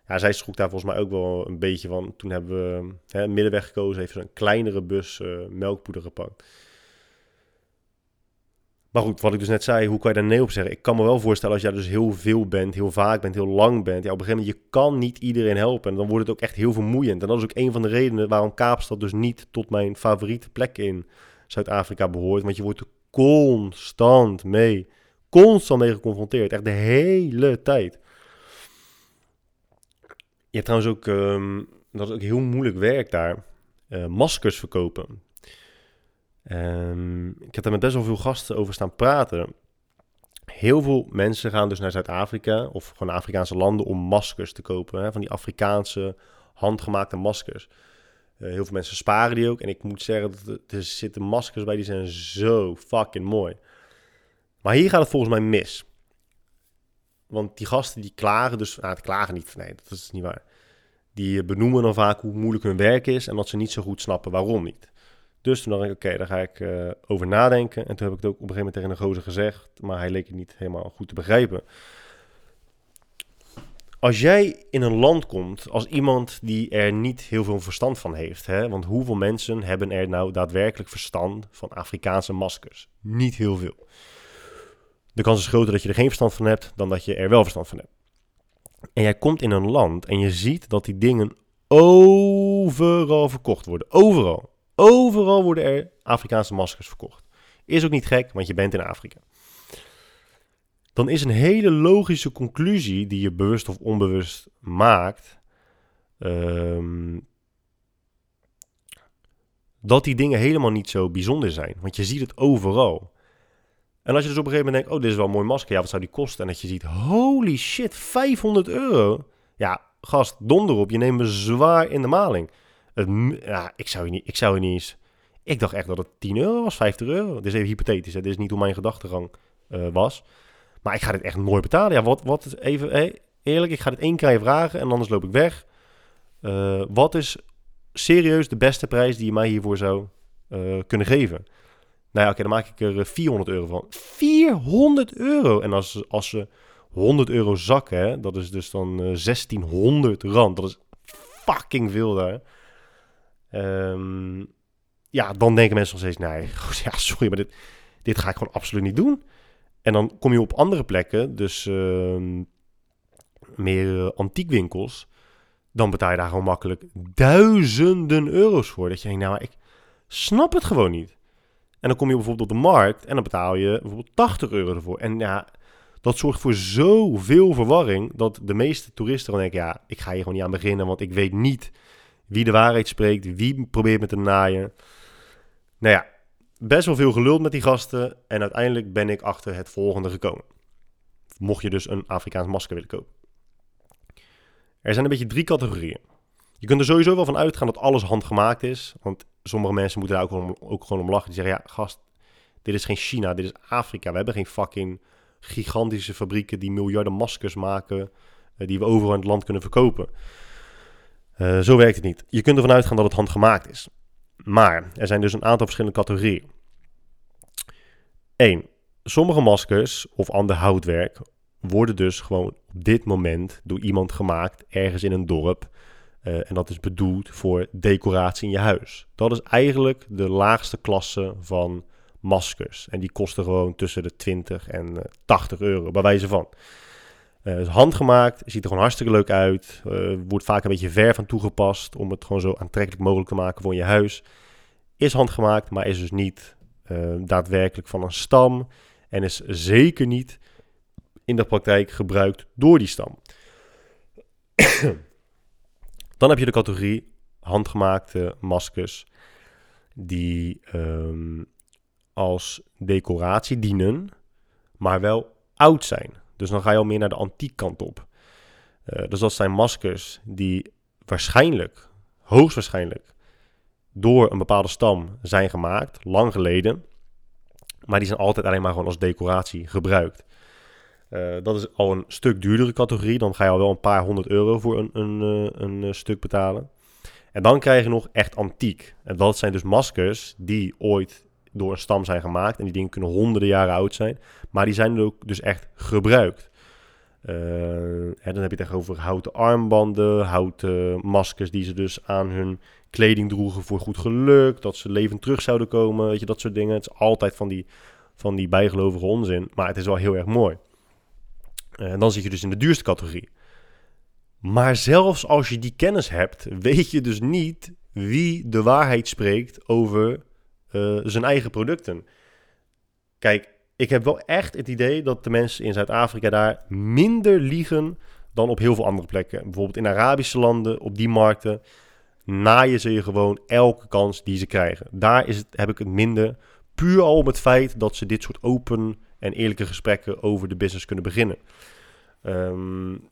S1: Ja, zij schrok daar volgens mij ook wel een beetje van. Toen hebben we hè, middenweg gekozen, heeft ze een kleinere bus uh, melkpoeder gepakt. Maar goed, wat ik dus net zei, hoe kan je daar nee op zeggen? Ik kan me wel voorstellen als jij dus heel veel bent, heel vaak bent, heel lang bent. Ja, op een gegeven moment, je kan niet iedereen helpen. En dan wordt het ook echt heel vermoeiend. En dat is ook een van de redenen waarom Kaapstad dus niet tot mijn favoriete plek in Zuid-Afrika behoort. Want je wordt er constant mee, constant mee geconfronteerd. Echt de hele tijd. Je hebt trouwens ook, um, dat is ook heel moeilijk werk daar, uh, maskers verkopen. Um, ik heb daar met best wel veel gasten over staan praten. Heel veel mensen gaan dus naar Zuid-Afrika of gewoon Afrikaanse landen om maskers te kopen. Hè, van die Afrikaanse handgemaakte maskers. Uh, heel veel mensen sparen die ook. En ik moet zeggen, dat er zitten maskers bij die zijn zo fucking mooi. Maar hier gaat het volgens mij mis. Want die gasten die klagen dus... Nou, het klagen niet. Nee, dat is niet waar. Die benoemen dan vaak hoe moeilijk hun werk is... en dat ze niet zo goed snappen waarom niet. Dus toen dacht ik, oké, daar ga ik uh, over nadenken. En toen heb ik het ook op een gegeven moment tegen een gozer gezegd, maar hij leek het niet helemaal goed te begrijpen. Als jij in een land komt als iemand die er niet heel veel verstand van heeft, hè? want hoeveel mensen hebben er nou daadwerkelijk verstand van Afrikaanse maskers? Niet heel veel. De kans is groter dat je er geen verstand van hebt dan dat je er wel verstand van hebt. En jij komt in een land en je ziet dat die dingen overal verkocht worden. Overal. Overal worden er Afrikaanse maskers verkocht. Is ook niet gek, want je bent in Afrika. dan is een hele logische conclusie die je bewust of onbewust maakt, ehm, dat die dingen helemaal niet zo bijzonder zijn. Want je ziet het overal. En als je dus op een gegeven moment denkt, oh, dit is wel een mooi masker, ja, wat zou die kosten? En dat je ziet, holy shit, 500 euro. Ja, gast, donder op, je neemt me zwaar in de maling. Ja, ik zou je niet, ik zou je niet eens... Ik dacht echt dat het 10 euro was, 50 euro. Dit is even hypothetisch, hè? dit is niet hoe mijn gedachtegang uh, was. Maar ik ga dit echt nooit betalen. Ja, wat, wat even, eerlijk, ik ga dit één keer vragen en anders loop ik weg. Uh, wat is serieus de beste prijs die je mij hiervoor zou uh, kunnen geven? Nou ja, oké, dan maak ik er 400 euro van. 400 euro! En als, als ze 100 euro zakken, hè, dat is dus dan uh, 1600 rand. Dat is fucking veel daar. Um, ja, dan denken mensen nog steeds, nee, ja, sorry, maar dit, dit ga ik gewoon absoluut niet doen. En dan kom je op andere plekken, dus uh, meer uh, antiekwinkels, dan betaal je daar gewoon makkelijk duizenden euro's voor. Dat je denkt, nou, ik snap het gewoon niet. En dan kom je bijvoorbeeld op de markt en dan betaal je bijvoorbeeld 80 euro ervoor. En ja, dat zorgt voor zoveel verwarring dat de meeste toeristen dan denken, ja, ik ga hier gewoon niet aan beginnen, want ik weet niet wie de waarheid spreekt, wie probeert me te naaien. Nou ja, best wel veel geluld met die gasten. En uiteindelijk ben ik achter het volgende gekomen. Mocht je dus een Afrikaans masker willen kopen. Er zijn een beetje drie categorieën. Je kunt er sowieso wel van uitgaan dat alles handgemaakt is. Want sommige mensen moeten daar ook, ook gewoon om lachen. Die zeggen, ja gast, dit is geen China, dit is Afrika. We hebben geen fucking gigantische fabrieken die miljarden maskers maken. Uh, die we overal in het land kunnen verkopen. Uh, zo werkt het niet. Je kunt ervan uitgaan dat het handgemaakt is. Maar er zijn dus een aantal verschillende categorieën. 1. Sommige maskers of ander houtwerk worden dus gewoon op dit moment door iemand gemaakt ergens in een dorp. Uh, en dat is bedoeld voor decoratie in je huis. Dat is eigenlijk de laagste klasse van maskers. En die kosten gewoon tussen de 20 en 80 eh, euro, bij wijze van. Uh, handgemaakt, ziet er gewoon hartstikke leuk uit. Uh, wordt vaak een beetje ver van toegepast om het gewoon zo aantrekkelijk mogelijk te maken voor je huis. Is handgemaakt, maar is dus niet uh, daadwerkelijk van een stam. En is zeker niet in de praktijk gebruikt door die stam. Dan heb je de categorie handgemaakte maskers die um, als decoratie dienen, maar wel oud zijn. Dus dan ga je al meer naar de antiek kant op. Uh, dus dat zijn maskers die waarschijnlijk, hoogstwaarschijnlijk, door een bepaalde stam zijn gemaakt, lang geleden. Maar die zijn altijd alleen maar gewoon als decoratie gebruikt. Uh, dat is al een stuk duurdere categorie. Dan ga je al wel een paar honderd euro voor een, een, eh, een stuk betalen. En dan krijg je nog echt antiek. En dat zijn dus maskers die ooit door een stam zijn gemaakt. En die dingen kunnen honderden jaren oud zijn. Maar die zijn ook dus echt gebruikt. Uh, dan heb je het echt over houten armbanden, houten maskers die ze dus aan hun kleding droegen voor goed geluk. Dat ze levend terug zouden komen, weet je, dat soort dingen. Het is altijd van die, van die bijgelovige onzin, maar het is wel heel erg mooi. Uh, en dan zit je dus in de duurste categorie. Maar zelfs als je die kennis hebt, weet je dus niet wie de waarheid spreekt over uh, zijn eigen producten. Kijk, ik heb wel echt het idee dat de mensen in Zuid-Afrika daar minder liegen dan op heel veel andere plekken. Bijvoorbeeld in Arabische landen, op die markten, naaien ze je gewoon elke kans die ze krijgen. Daar is het, heb ik het minder. Puur al om het feit dat ze dit soort open en eerlijke gesprekken over de business kunnen beginnen. Um,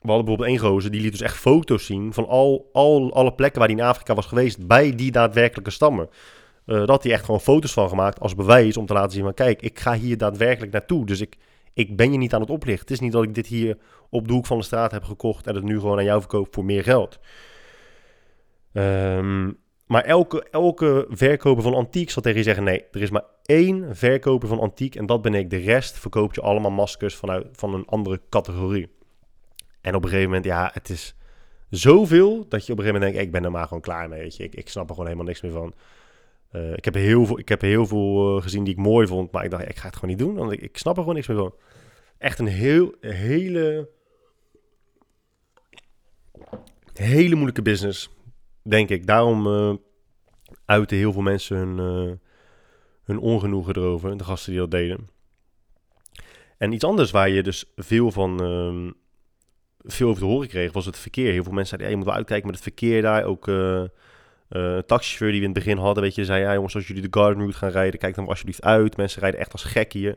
S1: we hadden bijvoorbeeld één gozer, die liet dus echt foto's zien van al, al alle plekken waar hij in Afrika was geweest, bij die daadwerkelijke stammen. Uh, dat hij echt gewoon foto's van gemaakt als bewijs om te laten zien van kijk, ik ga hier daadwerkelijk naartoe. Dus ik, ik ben je niet aan het oplichten. Het is niet dat ik dit hier op de hoek van de straat heb gekocht en het nu gewoon aan jou verkoop voor meer geld. Um, maar elke, elke verkoper van antiek zal tegen je zeggen: nee, er is maar één verkoper van antiek en dat ben ik. De rest verkoopt je allemaal maskers vanuit, van een andere categorie. En op een gegeven moment, ja, het is zoveel dat je op een gegeven moment denkt: ik ben er maar gewoon klaar mee. Weet je. Ik, ik snap er gewoon helemaal niks meer van. Uh, ik heb heel veel, ik heb heel veel uh, gezien die ik mooi vond, maar ik dacht: ik ga het gewoon niet doen, want ik, ik snap er gewoon niks meer van. Echt een heel, hele, hele moeilijke business, denk ik. Daarom uh, uiten heel veel mensen hun, hun ongenoegen erover, de gasten die dat deden. En iets anders waar je dus veel van ehm, veel over te horen kreeg, was het verkeer. Heel veel mensen zeiden, ja, je moet wel uitkijken met het verkeer daar. Ook uh, uh, taxichauffeur die we in het begin hadden, weet je, zei, ja jongens, als jullie de Garden Route gaan rijden, kijk dan alsjeblieft uit. Mensen rijden echt als gek hier.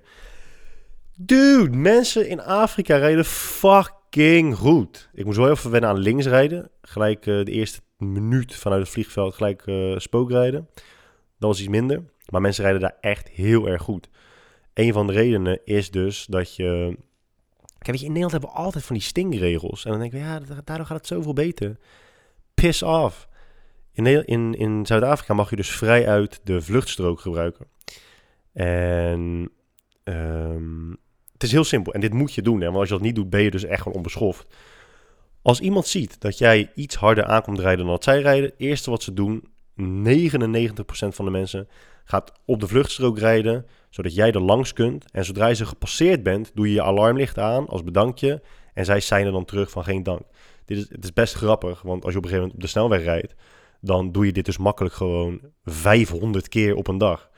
S1: Dude, mensen in Afrika rijden fucking goed. Ik moest wel even wennen aan links rijden. Gelijk uh, de eerste minuut vanuit het vliegveld gelijk uh, spookrijden. Dat was iets minder. Maar mensen rijden daar echt heel erg goed. Een van de redenen is dus dat je... Kijk, weet je, in Nederland hebben we altijd van die stingregels. En dan denken we, ja, daardoor gaat het zoveel beter. Piss off. In, in, in Zuid-Afrika mag je dus vrij uit de vluchtstrook gebruiken. En um, het is heel simpel. En dit moet je doen. Hè? Want als je dat niet doet, ben je dus echt gewoon onbeschoft. Als iemand ziet dat jij iets harder aankomt rijden dan dat zij rijden, eerste wat ze doen, 99% van de mensen gaat op de vluchtstrook rijden, zodat jij er langs kunt. En zodra je ze gepasseerd bent, doe je je alarmlicht aan als bedankje. En zij zijn er dan terug van geen dank. Dit is, het is best grappig, want als je op een gegeven moment op de snelweg rijdt, dan doe je dit dus makkelijk gewoon 500 keer op een dag.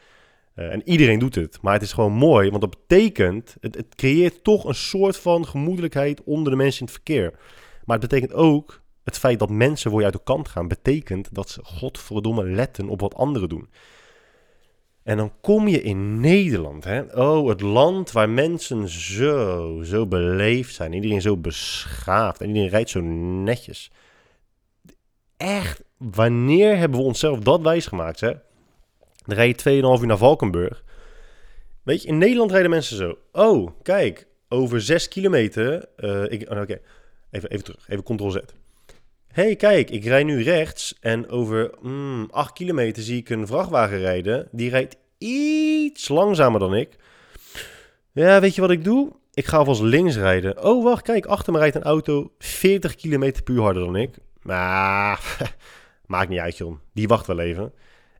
S1: Uh, en iedereen doet het. Maar het is gewoon mooi, want dat betekent, het, het creëert toch een soort van gemoedelijkheid onder de mensen in het verkeer. Maar het betekent ook, het feit dat mensen voor je uit de kant gaan, betekent dat ze godverdomme letten op wat anderen doen. En dan kom je in Nederland, hè? Oh, het land waar mensen zo, zo beleefd zijn. Iedereen zo beschaafd en iedereen rijdt zo netjes. Echt, wanneer hebben we onszelf dat wijsgemaakt, hè? Dan rij je 2,5 uur naar Valkenburg. Weet je, in Nederland rijden mensen zo. Oh, kijk, over 6 kilometer. Ik, oh, Oké, even, even terug. Even ctrl-z. Hey, kijk, ik rij nu rechts. En over mm, 8 kilometer zie ik een vrachtwagen rijden. Die rijdt iets langzamer dan ik. Ja, weet je wat ik doe? Ik ga alvast links rijden. Oh, wacht, kijk, achter me rijdt een auto 40 kilometer puur harder dan ik. Maar, maakt niet uit, John. Die wacht wel even.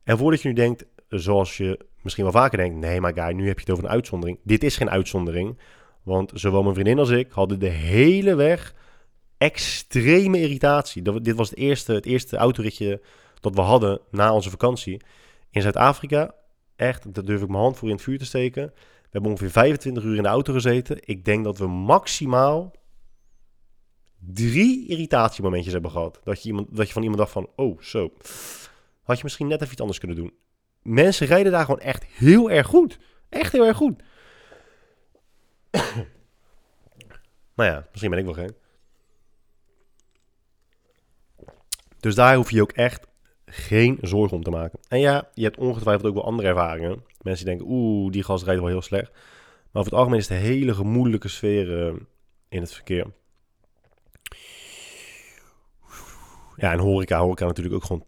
S1: En voordat je nu denkt, zoals je misschien wel vaker denkt, nee maar guy, nu heb je het over een uitzondering. Dit is geen uitzondering, want zowel mijn vriendin als ik hadden de hele weg extreme irritatie. Dat, dit was het eerste, het eerste autoritje dat we hadden na onze vakantie. In Zuid-Afrika, echt, daar durf ik mijn hand voor in het vuur te steken. We hebben ongeveer 25 uur in de auto gezeten. Ik denk dat we maximaal drie irritatiemomentjes hebben gehad. Dat je, iemand, dat je van iemand dacht van, oh zo, had je misschien net even iets anders kunnen doen mensen rijden daar gewoon echt heel erg goed. Echt heel erg goed. maar ja, misschien ben ik wel geen. Dus daar hoef je ook echt geen zorgen om te maken. En ja, je hebt ongetwijfeld ook wel andere ervaringen. Mensen denken, oeh, die gast rijdt wel heel slecht. Maar over het algemeen is het een hele gemoedelijke sfeer uh, in het verkeer. Ja, en horeca, horeca natuurlijk ook gewoon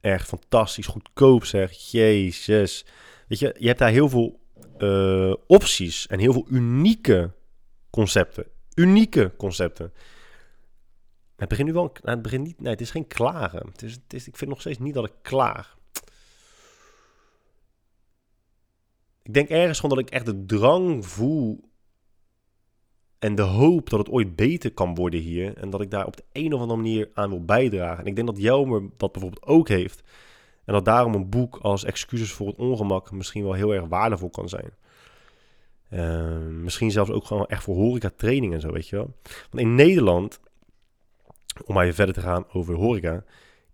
S1: echt fantastisch goedkoop zeg. Jezus. Weet je, je hebt daar heel veel uh, opties en heel veel unieke concepten. Unieke concepten. Het begint nu wel. Nou, het begint niet. Nee, het is geen klagen. Het is, het is, ik vind nog steeds niet dat ik klaag. Ik denk ergens gewoon dat ik echt de drang voel en de hoop dat het ooit beter kan worden hier. En dat ik daar op de een of andere manier aan wil bijdragen. En ik denk dat Jelmer dat bijvoorbeeld ook heeft. En dat daarom een boek als Excuses voor het Ongemak misschien wel heel erg waardevol kan zijn. Uh, misschien zelfs ook gewoon echt voor horeca training en zo, weet je wel. Want in Nederland, om maar even verder te gaan over horeca,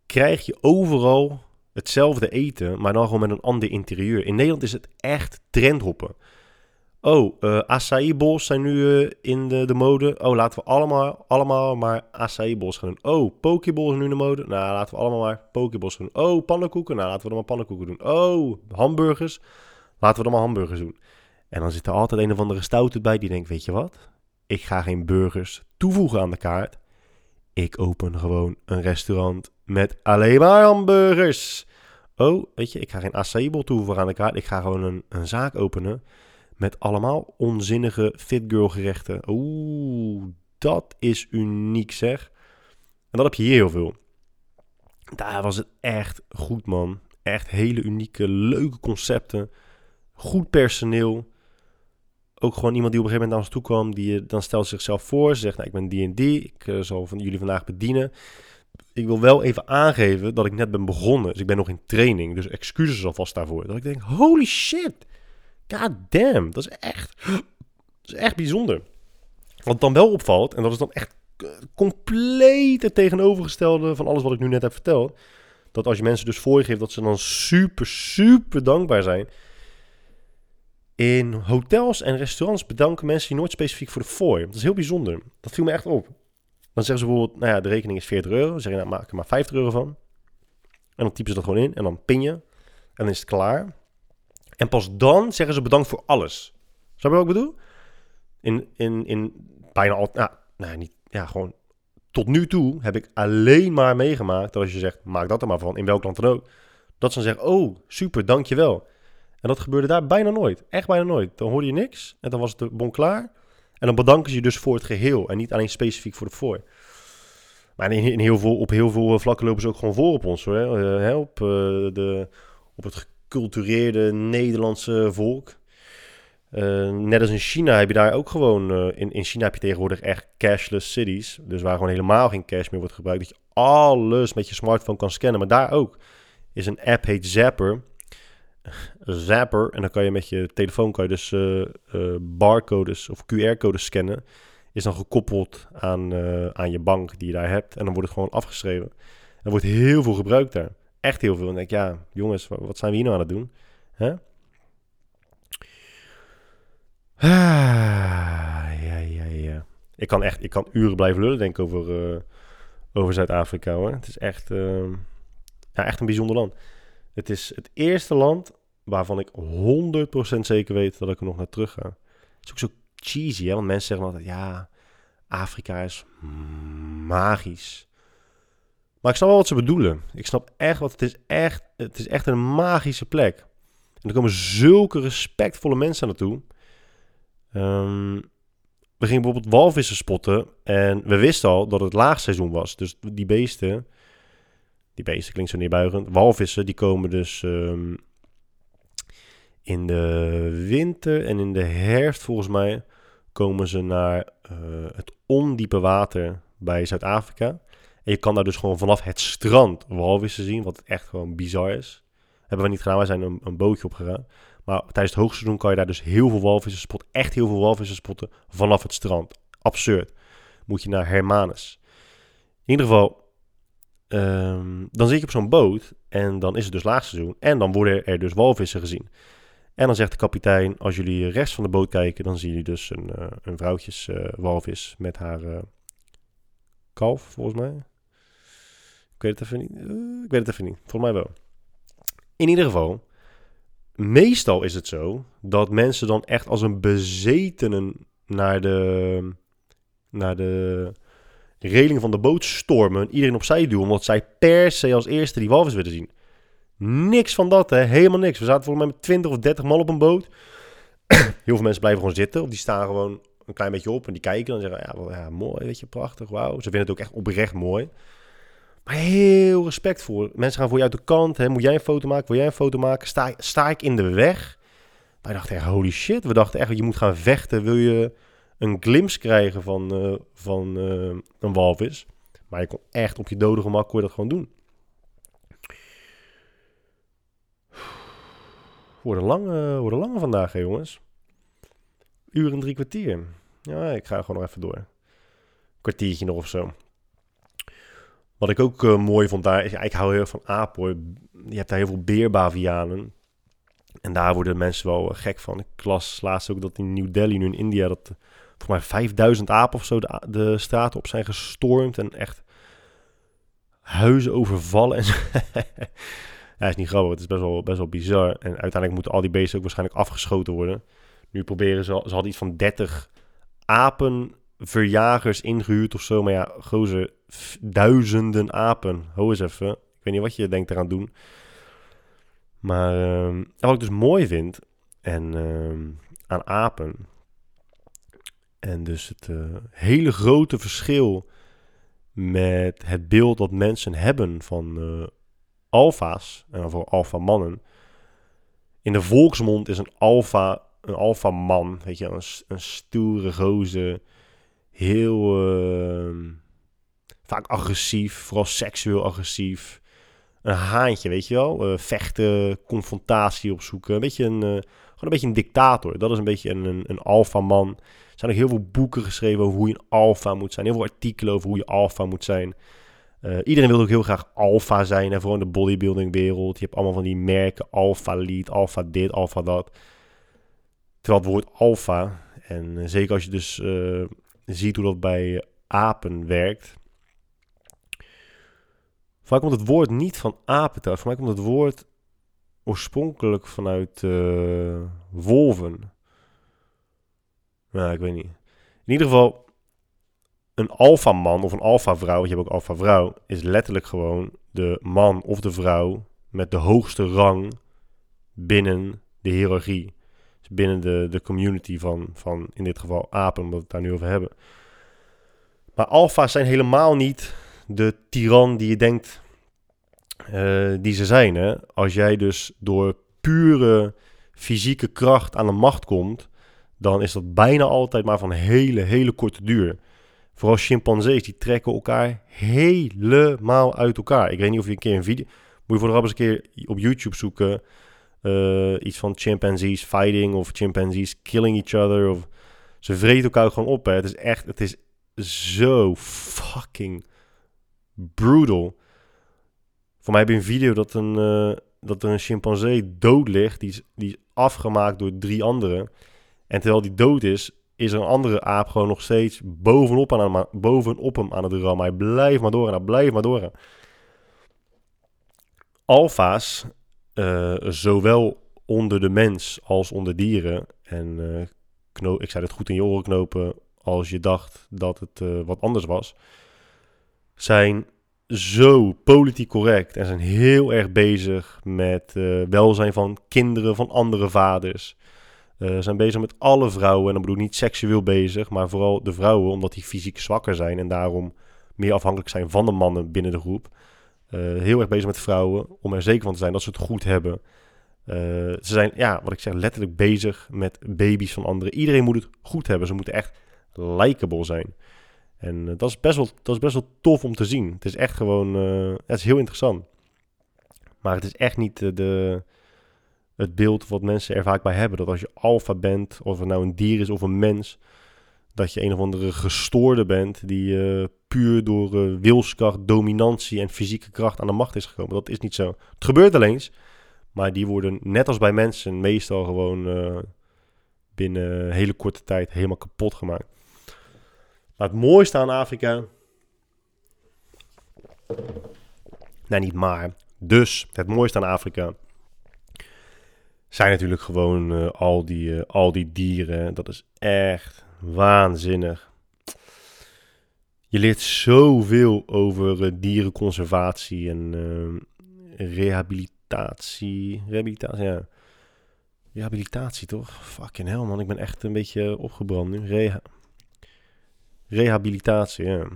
S1: krijg je overal hetzelfde eten, maar dan gewoon met een ander interieur. In Nederland is het echt trendhoppen. Oh, uh, acai zijn nu uh, in de, de, mode. Oh, laten we allemaal, allemaal maar acai bowls gaan doen. Oh, pokeballs nu in de mode. Nou, laten we allemaal maar pokeballs doen. Oh, pannenkoeken. Nou, laten we dan maar pannenkoeken doen. Oh, hamburgers. Laten we dan maar hamburgers doen. En dan zit er altijd een of andere stoute bij die denkt, weet je wat? Ik ga geen burgers toevoegen aan de kaart. Ik open gewoon een restaurant met alleen maar hamburgers. Oh, weet je, ik ga geen acai toevoegen aan de kaart. Ik ga gewoon een, een zaak openen met allemaal onzinnige fit girl gerechten. Oeh, dat is uniek zeg. En dat heb je hier heel veel. Daar was het echt goed man. Echt hele unieke, leuke concepten. Goed personeel. Ook gewoon iemand die op een gegeven moment naar ons toe kwam. Die dan stelt zichzelf voor. Ze zegt, nou, ik ben die en die. Ik uh, zal van jullie vandaag bedienen. Ik wil wel even aangeven dat ik net ben begonnen. Dus ik ben nog in training. Dus excuses alvast daarvoor. Dat ik denk, holy shit. God damn, dat is echt... Dat is echt bijzonder. Wat dan wel opvalt, en dat is dan echt compleet het tegenovergestelde van alles wat ik nu net heb verteld. Dat als je mensen dus voor je geeft, dat ze dan super, super dankbaar zijn. In hotels en restaurants bedanken mensen je nooit specifiek voor de fooi. Dat is heel bijzonder. Dat viel me echt op. Dan zeggen ze bijvoorbeeld, nou ja, de rekening is 40 euro. Dan zeg je, nou, maak er maar 50 euro van. En dan typen ze dat gewoon in en dan pin je. En dan is het klaar. En pas dan zeggen ze bedankt voor alles. Snap je wat ik bedoel? In, in, in bijna al, nou, nou, niet, ja, gewoon tot nu toe heb ik alleen maar meegemaakt dat als je zegt, maak dat er maar van, in welk land dan ook, dat ze dan zeggen, oh, super, dankjewel. En dat gebeurde daar bijna nooit. Echt bijna nooit. Dan hoorde je niks en dan was het de bon klaar. En dan bedanken ze je dus voor het geheel en niet alleen specifiek voor de voor. Maar in, in heel veel, op heel veel vlakken lopen ze ook gewoon voor op ons. Hoor. Uh, op, uh, de, op het gecultureerde Nederlandse volk. Net als in China heb je daar ook gewoon... In, in China heb je tegenwoordig echt cashless cities. Dus waar gewoon helemaal geen cash meer wordt gebruikt. Dat je alles met je smartphone kan scannen. Maar daar ook is een app, heet Zapper. Zapper. En dan kan je met je telefoon kan je dus uh, barcodes of QR-codes scannen. Is dan gekoppeld aan, aan je bank die je daar hebt. En dan wordt het gewoon afgeschreven. Er wordt heel veel gebruikt daar. Echt heel veel. En denk ik, ja, jongens, wat zijn we hier nou aan het doen? Ah, ja, ja, ja. Ik kan echt, ik kan uren blijven lullen, denk ik, over, over Zuid-Afrika, hoor. Het is echt, uh, ja, echt een bijzonder land. Het is het eerste land waarvan ik 100% zeker weet dat ik er nog naar terug ga. Het is ook zo cheesy, hè? Want mensen zeggen altijd, ja, Afrika is magisch. Maar ik snap wel wat ze bedoelen. Ik snap echt wat het is. Echt, het is echt een magische plek. En er komen zulke respectvolle mensen naartoe. Um, we gingen bijvoorbeeld walvissen spotten en we wisten al dat het laagseizoen was. Dus die beesten, die beesten klinkt zo neerbuigend, walvissen die komen dus um, in de winter en in de herfst volgens mij komen ze naar uh, het ondiepe water bij Zuid-Afrika. En je kan daar dus gewoon vanaf het strand walvissen zien, wat echt gewoon bizar is. Hebben we niet gedaan, wij zijn een, een bootje opgegaan. Maar tijdens het hoogseizoen kan je daar dus heel veel walvissen spotten. Echt heel veel walvissen spotten vanaf het strand. Absurd. Moet je naar Hermanus. In ieder geval, um, dan zit je op zo'n boot en dan is het dus laagseizoen. En dan worden er dus walvissen gezien. En dan zegt de kapitein, als jullie rechts van de boot kijken, dan zien jullie dus een, uh, een vrouwtjes uh, walvis met haar uh, kalf, volgens mij. Ik weet het even niet. ik weet het even niet. Volgens mij wel. In ieder geval, meestal is het zo dat mensen dan echt als een bezetenen naar de, naar de reling van de boot stormen. Iedereen opzij duwen, omdat zij per se als eerste die walvis willen zien. Niks van dat, hè? Helemaal niks. We zaten volgens mij met 20 of 30 man op een boot. Heel veel mensen blijven gewoon zitten. Of die staan gewoon een klein beetje op en die kijken en zeggen: ja, ja mooi, weet je, prachtig, wauw. Ze vinden het ook echt oprecht mooi. Maar heel respectvol. Mensen gaan voor je uit de kant. Hè? Moet jij een foto maken? Wil jij een foto maken? Sta, sta ik in de weg? Wij dachten holy shit. We dachten echt, je moet gaan vechten. Wil je een glimpse krijgen van, uh, van uh, een walvis? Maar je kon echt op je dode gemak kon je dat gewoon doen. Worden lange, worden lange vandaag, jongens. Uur en drie kwartier. Ja, ik ga gewoon nog even door. Kwartiertje nog of zo. Wat ik ook uh, mooi vond daar, is, ik hou heel van apen Je hebt daar heel veel beerbavianen. En daar worden mensen wel gek van. Ik las laatst ook dat in New Delhi, nu in India, dat volgens mij 5000 apen of zo de, de straten op zijn gestormd. En echt huizen overvallen. En ja, is niet grappig. Het is best wel, best wel bizar. En uiteindelijk moeten al die beesten ook waarschijnlijk afgeschoten worden. Nu proberen ze, ze hadden iets van 30 apen verjagers ingehuurd of zo. Maar ja, gozer, duizenden apen. Ho eens even. Ik weet niet wat je denkt eraan doen. Maar uh, wat ik dus mooi vind en, uh, aan apen. En dus het uh, hele grote verschil met het beeld dat mensen hebben van uh, alfa's. En voor alfa mannen. In de volksmond is een alfa een alfa man. Weet je, een, een stoere gozer heel uh, vaak agressief, vooral seksueel agressief. Een haantje, weet je wel. Uh, vechten, confrontatie opzoeken. Een beetje een uh, een beetje een dictator. Dat is een beetje een, een, een alfa-man. Er zijn ook heel veel boeken geschreven over hoe je een alfa moet zijn. Heel veel artikelen over hoe je alfa moet zijn. Uh, iedereen wil ook heel graag alfa zijn. En vooral in de bodybuilding wereld. Je hebt allemaal van die merken. Alfa lead, alfa dit, alfa dat. Terwijl het woord alfa. En uh, zeker als je dus uh, ziet hoe dat bij apen werkt. Mij komt het woord niet van apen thuis. Voor mij komt het woord oorspronkelijk vanuit wolven. Nou, ik weet niet. In ieder geval, een alfa-man of een alfa-vrouw, je hebt ook alfa-vrouw, is letterlijk gewoon de man of de vrouw met de hoogste rang binnen de hiërarchie. Dus binnen de, de community van, van, in dit geval apen, omdat we het daar nu over hebben. Maar alfa's zijn helemaal niet de tiran die je denkt uh, die ze zijn. Hè? Als jij dus door pure fysieke kracht aan de macht komt, dan is dat bijna altijd maar van hele, hele korte duur. Vooral chimpansees, die trekken elkaar helemaal uit elkaar. Ik weet niet of je een keer een video... Moet je voor de eens een keer op YouTube zoeken. Uh, iets van chimpanzees fighting of chimpanzees killing each other. Of, ze vreten elkaar gewoon op. Hè. Het is echt, het is zo fucking brutal. Voor mij heb je een video dat, een, uh, dat er een chimpansee dood ligt. Die is, die is afgemaakt door drie anderen. En terwijl die dood is, is er een andere aap gewoon nog steeds bovenop, aan hem, bovenop hem aan het rammen. Hij blijft maar door en hij blijft maar door. Alfa's, uh, zowel onder de mens als onder dieren. En knoop, ik zei het goed in je oren knopen als je dacht dat het uh, wat anders was. Zijn zo politiek correct en zijn heel erg bezig met welzijn van kinderen van andere vaders. Uh, zijn bezig met alle vrouwen, en dan bedoel ik niet seksueel bezig, maar vooral de vrouwen, omdat die fysiek zwakker zijn en daarom meer afhankelijk zijn van de mannen binnen de groep. Uh, heel erg bezig met vrouwen, om er zeker van te zijn dat ze het goed hebben. ze zijn, ja, wat ik zeg, letterlijk bezig met baby's van anderen. Iedereen moet het goed hebben. Ze moeten echt likable zijn. En dat, is best wel, dat is best wel tof om te zien. Het is echt gewoon, het is heel interessant. Maar het is echt niet de, het beeld wat mensen er vaak bij hebben. Dat als je alfa bent, of het nou een dier is of een mens, dat je een of andere gestoorde bent die puur door wilskracht, dominantie en fysieke kracht aan de macht is gekomen. Dat is niet zo. Het gebeurt alleen eens, maar die worden net als bij mensen meestal gewoon binnen een hele korte tijd helemaal kapot gemaakt. Maar het mooiste aan Afrika. Nee, niet maar. Dus het mooiste aan Afrika. Zijn natuurlijk gewoon uh, al, die, uh, al die dieren. Dat is echt waanzinnig. Je leert zoveel over uh, dierenconservatie en rehabilitatie. Rehabilitatie, ja. Rehabilitatie toch? Fucking hell man, ik ben echt een beetje opgebrand nu. Reha Rehabilitatie, ja.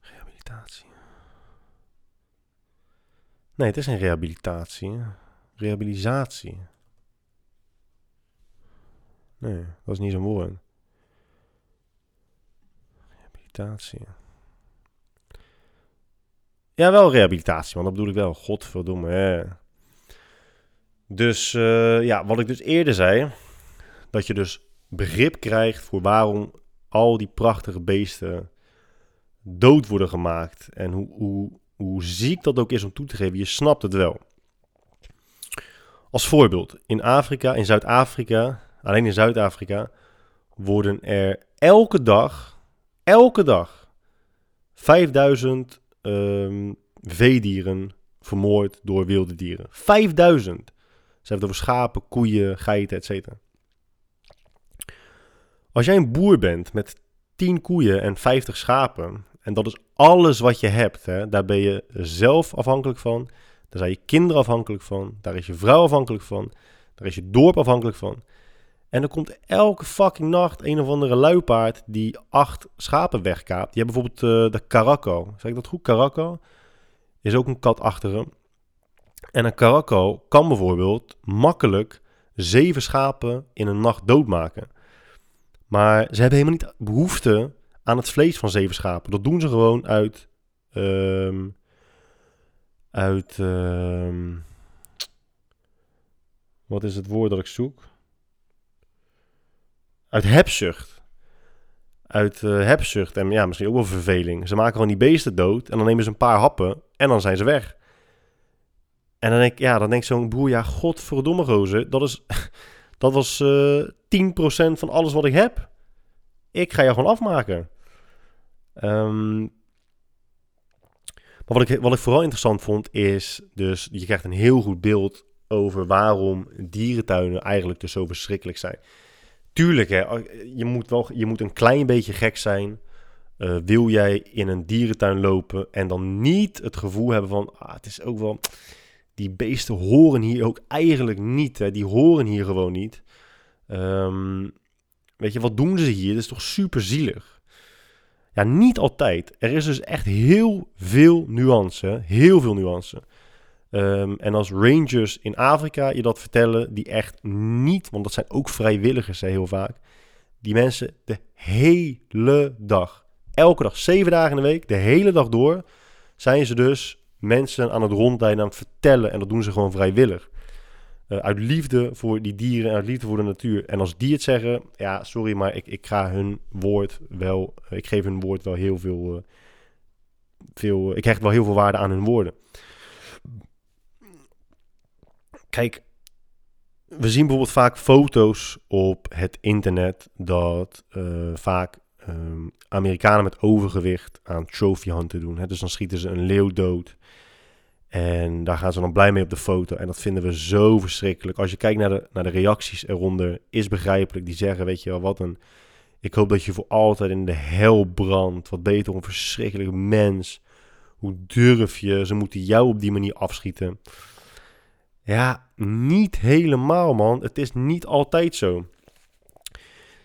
S1: Rehabilitatie. Nee, het is geen rehabilitatie. Rehabilitatie. Nee, dat is niet zo'n woord. Rehabilitatie. Ja, wel rehabilitatie, want dat bedoel ik wel. Godverdomme, hè. Dus, uh, ja, wat ik dus eerder zei dat je dus begrip krijgt voor waarom al die prachtige beesten dood worden gemaakt. En hoe, hoe, hoe ziek dat ook is om toe te geven, je snapt het wel. Als voorbeeld, in Afrika, in Zuid-Afrika, alleen in Zuid-Afrika, worden er elke dag, elke dag, 5000 um, veedieren vermoord door wilde dieren. 5000! Ze hebben het over schapen, koeien, geiten, etc. Als jij een boer bent met 10 koeien en 50 schapen, en dat is alles wat je hebt, hè, daar ben je zelf afhankelijk van, daar zijn je kinderen afhankelijk van, daar is je vrouw afhankelijk van, daar is je dorp afhankelijk van. En er komt elke fucking nacht een of andere luipaard die acht schapen wegkaapt. Je hebt bijvoorbeeld uh, de Caraco. Zeg ik dat goed? Caraco is ook een katachtige. En een Caraco kan bijvoorbeeld makkelijk zeven schapen in een nacht doodmaken. Maar ze hebben helemaal niet behoefte aan het vlees van zeven schapen. Dat doen ze gewoon uit. Um, uit. Um, Wat is het woord dat ik zoek? Uit hebzucht. Uit uh, hebzucht en ja, misschien ook wel verveling. Ze maken gewoon die beesten dood en dan nemen ze een paar happen en dan zijn ze weg. En dan denk ik, ja, dan denkt zo'n boer, ja, godverdomme gozer, dat, is, dat was uh, eh, 10% van alles wat ik heb. Ik ga jou gewoon afmaken. Um, maar wat ik, wat ik vooral interessant vond is dus, je krijgt een heel goed beeld over waarom dierentuinen eigenlijk dus zo verschrikkelijk zijn. Tuurlijk, hè, je, moet wel, je moet een klein beetje gek zijn. Uh, wil jij in een dierentuin lopen en dan niet het gevoel hebben van, ah, het is ook wel, die beesten horen hier ook eigenlijk niet. Hè, die horen hier gewoon niet. Um, weet je, wat doen ze hier? Dat is toch super zielig. Ja, niet altijd. Er is dus echt heel veel nuance. Heel veel nuance. Um, en als rangers in Afrika je dat vertellen, die echt niet, want dat zijn ook vrijwilligers heel vaak, die mensen de hele dag, elke dag, zeven dagen in de week, de hele dag door, zijn ze dus mensen aan het rondleiden, aan het vertellen. En dat doen ze gewoon vrijwillig. Uh, uit liefde voor die dieren en uit liefde voor de natuur. En als die het zeggen, ja, sorry, maar ik, ik ga hun woord wel, ik geef hun woord wel heel veel, uh, veel ik hecht wel heel veel waarde aan hun woorden. Kijk, we zien bijvoorbeeld vaak foto's op het internet dat vaak um, Amerikanen met overgewicht aan trophy hunten doen. Hè? Dus dan schieten ze een leeuw dood. En daar gaan ze dan blij mee op de foto. En dat vinden we zo verschrikkelijk. Als je kijkt naar de, naar de reacties eronder, is begrijpelijk. Die zeggen, weet je wel, wat een... Ik hoop dat je voor altijd in de hel brandt. Wat beter een verschrikkelijk mens. Hoe durf je? Ze moeten jou op die manier afschieten. Ja, niet helemaal, man. Het is niet altijd zo.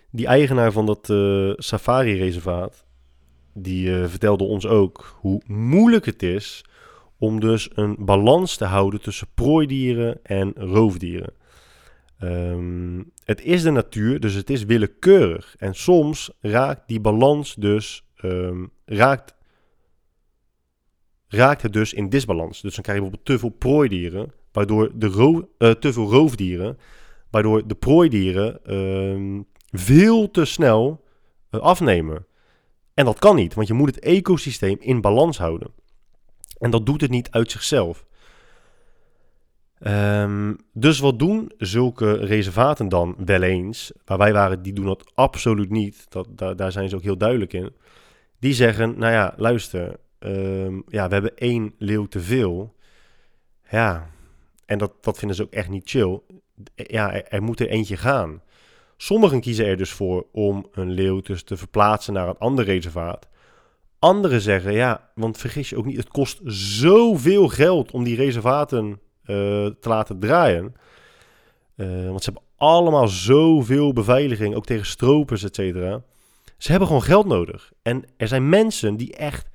S1: Die eigenaar van dat uh, safari-reservaat, die uh, vertelde ons ook hoe moeilijk het is om dus een balans te houden tussen prooidieren en roofdieren. Um, het is de natuur, dus het is willekeurig. En soms raakt die balans dus um, raakt, raakt het dus in disbalans. Dus dan krijg je bijvoorbeeld te veel prooidieren, waardoor de ro uh, te veel roofdieren, waardoor de prooidieren uh, veel te snel uh, afnemen. En dat kan niet, want je moet het ecosysteem in balans houden. En dat doet het niet uit zichzelf. Um, dus wat doen zulke reservaten dan wel eens? Waar wij waren, die doen dat absoluut niet. Dat, daar, zijn ze ook heel duidelijk in. Die zeggen, nou ja, luister, um, ja, we hebben één leeuw te veel. Ja, en dat, dat vinden ze ook echt niet chill. Ja, er, er moet er eentje gaan. Sommigen kiezen er dus voor om een leeuw dus te verplaatsen naar een ander reservaat. Anderen zeggen, ja, want vergis je ook niet, het kost zoveel geld om die reservaten uh, te laten draaien. Uh, want ze hebben allemaal zoveel beveiliging, ook tegen stropers, et. Ze hebben gewoon geld nodig. En er zijn mensen die echt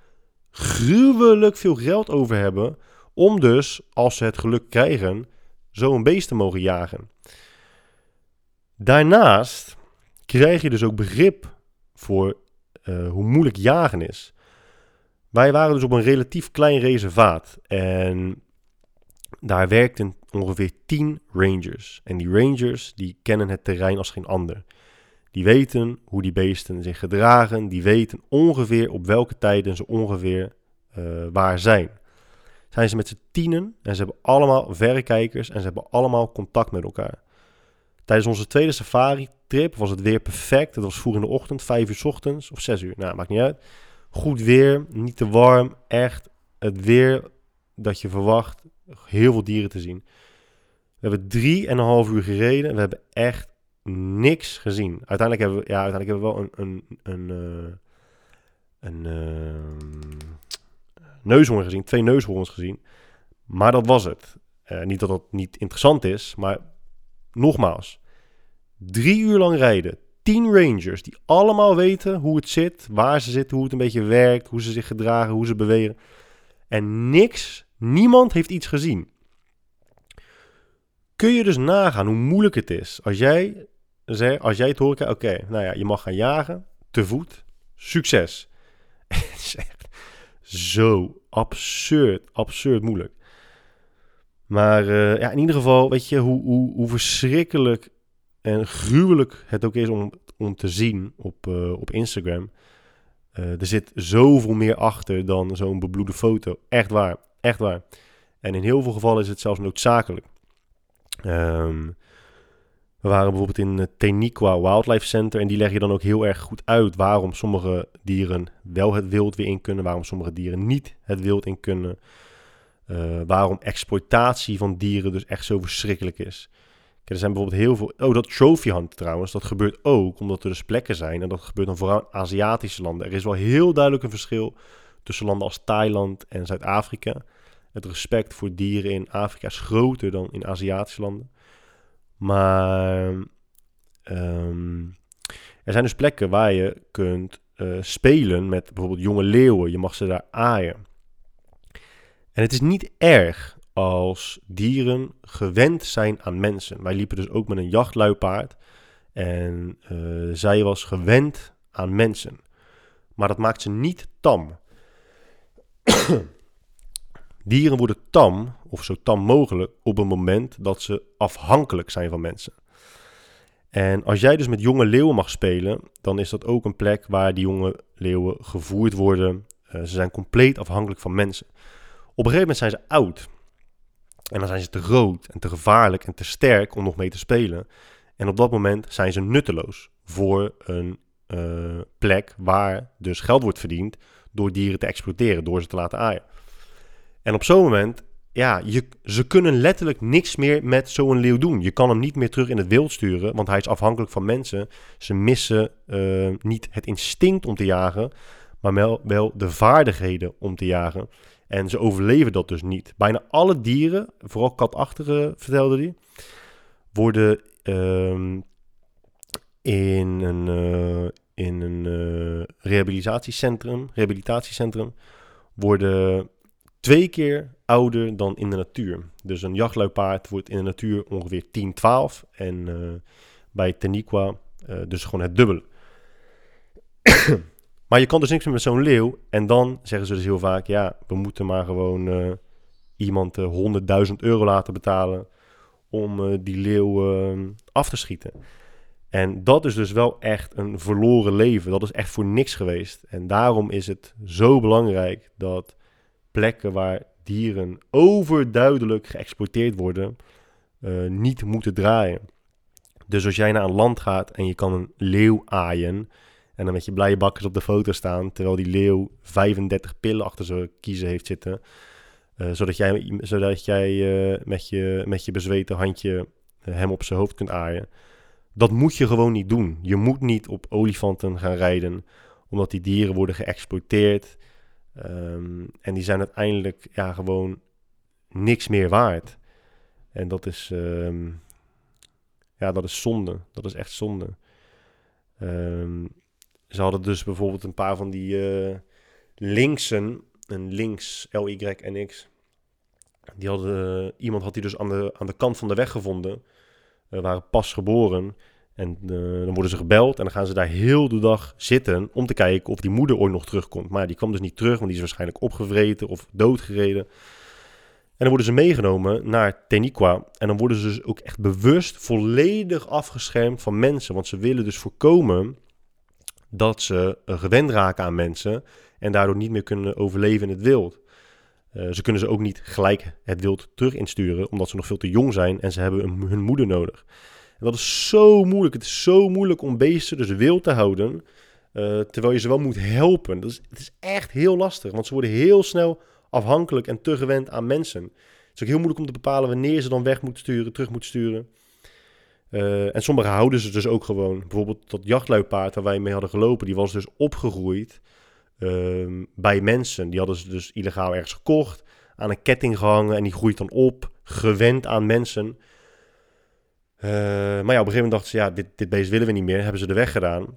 S1: gruwelijk veel geld over hebben om dus, als ze het geluk krijgen, zo'n beest te mogen jagen. Daarnaast krijg je dus ook begrip voor uh, hoe moeilijk jagen is. Wij waren dus op een relatief klein reservaat en daar werkten ongeveer 10 rangers. En die rangers die kennen het terrein als geen ander. Die weten hoe die beesten zich gedragen, die weten ongeveer op welke tijden ze ongeveer uh, waar zijn. Zijn ze met z'n tienen en ze hebben allemaal verrekijkers en ze hebben allemaal contact met elkaar. Tijdens onze tweede safari-trip was het weer perfect. Het was vroeg in de ochtend, 5 uur s ochtends of 6 uur. Nou, maakt niet uit. Goed weer, niet te warm. Echt het weer dat je verwacht. Heel veel dieren te zien. We hebben drie en een half uur gereden. We hebben echt niks gezien. Uiteindelijk hebben we, ja, uiteindelijk hebben we wel een, een, een, uh, een uh, neushoorn gezien. Twee neushoorns gezien. Maar dat was het. Uh, niet dat dat niet interessant is, maar nogmaals. Drie uur lang rijden, 10 rangers die allemaal weten hoe het zit, waar ze zitten, hoe het een beetje werkt, hoe ze zich gedragen, hoe ze bewegen. En niks, niemand heeft iets gezien. Kun je dus nagaan hoe moeilijk het is als jij, als jij het hoort, oké, nou ja, je mag gaan jagen, te voet, succes. het is echt zo absurd, absurd moeilijk. Maar uh, ja, in ieder geval, weet je, hoe, hoe, hoe verschrikkelijk en gruwelijk het ook is om, om te zien op, uh, op Instagram. Uh, er zit zoveel meer achter dan zo'n bebloede foto. Echt waar, echt waar. En in heel veel gevallen is het zelfs noodzakelijk. Um, we waren bijvoorbeeld in het Teniqua Wildlife Center en die leg je dan ook heel erg goed uit waarom sommige dieren wel het wild weer in kunnen, waarom sommige dieren niet het wild in kunnen. Waarom exploitatie van dieren dus echt zo verschrikkelijk is. Er zijn bijvoorbeeld heel veel. Oh, dat trophy hunt trouwens, dat gebeurt ook omdat er dus plekken zijn. En dat gebeurt dan vooral in Aziatische landen. Er is wel heel duidelijk een verschil tussen landen als Thailand en Zuid-Afrika. Het respect voor dieren in Afrika is groter dan in Aziatische landen. Maar um, er zijn dus plekken waar je kunt uh, spelen met bijvoorbeeld jonge leeuwen. Je mag ze daar aaien. En het is niet erg als dieren gewend zijn aan mensen. Wij liepen dus ook met een jachtluipaard. En uh, zij was gewend aan mensen. Maar dat maakt ze niet tam. Dieren worden tam, of zo tam mogelijk, op het moment dat ze afhankelijk zijn van mensen. En als jij dus met jonge leeuwen mag spelen, dan is dat ook een plek waar die jonge leeuwen gevoerd worden. Uh, ze zijn compleet afhankelijk van mensen. Op een gegeven moment zijn ze oud. En dan zijn ze te groot en te gevaarlijk en te sterk om nog mee te spelen. En op dat moment zijn ze nutteloos voor een uh, plek waar dus geld wordt verdiend door dieren te exploiteren, door ze te laten aaien. En op zo'n moment, ja, je, ze kunnen letterlijk niks meer met zo'n leeuw doen. Je kan hem niet meer terug in het wild sturen, want hij is afhankelijk van mensen. Ze missen uh, niet het instinct om te jagen, maar wel, wel de vaardigheden om te jagen. En ze overleven dat dus niet. Bijna alle dieren, vooral katachtige vertelde hij, worden uh, in een, uh, in een uh, rehabilitatiecentrum, rehabilitatiecentrum worden twee keer ouder dan in de natuur. Dus een jachtluipaard wordt in de natuur ongeveer 10, 12 en uh, bij Teniqua dus gewoon het dubbele. Maar je kan dus niks meer met zo'n leeuw. En dan zeggen ze dus heel vaak: ja, we moeten maar gewoon uh, iemand uh, eh, 100.000 euro laten betalen. om uh, die leeuw af te schieten. En dat is dus wel echt een verloren leven. Dat is echt voor niks geweest. En daarom is het zo belangrijk dat plekken waar dieren overduidelijk geëxploiteerd worden, niet moeten draaien. Dus als jij naar een land gaat en je kan een leeuw aaien en dan met je blije bakkers op de foto staan. Terwijl die leeuw 35 pillen achter zijn kiezen heeft zitten. Uh, zodat jij, zodat jij uh, met, je, met je bezweten handje uh, hem op zijn hoofd kunt aaien. Dat moet je gewoon niet doen. Je moet niet op olifanten gaan rijden. Omdat die dieren worden geëxploiteerd. Um, en die zijn uiteindelijk ja, gewoon niks meer waard. En dat is, um, ja, dat is zonde. Dat is echt zonde. Um, ze hadden dus bijvoorbeeld een paar van die uh, linksen, een links, L, Y en X. Die hadden, uh, iemand had die dus aan de, aan de kant van de weg gevonden. Uh, waren pas geboren. En dan worden ze gebeld en dan gaan ze daar heel de dag zitten om te kijken of die moeder ooit nog terugkomt. Maar die kwam dus niet terug, want die is waarschijnlijk opgevreten of doodgereden. En dan worden ze meegenomen naar Teniqua. En dan worden ze dus ook echt bewust volledig afgeschermd van mensen. Want ze willen dus voorkomen dat ze gewend raken aan mensen en daardoor niet meer kunnen overleven in het wild. Uh, ze kunnen ze ook niet gelijk het wild terug insturen, omdat ze nog veel te jong zijn en ze hebben hun moeder nodig. En dat is zo moeilijk. Het is zo moeilijk om beesten dus wild te houden, uh, terwijl je ze wel moet helpen. Dat is, het is echt heel lastig, want ze worden heel snel afhankelijk en te gewend aan mensen. Het is ook heel moeilijk om te bepalen wanneer ze dan weg moeten sturen, terug moeten sturen. Uh, en sommige houden ze dus ook gewoon. Bijvoorbeeld dat jachtluipaard waar wij mee hadden gelopen, die was dus opgegroeid uh, bij mensen. Die hadden ze dus illegaal ergens gekocht, aan een ketting gehangen en die groeit dan op, gewend aan mensen. Uh, maar ja, op een gegeven moment dachten ze, ja, dit, dit beest willen we niet meer, hebben ze er weggedaan.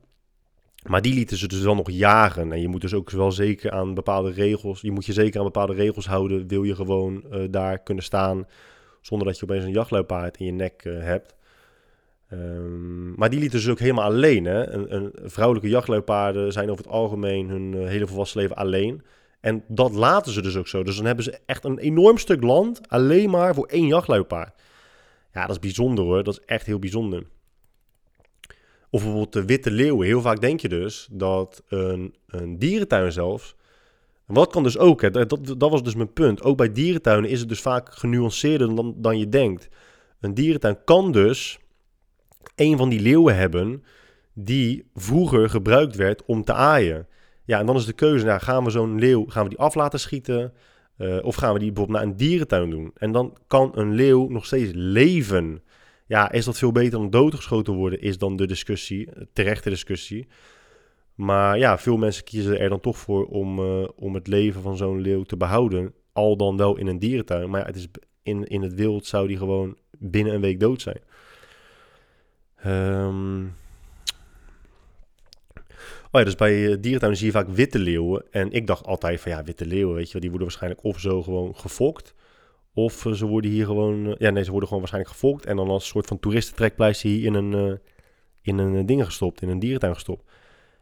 S1: Maar die lieten ze dus wel nog jagen. En je moet dus ook wel zeker aan bepaalde regels, je moet je zeker aan bepaalde regels houden, wil je gewoon uh, daar kunnen staan zonder dat je opeens een jachtluipaard in je nek hebt. Um, maar die lieten ze ook helemaal alleen. Hè? Een, een, vrouwelijke jachtluipaarden zijn over het algemeen hun uh, hele volwassen leven alleen. En dat laten ze dus ook zo. Dus dan hebben ze echt een enorm stuk land alleen maar voor één jachtluipaard. Ja, dat is bijzonder hoor. Dat is echt heel bijzonder. Of bijvoorbeeld de witte leeuwen. Heel vaak denk je dus dat een, een dierentuin zelfs... Wat kan dus ook, hè, dat, dat was dus mijn punt. Ook bij dierentuinen is het dus vaak genuanceerder dan, dan je denkt. Een dierentuin kan dus een van die leeuwen hebben die vroeger gebruikt werd om te aaien. Ja, en dan is de keuze, nou, gaan we zo'n leeuw, gaan we die af laten schieten? Uh, of gaan we die bijvoorbeeld naar een dierentuin doen? En dan kan een leeuw nog steeds leven. Ja, is dat veel beter dan doodgeschoten worden, is dan de discussie, terechte discussie. Maar ja, veel mensen kiezen er dan toch voor om, uh, om het leven van zo'n leeuw te behouden. Al dan wel in een dierentuin. Maar ja, het is in, in het wild zou die gewoon binnen een week dood zijn. Um, Oh ja, dus bij uh, dierentuinen zie je vaak witte leeuwen. En ik dacht altijd van ja, witte leeuwen, weet je wel, die worden waarschijnlijk of zo gewoon gefokt. Of uh, ze worden hier gewoon, uh, ja nee, ze worden gewoon waarschijnlijk gefokt. En dan als een soort van toeristentrekpleister hier in een, in een ding gestopt, in een dierentuin gestopt.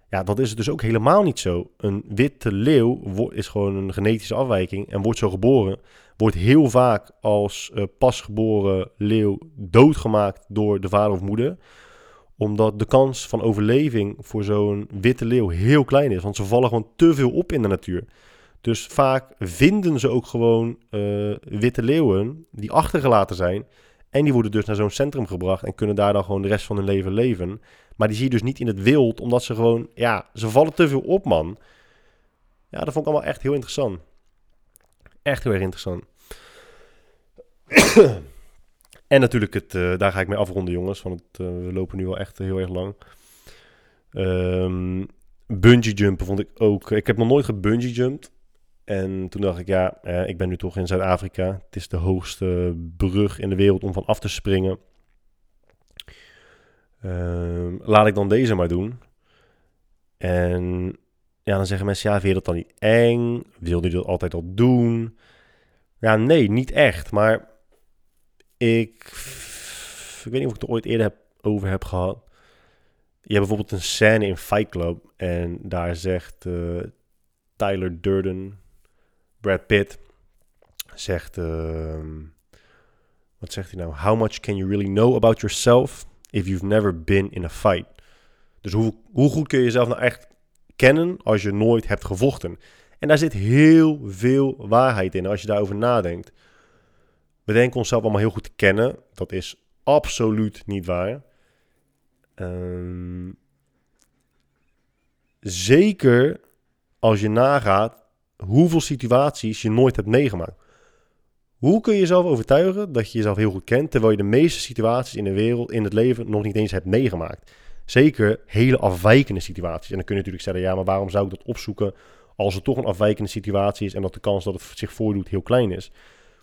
S1: Ja, dat is het dus ook helemaal niet zo. Een witte leeuw is gewoon een genetische afwijking en wordt zo geboren. Wordt heel vaak als pasgeboren leeuw doodgemaakt door de vader of moeder omdat de kans van overleving voor zo'n witte leeuw heel klein is. Want ze vallen gewoon te veel op in de natuur. Dus vaak vinden ze ook gewoon uh, witte leeuwen die achtergelaten zijn. En die worden dus naar zo'n centrum gebracht en kunnen daar dan gewoon de rest van hun leven leven. Maar die zie je dus niet in het wild, omdat ze gewoon, ja, ze vallen te veel op, man. Ja, dat vond ik allemaal echt heel interessant. Echt heel erg interessant. En natuurlijk, het, uh, daar ga ik mee afronden, jongens. Want het, uh, we lopen nu al echt heel erg lang. Um, bungee jumpen vond ik ook. Ik heb nog nooit gebungee jumped. En toen dacht ik, ja, eh, ik ben nu toch in Zuid-Afrika. Het is de hoogste brug in de wereld om van af te springen. Um, laat ik dan deze maar doen. En ja, dan zeggen mensen, ja, vind je dat dan niet eng? Wilde je dat altijd al doen? Ja, nee, niet echt. Maar ik, ik weet niet of ik het ooit eerder heb, over heb gehad. Je hebt bijvoorbeeld een scène in Fight Club. En daar zegt uh, Tyler Durden, Brad Pitt, zegt... Uh, wat zegt hij nou? How much can you really know about yourself if you've never been in a fight? Dus hoe, hoe goed kun je jezelf nou echt kennen als je nooit hebt gevochten? En daar zit heel veel waarheid in als je daarover nadenkt. We denken onszelf allemaal heel goed te kennen. Dat is absoluut niet waar. Um, zeker als je nagaat hoeveel situaties je nooit hebt meegemaakt. Hoe kun je jezelf overtuigen dat je jezelf heel goed kent, terwijl je de meeste situaties in de wereld, in het leven, nog niet eens hebt meegemaakt? Zeker hele afwijkende situaties. En dan kun je natuurlijk zeggen, ja, maar waarom zou ik dat opzoeken als het toch een afwijkende situatie is en dat de kans dat het zich voordoet heel klein is?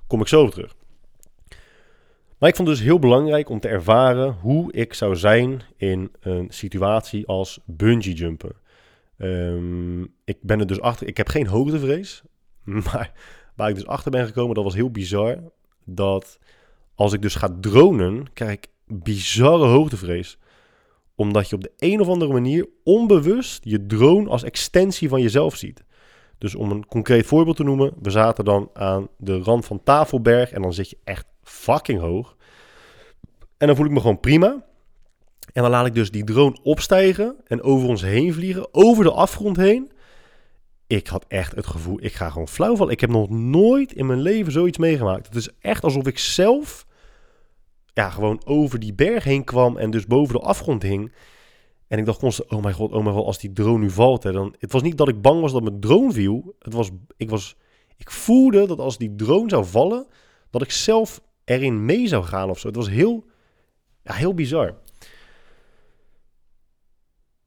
S1: Kom ik zo terug. Maar ik vond het dus heel belangrijk om te ervaren hoe ik zou zijn in een situatie als bungee jumpen. Um, ik ben er dus achter. Ik heb geen hoogtevrees. Maar waar ik dus achter ben gekomen, dat was heel bizar. Dat als ik dus ga dronen, krijg ik bizarre hoogtevrees. Omdat je op de een of andere manier onbewust je drone als extensie van jezelf ziet. Dus om een concreet voorbeeld te noemen, we zaten dan aan de rand van Tafelberg en dan zit je echt fucking hoog. En dan voel ik me gewoon prima. En dan laat ik dus die drone opstijgen en over ons heen vliegen, over de afgrond heen. Ik had echt het gevoel, ik ga gewoon flauw vallen. Ik heb nog nooit in mijn leven zoiets meegemaakt. Het is echt alsof ik zelf ja, gewoon over die berg heen kwam en dus boven de afgrond hing. En ik dacht constant, oh mijn god, oh mijn god, als die drone nu valt. Hè, dan, het was niet dat ik bang was dat mijn drone viel. Het was, ik, was, ik voelde dat als die drone zou vallen, dat ik zelf erin mee zou gaan of zo. Het was heel, ja, heel bizar.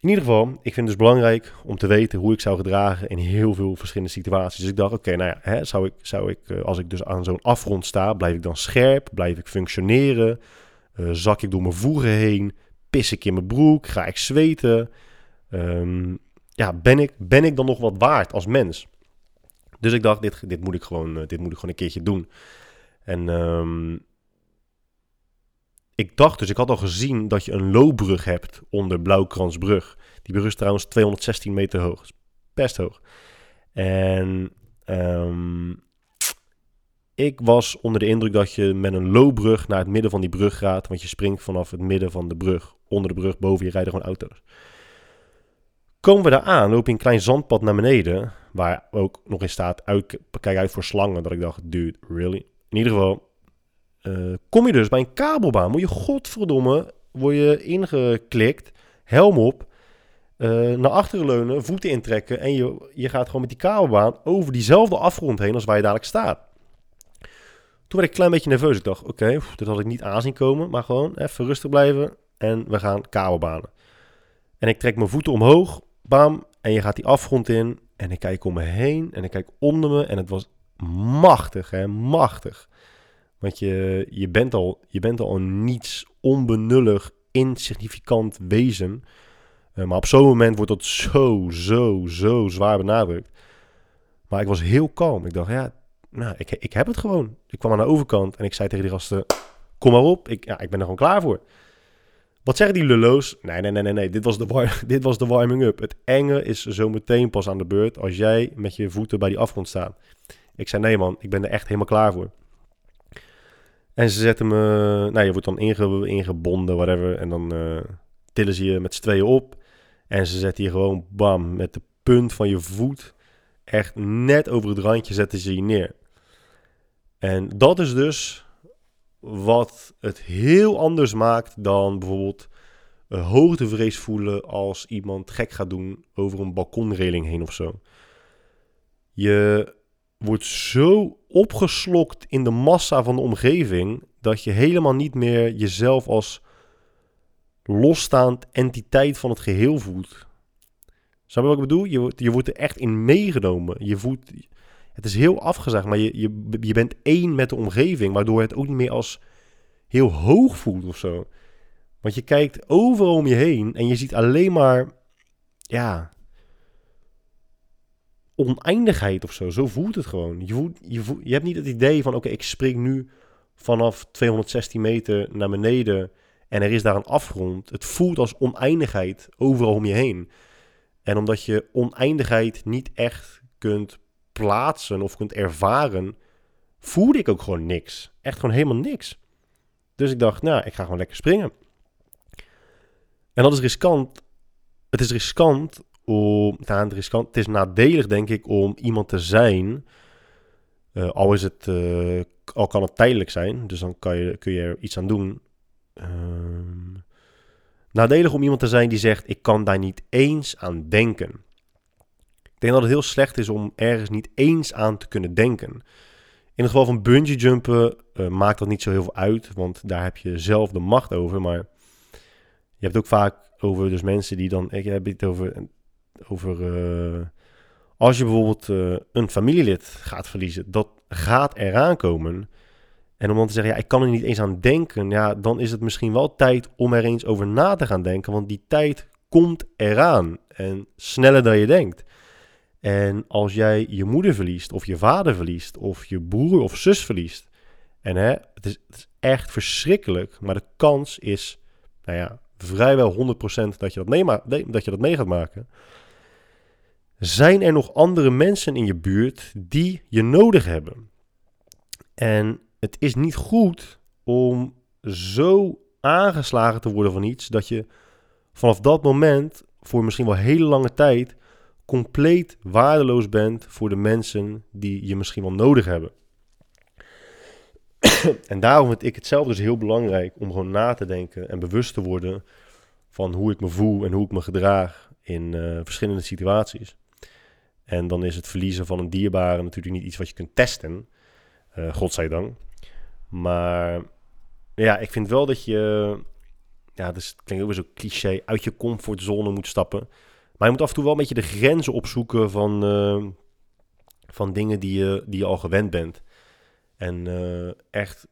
S1: In ieder geval, ik vind het dus belangrijk om te weten hoe ik zou gedragen in heel veel verschillende situaties. Dus ik dacht, oké, nou ja, hè, zou ik, zou ik, eh, als ik dus aan zo'n afgrond sta, blijf ik dan scherp? Blijf ik functioneren? Uh, zak ik door mijn voegen heen? Pis ik in mijn broek? Ga ik zweten? Um, ja, ben ik, ben ik dan nog wat waard als mens? Dus ik dacht, dit, dit, moet, ik gewoon, uh, dit moet ik gewoon een keertje doen. En um, ik dacht dus, ik had al gezien dat je een loopbrug hebt onder Blauwkransbrug. Die is trouwens 216 meter hoog. Best hoog. En ehm, ik was onder de indruk dat je met een loopbrug naar het midden van die brug gaat. Want je springt vanaf het midden van de brug, onder de brug, boven je rijden gewoon auto's. Komen we daar aan, loop je een klein zandpad naar beneden. Waar ook nog in staat, uit, kijk uit voor slangen. Dat ik dacht, dude, really? In ieder geval, eh, kom je dus bij een kabelbaan. Moet je godverdomme, word je ingeklikt, helm op, uh, naar achteren leunen, voeten intrekken. En je, je gaat gewoon met die kabelbaan over diezelfde afgrond heen als waar je dadelijk staat. Toen werd ik een klein beetje nerveus. Ik dacht, oké, dit had ik niet aanzien komen. Maar gewoon even rustig blijven en we gaan kabelbanen. En ik trek mijn voeten omhoog, bam, en je gaat die afgrond in. En ik kijk om me heen en ik kijk onder me en het was machtig, hè, machtig. Want je, je, bent al, je bent al een niets onbenullig, insignificant wezen. Uh, maar op zo'n moment wordt dat zo, zo, zo zwaar benadrukt. Maar ik was heel kalm. Ik dacht, ja, nou, ik, ik heb het gewoon. Ik kwam aan de overkant en ik zei tegen die gasten, kom maar op, ik, ja, ik ben er gewoon klaar voor. Wat zeggen die lullo's? Nee, nee, nee, nee, nee. Dit was de, dit was de warming-up. Het enge is zo meteen pas aan de beurt als jij met je voeten bij die afgrond staat. Ik zei, nee man, ik ben er echt helemaal klaar voor. En ze zetten me, nou je wordt dan inge, ingebonden, whatever. En dan uh, tillen ze je met z'n tweeën op. En ze zetten je gewoon, bam, met de punt van je voet, echt net over het randje zetten ze je neer. En dat is dus wat het heel anders maakt dan bijvoorbeeld hoogtevrees voelen als iemand gek gaat doen over een balkonreling heen of zo. Je wordt zo opgeslokt in de massa van de omgeving dat je helemaal niet meer jezelf als losstaand entiteit van het geheel voelt. Snap je wat ik bedoel? Je, je wordt er echt in meegenomen. Je voelt, het is heel afgezegd, maar je, je, je bent één met de omgeving, waardoor het ook niet meer als heel hoog voelt of zo. Want je kijkt overal om je heen en je ziet alleen maar, ja, oneindigheid of zo. Zo voelt het gewoon. Je, voelt, je, je hebt niet het idee van, oké, ik spring nu vanaf 216 meter naar beneden en er is daar een afgrond. Het voelt als oneindigheid overal om je heen. En omdat je oneindigheid niet echt kunt plaatsen of kunt ervaren, voelde ik ook gewoon niks. Echt gewoon helemaal niks. Dus ik dacht, nou, ik ga gewoon lekker springen. En dat is riskant. Het is riskant om. Nou, het, het is nadelig, denk ik, om iemand te zijn. Uh, al, is het, uh, al kan het tijdelijk zijn, dus dan kan je, kun je er iets aan doen. Uh, nadelig om iemand te zijn die zegt: Ik kan daar niet eens aan denken. Ik denk dat het heel slecht is om ergens niet eens aan te kunnen denken. In het geval van bungee jumpen uh, maakt dat niet zo heel veel uit, want daar heb je zelf de macht over. Maar je hebt ook vaak over dus mensen die dan, ik heb het over, over uh, als je bijvoorbeeld uh, een familielid gaat verliezen, dat gaat eraan komen. En om dan te zeggen, ja, ik kan er niet eens aan denken, ja, dan is het misschien wel tijd om er eens over na te gaan denken, want die tijd komt eraan en sneller dan je denkt. En als jij je moeder verliest, of je vader verliest, of je broer of zus verliest. En hè, het, is, het is echt verschrikkelijk, maar de kans is, nou ja, vrijwel 100% dat je dat, mee, dat je dat mee gaat maken. Zijn er nog andere mensen in je buurt die je nodig hebben? En het is niet goed om zo aangeslagen te worden van iets dat je vanaf dat moment voor misschien wel hele lange tijd compleet waardeloos bent voor de mensen die je misschien wel nodig hebben. en daarom vind ik het zelf dus heel belangrijk om gewoon na te denken en bewust te worden van hoe ik me voel en hoe ik me gedraag in uh, verschillende situaties. En dan is het verliezen van een dierbare natuurlijk niet iets wat je kunt testen, uh, godzijdank. Maar ja, ik vind wel dat je, ja, dus klinkt ook weer zo cliché, uit je comfortzone moet stappen. Maar je moet af en toe wel een beetje de grenzen opzoeken van, uh, van dingen die je, die je al gewend bent. En uh, echt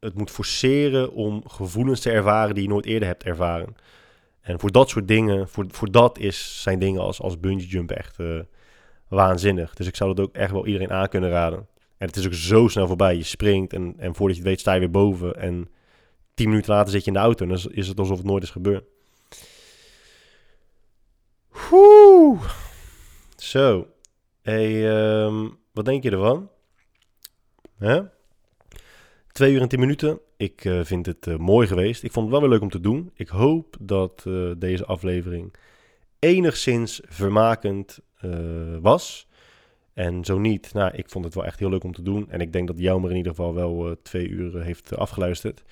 S1: het moet forceren om gevoelens te ervaren die je nooit eerder hebt ervaren. En voor dat soort dingen, voor, voor dat is, zijn dingen als, als bungee jumpen echt waanzinnig. Dus ik zou dat ook echt wel iedereen aan kunnen raden. En het is ook zo snel voorbij. Je springt en, en voordat je het weet sta je weer boven. En tien minuten later zit je in de auto en dan is het alsof het nooit is gebeurd. Zo. Hey, ehm, wat denk je ervan? Twee uur en tien minuten. Ik eh, vind het eh, mooi geweest. Ik vond het wel weer leuk om te doen. Ik hoop dat eh, deze aflevering enigszins vermakend was. En zo niet, nou, ik vond het wel echt heel leuk om te doen. En ik denk dat Joumer in ieder geval wel twee uur heeft afgeluisterd.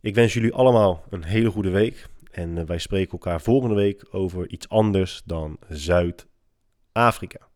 S1: Ik wens jullie allemaal een hele goede week. En wij spreken elkaar volgende week over iets anders dan Zuid-Afrika.